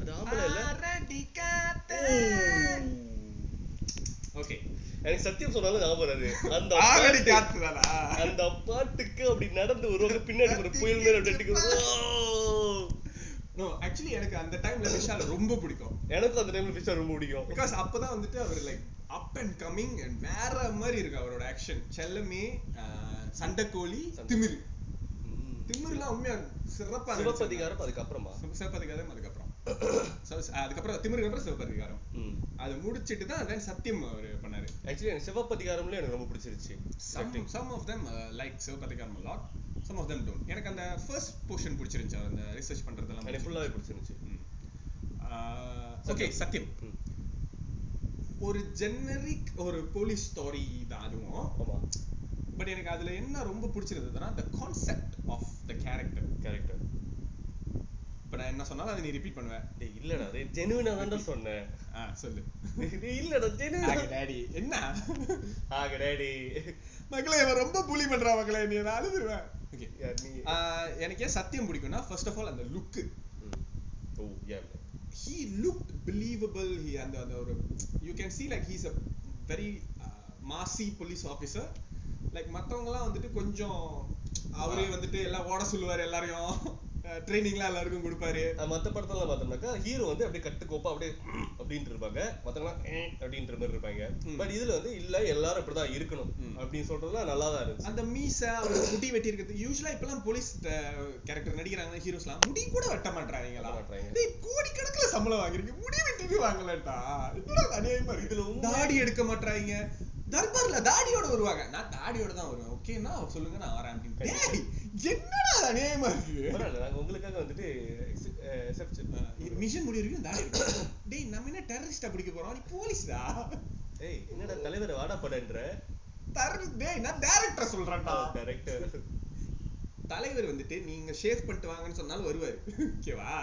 அது ஆம்பளை
ஓகே.
எனக்கு சத்தியம் சொன்னாலும் ஞாபகம் வராது. அந்த (laughs) அந்த பாட்டுக்கு அப்படி நடந்து வருவாங்க. பின்னாடி ஒரு புயல் மேல.
நோ ஆக்சுவலி எனக்கு அந்த டைம்ல விஷால் ரொம்ப பிடிக்கும்.
எனக்கும் அந்த டைம்ல விஷால் ரொம்ப பிடிக்கும்.
பிகாஸ் அப்பதான் வந்துட்டு அவர் like up and coming and வேற மாதிரி இருக்கு அவரோட ஆக்ஷன் செல்லமே சண்டைக்கோழி
சண்டை.
திமிரு. திமிருலாம் உண்மையா சிறப்பா
சிவப்பதிகாரம் அதுக்கப்புறமா?
சிவப்பதிகாரம் அதுக்கப்புறம். (coughs) அதுக்கப்புறம் திமிருக்கு அப்புறம் சிவப்பதிகாரம் அது முடிச்சிட்டு தான் then சத்தியம் அவர் பண்ணாரு.
ஆக்சுவலி எனக்கு சிவப்பதிகாரம்ல எனக்கு ரொம்ப பிடிச்சிருச்சு.
Of them uh, like Sivappathigaram a some of them don't. எனக்கு அந்த ஃபர்ஸ்ட் போர்ஷன் பிடிச்சிருந்துச்சு. அந்த ரிசர்ச் பண்றதெல்லாம்
எனக்கு ஃபுல்லாவே பிடிச்சிருந்துச்சு.
ஓகே சத்தியம்
ம்.
ஒரு ஜெனரிக் ஒரு போலீஸ் ஸ்டோரி தான் அதுவும். பட் எனக்கு அதுல என்ன ரொம்ப பிடிச்சிருந்ததுன்னா the concept of the character
character
இப்போ நான் என்ன சொன்னாலும் அதை நீ ரிப்பீட் பண்ணுவேன்
டேய் இல்லடா டேய் ஜெனுவினா தான்டா சொன்னேன்
ஆ சொல்லு.
டேய் இல்லடா ஜெனுவினா
டாடி. என்ன?
ஆக டேடி.
மக்களே இவன் ரொம்ப புலி பண்றான் மக்களே நீ நான் அழுதுருவேன் ஓகே எனக்கு ஏன் சத்தியம் பிடிக்கும்னா ஃபர்ஸ்ட் ஆஃப் ஆல் அந்த
look. Oh yeah
he looked believable. He அந்த அந்த ஒரு you can see like he's a very uh, massy police officer. Like மத்தவங்க எல்லாம் வந்துட்டு கொஞ்சம் அவரே வந்துட்டு எல்லாம் ஓட சொல்லுவாரு எல்லாரையும். ட்ரைனிங்லாம் எல்லாருக்கும் கொடுப்பாரு.
மத்த படத்துல பார்த்தோம்னாக்கா ஹீரோ வந்து அப்படியே கட்டு கோப்பா அப்படியே அப்படின்ட்டு இருப்பாங்க. மத்தவங்கலாம் "ஏ" அப்படின்ற மாதிரி இருப்பாங்க. பட் இதுல வந்து இல்ல எல்லாரும் இப்படிதான் இருக்கணும். அப்படின்னு சொல்றதுலாம் நல்லா தான் இருந்துச்சு.
அந்த மீசை அவர் முடி வெட்டி இருக்கிறது யூஸ்வலா இப்பெல்லாம் போலீஸ் கேரக்டர் நடிக்கிறாங்க ஹீரோஸ்லாம் முடி கூட வெட்ட மாட்டாங்களா கோடிக்கணக்குல சம்பளம் வாங்குறீங்க. முடி வெட்டிட்டு வாங்கலட்டா இதெல்லாம் அநியாயமா இருக்கு தாடி எடுக்க மாட்றாங்க தர்பார்ல தாடியோட வருவாங்க. நான் தாடியோட தான் வருவேன். ஓகேன்னா சொல்லுங்க நான் வரேன் அப்படின்னு. என்னடா அநியாயமா இருக்கு
நாங்க உங்களுக்காக வந்துட்டு.
மிஷன் முடி வரைக்கும் தாடி இருக்கு. (coughs) டேய் நம்ம என்ன டெரரிஸ்டா பிடிக்க போறோம்? நீ போலீஸ்டா?
ஏய் என்னடா தலைவர் வாடா படன்ற?
டெரரிஸ்ட் டேய் நான் டைரக்டர் சொல்றேன்டா.
டைரக்டர்
தலைவர் வந்துட்டு நீங்க ஷேவ் பண்ணிட்டு வாங்கன்னு சொன்னாலும் வருவாரு. ஓகேவா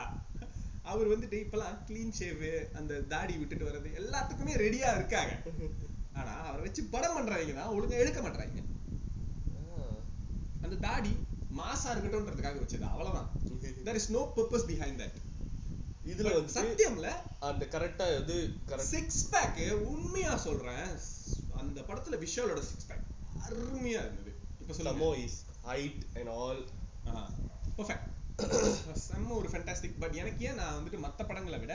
அவர் வந்துட்டு இப்பெல்லாம் க்ளீன் ஷேவ் அந்த தாடி விட்டுட்டு வர்றது எல்லாத்துக்குமே ரெடியா இருக்காங்க. ஆனா அவரை வச்சு படம் பண்றவங்க தான் ஒழுங்கா எடுக்க மாட்றாங்க அந்த தாடி மாசா இருக்கட்டும்ன்றதுக்காக வச்சது அவ்வளவுதான். there is no purpose behind that.
இதுல வந்து
சத்தியம்ல
அந்த கரெக்டா இது
சிக்ஸ் பேக் உண்மையா சொல்றேன் அந்த படத்துல விஷாலோட சிக்ஸ் பேக் அருமையா இருந்தது. இப்ப சொல்லுங்க.
சமோ is height and all
perfect செம்ம ஒரு ஃபேண்டாஸ்டிக் பட் எனக்கு ஏன் நான் வந்துட்டு மத்த படங்களை விட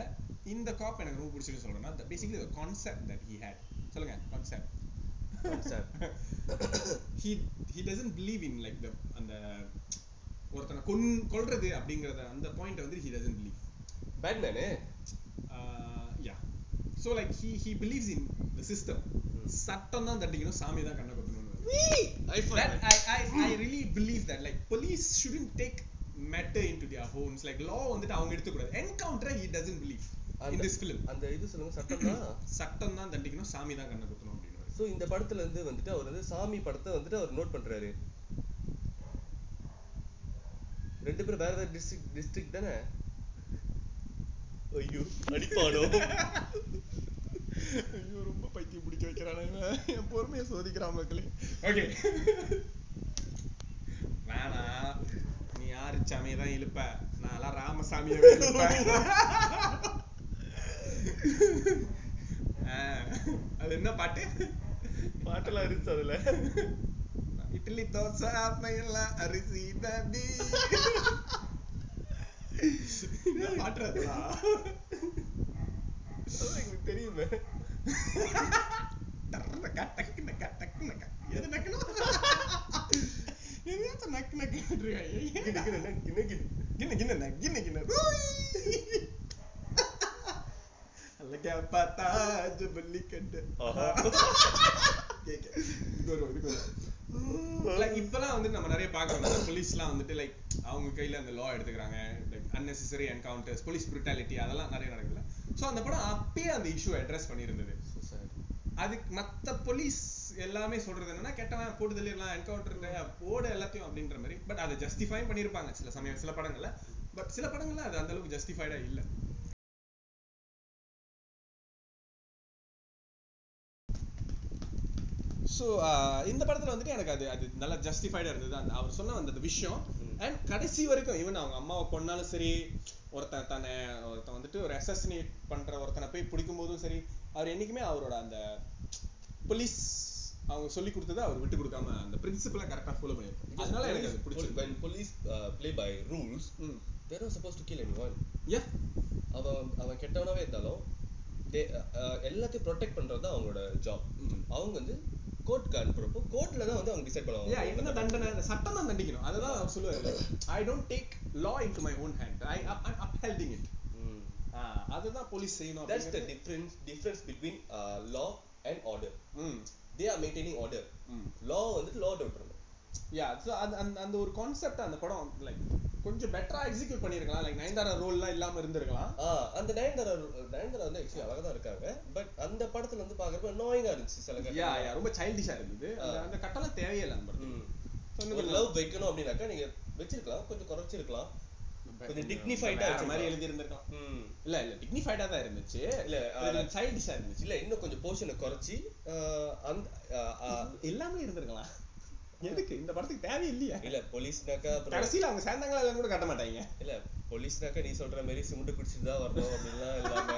இந்த காப் எனக்கு ரொம்ப பிடிச்சிருக்கு சொல்றேன்னா basically the concept that he சொல்லுங்க he doesn't believe in like the அந்த ஒருத்தனை கொன் கொல்றது அப்படிங்கறத அந்த பாயிண்ட் வந்து he doesn't believe
Batman
uh, yeah so like he he believes in the system சட்டம் தான் தட்டிக்கணும் சாமி தான் கண்ணை கொத்தணும் I, I, I really believe that like police shouldn't take matter into their homes like law வந்துட்டு அவங்க எடுத்துக்கூடாது encounter he doesn't believe in this film.
அந்த இது சொல்லுங்க சட்டம் தான் (clears throat)
சட்டம் தான் தண்டிக்கணும் சாமி தான் கண்ணை குத்தணும் அப்படின்னு
சோ இந்த படத்துல இருந்து வந்துட்டு அவர் வந்து சாமி படத்தை வந்துட்டு அவர் நோட் பண்றாரு. ரெண்டு பேரும் வேற வேற டிஸ்ட்ரிக்ட் டிஸ்ட்ரிக்ட் தானே? ஐயோ அடிப்பானோ (laughs)
ஐயோ ரொம்ப பைத்தியம் பிடிக்க வைக்கிறானுங்க என் பொறுமையை சோதிக்கிறான் மக்களே. ஓகே (laughs) வேணாம் நீ யாரு சாமியை தான் இழுப்ப? நான் எல்லாம் ராமசாமியவே (laughs) இழுப்பேன் அது என்ன பாட்டு?
பாட்டெல்லாம் இருந்துச்சு அதுல.
இட்லி தோசை அப்பையெல்லாம் அரிசி தாண்டி என்ன பாட்டு அதுவா?
அதான் எங்களுக்கு தெரியுமே. கிணு.
கிண்ண, கிண்ண, கிண்ண, கிண்ண. அழகா பார்த்தா ஜபல்லி கண்டு. இப்பெல்லாம் வந்து நம்ம நிறைய பார்க்கறோம். போலீஸ்லாம் வந்துட்டு லைக் அவங்க கையில அந்த லா எடுத்துக்கிறாங்க. Like unnecessary encounters police brutality அதெல்லாம் நிறைய நடக்குதுல சோ அந்த படம் அப்பயே அந்த இஷ்யூ அட்ரஸ் பண்ணியிருந்தது.
Sad.
அதுக்கு மத்த போலீஸ் எல்லாமே சொல்றது என்னன்னா கெட்டவன் போட்டு தள்ளிடலாம் என்கவுண்டர் போடு எல்லாத்தையும் அப்படின்ற மாதிரி. பட் அதை ஜஸ்டிஃபை பண்ணியிருப்பாங்க சில சமயம் சில படங்கள்ல. பட் சில படங்கள்ல அது அந்த அளவுக்கு ஜஸ்டிஃபைடா இல்ல. ஸோ இந்த படத்துல வந்துட்டு எனக்கு அது அது நல்லா ஜஸ்டிஃபைடா இருந்தது. அந்த அவர் சொன்ன அந்த விஷயம். அண்ட் கடைசி வரைக்கும் ஈவன் அவங்க அம்மாவை கொன்னாலும் சரி ஒருத்தன் தன்னை ஒருத்தன் வந்துட்டு ஒரு அசசினேட் பண்ற ஒருத்தனை போய் பிடிக்கும் போதும் சரி அவர் என்னைக்குமே அவரோட அந்த போலீஸ் அவங்க சொல்லி கொடுத்ததை அவர் விட்டு கொடுக்காம அந்த பிரின்சிபலை கரெக்டா ஃபாலோ பண்ணியிருக்காரு அதனால எனக்கு அது
When
பிடிச்சிருக்கு
police uh, play by rules,
ம்.
they're not supposed to kill anyone.
யா
அவன் அவன் கெட்டவனாவே இருந்தாலும் uh, எல்லாத்தையும் ப்ரொடெக்ட் பண்றது தான் அவங்களோட ஜாப். அவங்க வந்து கோர்ட்க்கு அனுப்புறப்போ கோர்ட்ல தான் வந்து அவங்க டிசைட் பண்ணுவாங்க.
என்ன தண்டனை? சட்டம் தான் தண்டிக்கணும். (laughs) அதுதான் அவர் சொல்லுவாரு. I don't take law into my own hand I upholding
it.
அதுதான் போலீஸ் செய்யணும்
That's the
அப்படிங்கிறது.
difference difference between uh, law and order.
ம்
They are maintaining order.
ம்
Law வந்துட்டு law விட்டுறணும்
யா ஸோ அந்த அந்த அந்த ஒரு கான்செப்ட் அந்த படம் லைக் கொஞ்சம் பெட்டரா எக்ஸிக்யூட் பண்ணிருக்கலாம். லைக் நயன்தாரா ரோல்லாம் இல்லாம இருந்திருக்கலாம்.
அந்த நயன்தாரா நயன்தாரா வந்து ஆக்சுவலி அழகா தான் இருக்காங்க. பட் அந்த படத்துல வந்து பாக்குறப்ப நோயிங்கா இருந்துச்சு சில
யா ரொம்ப சைல்டிஷா இருந்தது. அந்த- கட்டெல்லாம் தேவையில்லை அந்த படத்துல
லவ் வைக்கணும் அப்படின்னாக்கா நீங்க வச்சிருக்கலாம். கொஞ்சம் குறைச்சிருக்கலாம். கொஞ்சம்
மாதிரி. எழுதி இருந்திருக்கலாம். இல்ல இல்ல டிக்னிஃபைடா தான் இருந்துச்சு.
இல்ல,
சைல்டிஷா இருந்துச்சு.
இல்ல இன்னும் கொஞ்சம் போர்ஷனை குறைச்சி அந்த
எல்லாமே இருந்திருக்கலாம். எதுக்கு? இந்த படத்துக்கு தேவை இல்லையா
இல்ல போலீஸ்னாக்கா
கடைசியில அவங்க சேர்ந்தாங்களா இல்லைன்னு கூட காட்ட மாட்டாங்க.
இல்ல போலீஸ்னாக்கா நீ சொல்ற மாதிரி சிமெண்ட் குடிச்சிட்டு தான் வரணும் அப்படின்லாம் இல்லாம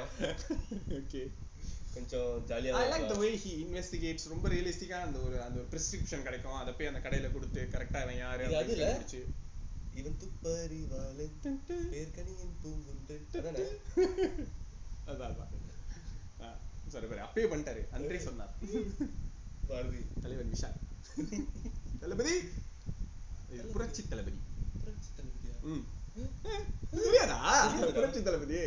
ஓகே.
கொஞ்சம் ஜாலியா
I like the way he investigates ரொம்ப ரியலிஸ்டிக்கா அந்த ஒரு அந்த ஒரு பிரிஸ்கிரிப்ஷன் கிடைக்கும். அதை போய் அந்த கடையில கொடுத்து கரெக்டா அவன் யாரு அப்படின்னு? கண்டுபிடிச்சு.
இவன் துப்பறிவாளன் பேர்கனியின் பூங்குண்டு அதானே?
அதான் சாரி அப்பயே பண்ணிட்டாரு. அன்றே சொன்னார்.
பாரதி.
தலைவன் விஷால். தளபதி? புரட்சி தளபதி.
புரட்சி
தளபதி.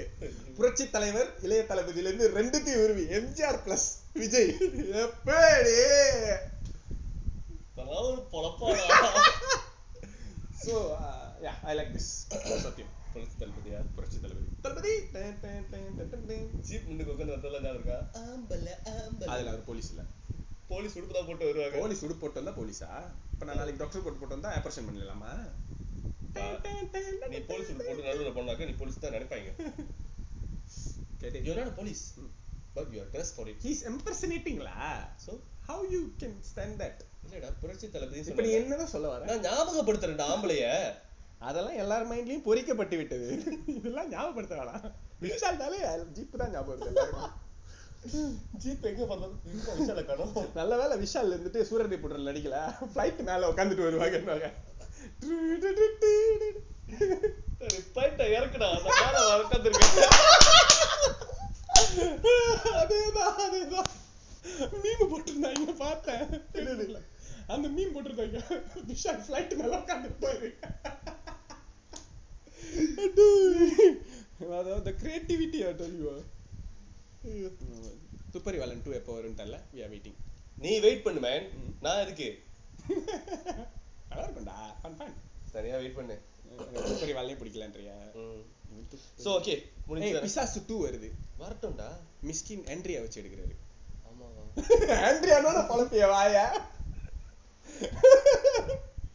புரட்சி தலைவர் இளைய தளபதியில இருந்து ரெண்டுத்தையும் உருவி எம்ஜிஆர் பிளஸ் விஜய். எப்படி? So yeah I like this
புரட்சி தளபதியா?
புரட்சி தளபதி. தளபதி.
ஜீப் முன்னுக்கு உட்காந்து வந்தெல்லாம் ஞாபகம் இருக்கா?
அதுல அவர் போலீஸ் இல்ல.
போலீஸ் உடுப்பு தான் போட்டு வருவாங்க.
போலீஸ் உடுப்பு போட்டு வந்தா போலீஸா? இப்ப நான் நாளைக்கு டாக்டர் கோட் போட்டு வந்தா ஆபரேஷன் பண்ணிடலாமா?
நீ போலீஸ் உடுப்பு போட்டு நடுவுல போனாக்க நீ போலீஸ் தான் நினைப்பாங்க
கேட்டே
you're not a police but you are dressed for it.
He's எம்பர்சனேட்டிங்லா
so?
How you can stand that
இல்லடா புரட்சி தளபதி
இப்ப நீ என்னதான் சொல்ல வர?
நான் ஞாபகப்படுத்துறேன்டா ஆம்பளைய.
அதெல்லாம் எல்லார் மைண்ட்லயும் பொறிக்கப்பட்டு விட்டது. இதெல்லாம் ஞாபகப்படுத்த வேணாம் (laughs) விஷால்னாலே ஜீப் தான் ஞாபகம்.
ஜீப் எங்க எங்க விஷால காணோம்
நல்ல வேளை விஷால் இருந்துட்டு சூரரை போடுற நடிக்கல. ஃபிளைட் மேல உட்காந்துட்டு வருவாங்க
போயிட்ட இறக்குடா. அந்த மேல உட்காந்துருக்கேன்
அதேதான் அதேதான். மீம் போட்டிருந்தாங்க பார்த்தேன். அந்த மீம் போட்டிருந்தாங்க. விஷால் ஃபிளைட் மேல உட்காந்துட்டு போயிரு. அதாவது the creativity Thupparivaalan two எப்போ வரும்னு தெரியல. We are waiting.
நீ வெயிட் பண்ணு மேன் நான் இருக்கு
நல்லா இருக்கும்டா ஃபன் ஃபன்
தனியா வெயிட் பண்ணு.
துப்பரி வாலனே பிடிக்கலன்றியா?
சோ ஓகே முடிஞ்சு
பிசாசு டூ வருது.
வரட்டும்டா.
மிஸ்கின் ஆண்ட்ரியா வச்சு எடுக்கிறாரு.
ஆமாவா
ஆண்ட்ரியானோட பழப்பிய வாய.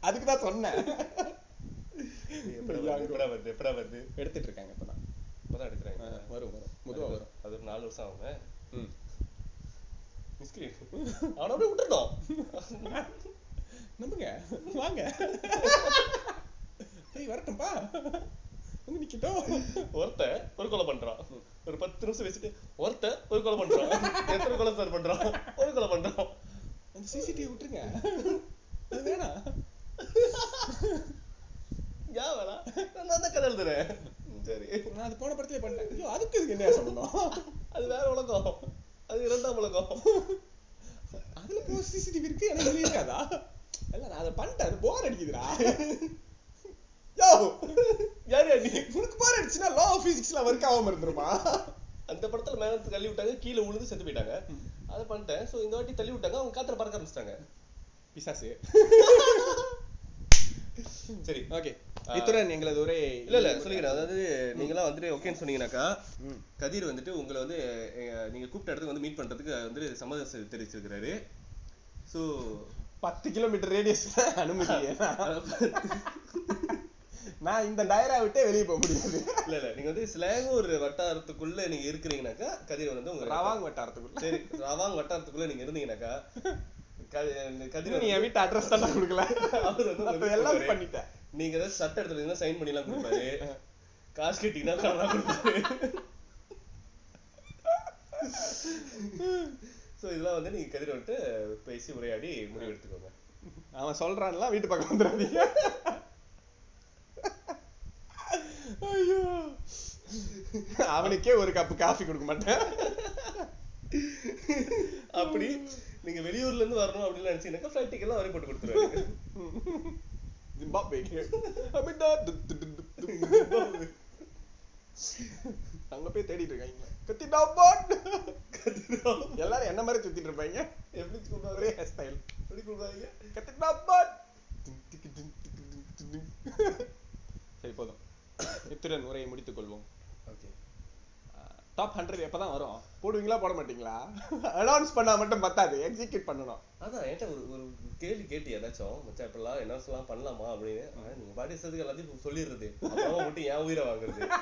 அதுக்கு தான் சொன்னேன்.
எப்படா வருது எப்படா வருது
எடுத்துட்டு இருக்காங்க இப்பதான்.
இப்பதான் எடுக்கிறாங்க
வரும் வரும். மெதுவா வரும்.
அது நாலு வருஷம் ஆகுங்க
ம்.
மிஸ்கின் அவனை அப்படியே விட்டுட்டோம்
நம்புங்க. வாங்க. ஏய் வரட்டும்பா வந்து நிக்கட்டும்.
ஒருத்தன் ஒரு கொலை பண்றான். ஒரு பத்து நிமிஷம் வச்சுட்டு ஒருத்தன் ஒரு கொலை பண்றான். எத்தனை கொலை சார் பண்றான்? ஒரு கொலை பண்றான்.
அந்த சிசிடிவி விட்டுருங்க. அது வேணாம்.
யா வேணா. நான் தான் கதை எழுதுறேன் சரி.
நான் அது போன படத்துல பண்ணேன் ஐயோ அதுக்கு இதுக்கு என்ன சம்பந்தம்?
அது வேற உலகம். அது இரண்டாம் உலகம்.
அதுல போ சிசிடிவி இருக்கு எனக்கு இதுல இருக்காதா? இல்ல நான் அதை பண்ணிட்டேன். அது போர் அடிக்குதுடா. யோ!
யார் நீ?
உனக்கு போர் அடிச்சுன்னா லா ஆஃப் பிசிக்ஸ்ல ஒர்க் ஆகாம இருந்துருமா?
அந்த படத்துல மேல இருந்து தள்ளி விட்டாங்க கீழே விழுந்து செத்து போயிட்டாங்க. அதை பண்ணிட்டேன். சோ இந்த வாட்டி தள்ளி விட்டாங்க அவங்க காத்துல பறக்க ஆரம்பிச்சிட்டாங்க.
பிசாசு.
சரி
ஓகே இத்துடன் எங்களது ஒரே
இல்ல இல்ல சொல்லிக்கிறேன் அதாவது நீங்களாம் வந்துட்டு ஓகேன்னு சொன்னீங்கன்னாக்கா. கதிர் வந்துட்டு உங்களை வந்து நீங்க கூப்பிட்ட இடத்துக்கு வந்து மீட் பண்றதுக்கு வந்து சம்மதம் தெரிவிச்சிருக்கிறாரு. சோ
பத்து கிலோமீட்டர் ரேடியஸ் அனுமதி. (laughs) நான் இந்த டயரா விட்டே வெளியே போக முடியாது.
இல்ல இல்ல நீங்க வந்து ஸ்லாங்கூர் வட்டாரத்துக்குள்ள நீங்க இருக்கிறீங்கன்னா கதிர் வந்து உங்க
ரவாங் வட்டாரத்துக்குள்ள.
சரி ரவாங் வட்டாரத்துக்குள்ள நீங்க இருந்தீங்கன்னாக்கா க- கதிர்
நீ என் வீட்டு அட்ரஸ் தான் கொடுக்கல.
அவர் வந்து
எல்லாம். பண்ணிட்டேன்.
நீங்க ஏதாவது சட்டை எடுத்துட்டீங்கன்னா சைன் பண்ணிலாம் கொடுப்பாரு. காசு கட்டிங்கன்னா கடனா கொடுப்பாரு. சோ இதெல்லாம் வந்து நீங்க கதிர் வந்துட்டு பேசி உரையாடி முடிவு எடுத்துக்கோங்க.
அவன் சொல்றான்லாம் வீட்டு பக்கம் வந்துடாதீங்க. ஐயோ. அவனுக்கே ஒரு கப் காஃபி கொடுக்க மாட்டேன்.
அப்படி நீங்க வெளியூர்ல இருந்து வரணும் அப்படின்னு நினைச்சீங்கன்னாக்கா ஃபிளைட் டிக்கெட் எல்லாம் அவரே போட்டு கொடுத்துருவாரு. (laughs)
ஜிம்பாப்வேக்கு. அங்க போய் தேடிட்டு இருக்காங்க. கத்திட்டா பாட் எல்லாரும் என்ன மாதிரி சுத்திட்டு இருப்பாங்க?
எப்படி கூப்பிடுவாரு
ஒரே ஹேர் ஸ்டைல்
எப்படி கூப்பிடுவாங்க?
கத்திட்டா பாட் சரி போதும். இத்துடன் உரையை முடித்துக் கொள்வோம்.
ஓகே
டாப் ஹண்ட்ரட் எப்பதான் வரும்? போடுவீங்களா போட மாட்டீங்களா? (laughs) அனௌன்ஸ் பண்ணா மட்டும் பத்தாது. எக்ஸிக்யூட் பண்ணணும்.
அதான் என்கிட்ட ஒரு ஒரு கேள்வி கேட்டு ஏதாச்சும் மச்சான் இப்படிலாம் என்ன சொல்லலாம் பண்ணலாமா? அப்படின்னு. நீங்க பாடி இஷ்டத்துக்கு எல்லாத்தையும் சொல்லிடுறது. அப்புறமா மட்டும் என் உயிரை வாங்குறது.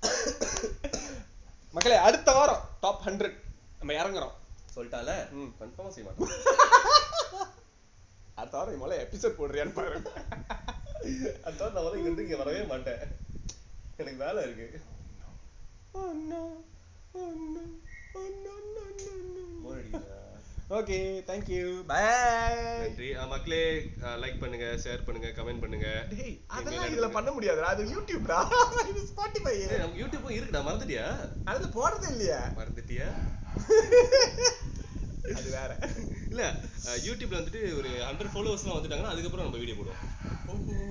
(laughs)
மக்களே அடுத்த வாரம் டாப் ஹண்ட்ரட் நம்ம இறங்குறோம்.
சொல்லிட்டால?
ம்.
கன்ஃபார்மா செய்ய மாட்டோம். (laughs)
அடுத்த வாரம் முதல்ல எபிசோட் போடுறியான்னு பாருங்க.
அதான் நான் வந்து இங்க வரவே மாட்டேன். எனக்கு வேலை இருக்கு.
Oh no, oh no. Okay thank you bye
நன்றி. அஹ் மக்களே லைக் பண்ணுங்க ஷேர் பண்ணுங்க கமெண்ட் பண்ணுங்க.
டேய் அதெல்லாம் இதுல பண்ண முடியாதுடா. அது யூடியூப்டா இது ஸ்பாட்டிஃபை
நம்ம யூடியூப்பும் இருக்குடா மறந்துட்டியா?
அதுல போடுறதே இல்லையா?
மறந்துட்டியா?
அது வேற.
இல்ல யூடியூப்ல வந்துட்டு ஒரு ஹண்ட்ரட் ஃபாலோவர்ஸ்லாம் வந்துட்டாங்கன்னா அதுக்கப்புறம் நம்ம வீடியோ போடுவோம்.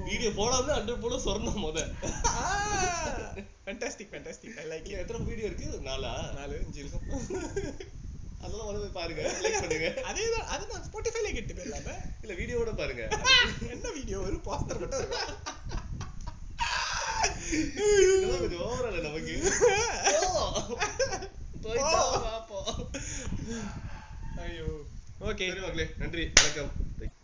வீடியோ போடாம ஹண்ட்ரட் ஃபாலோவர்ஸ் வரணும் முத.
ஃபேண்டாஸ்டிக் ஃபேண்டாஸ்டிக் ஐ லைக்
எத்தனை வீடியோ இருக்கு? நாலா?
நாலு அஞ்சு இருக்கும்.
அதெல்லாம் வந்து போய் பாருங்க. லைக் பண்ணுங்க.
அதே தான் அது நான் ஸ்பாட்டிஃபைல கேட்டு போயிடலாம
இல்ல வீடியோவோட பாருங்க.
என்ன வீடியோ? ஒரு போஸ்டர் மட்டும்
இதெல்லாம் கொஞ்சம் ஓவரா நமக்கு? போய். பாப்போம்
ஐயோ. ஓகே
நன்றி. வணக்கம்.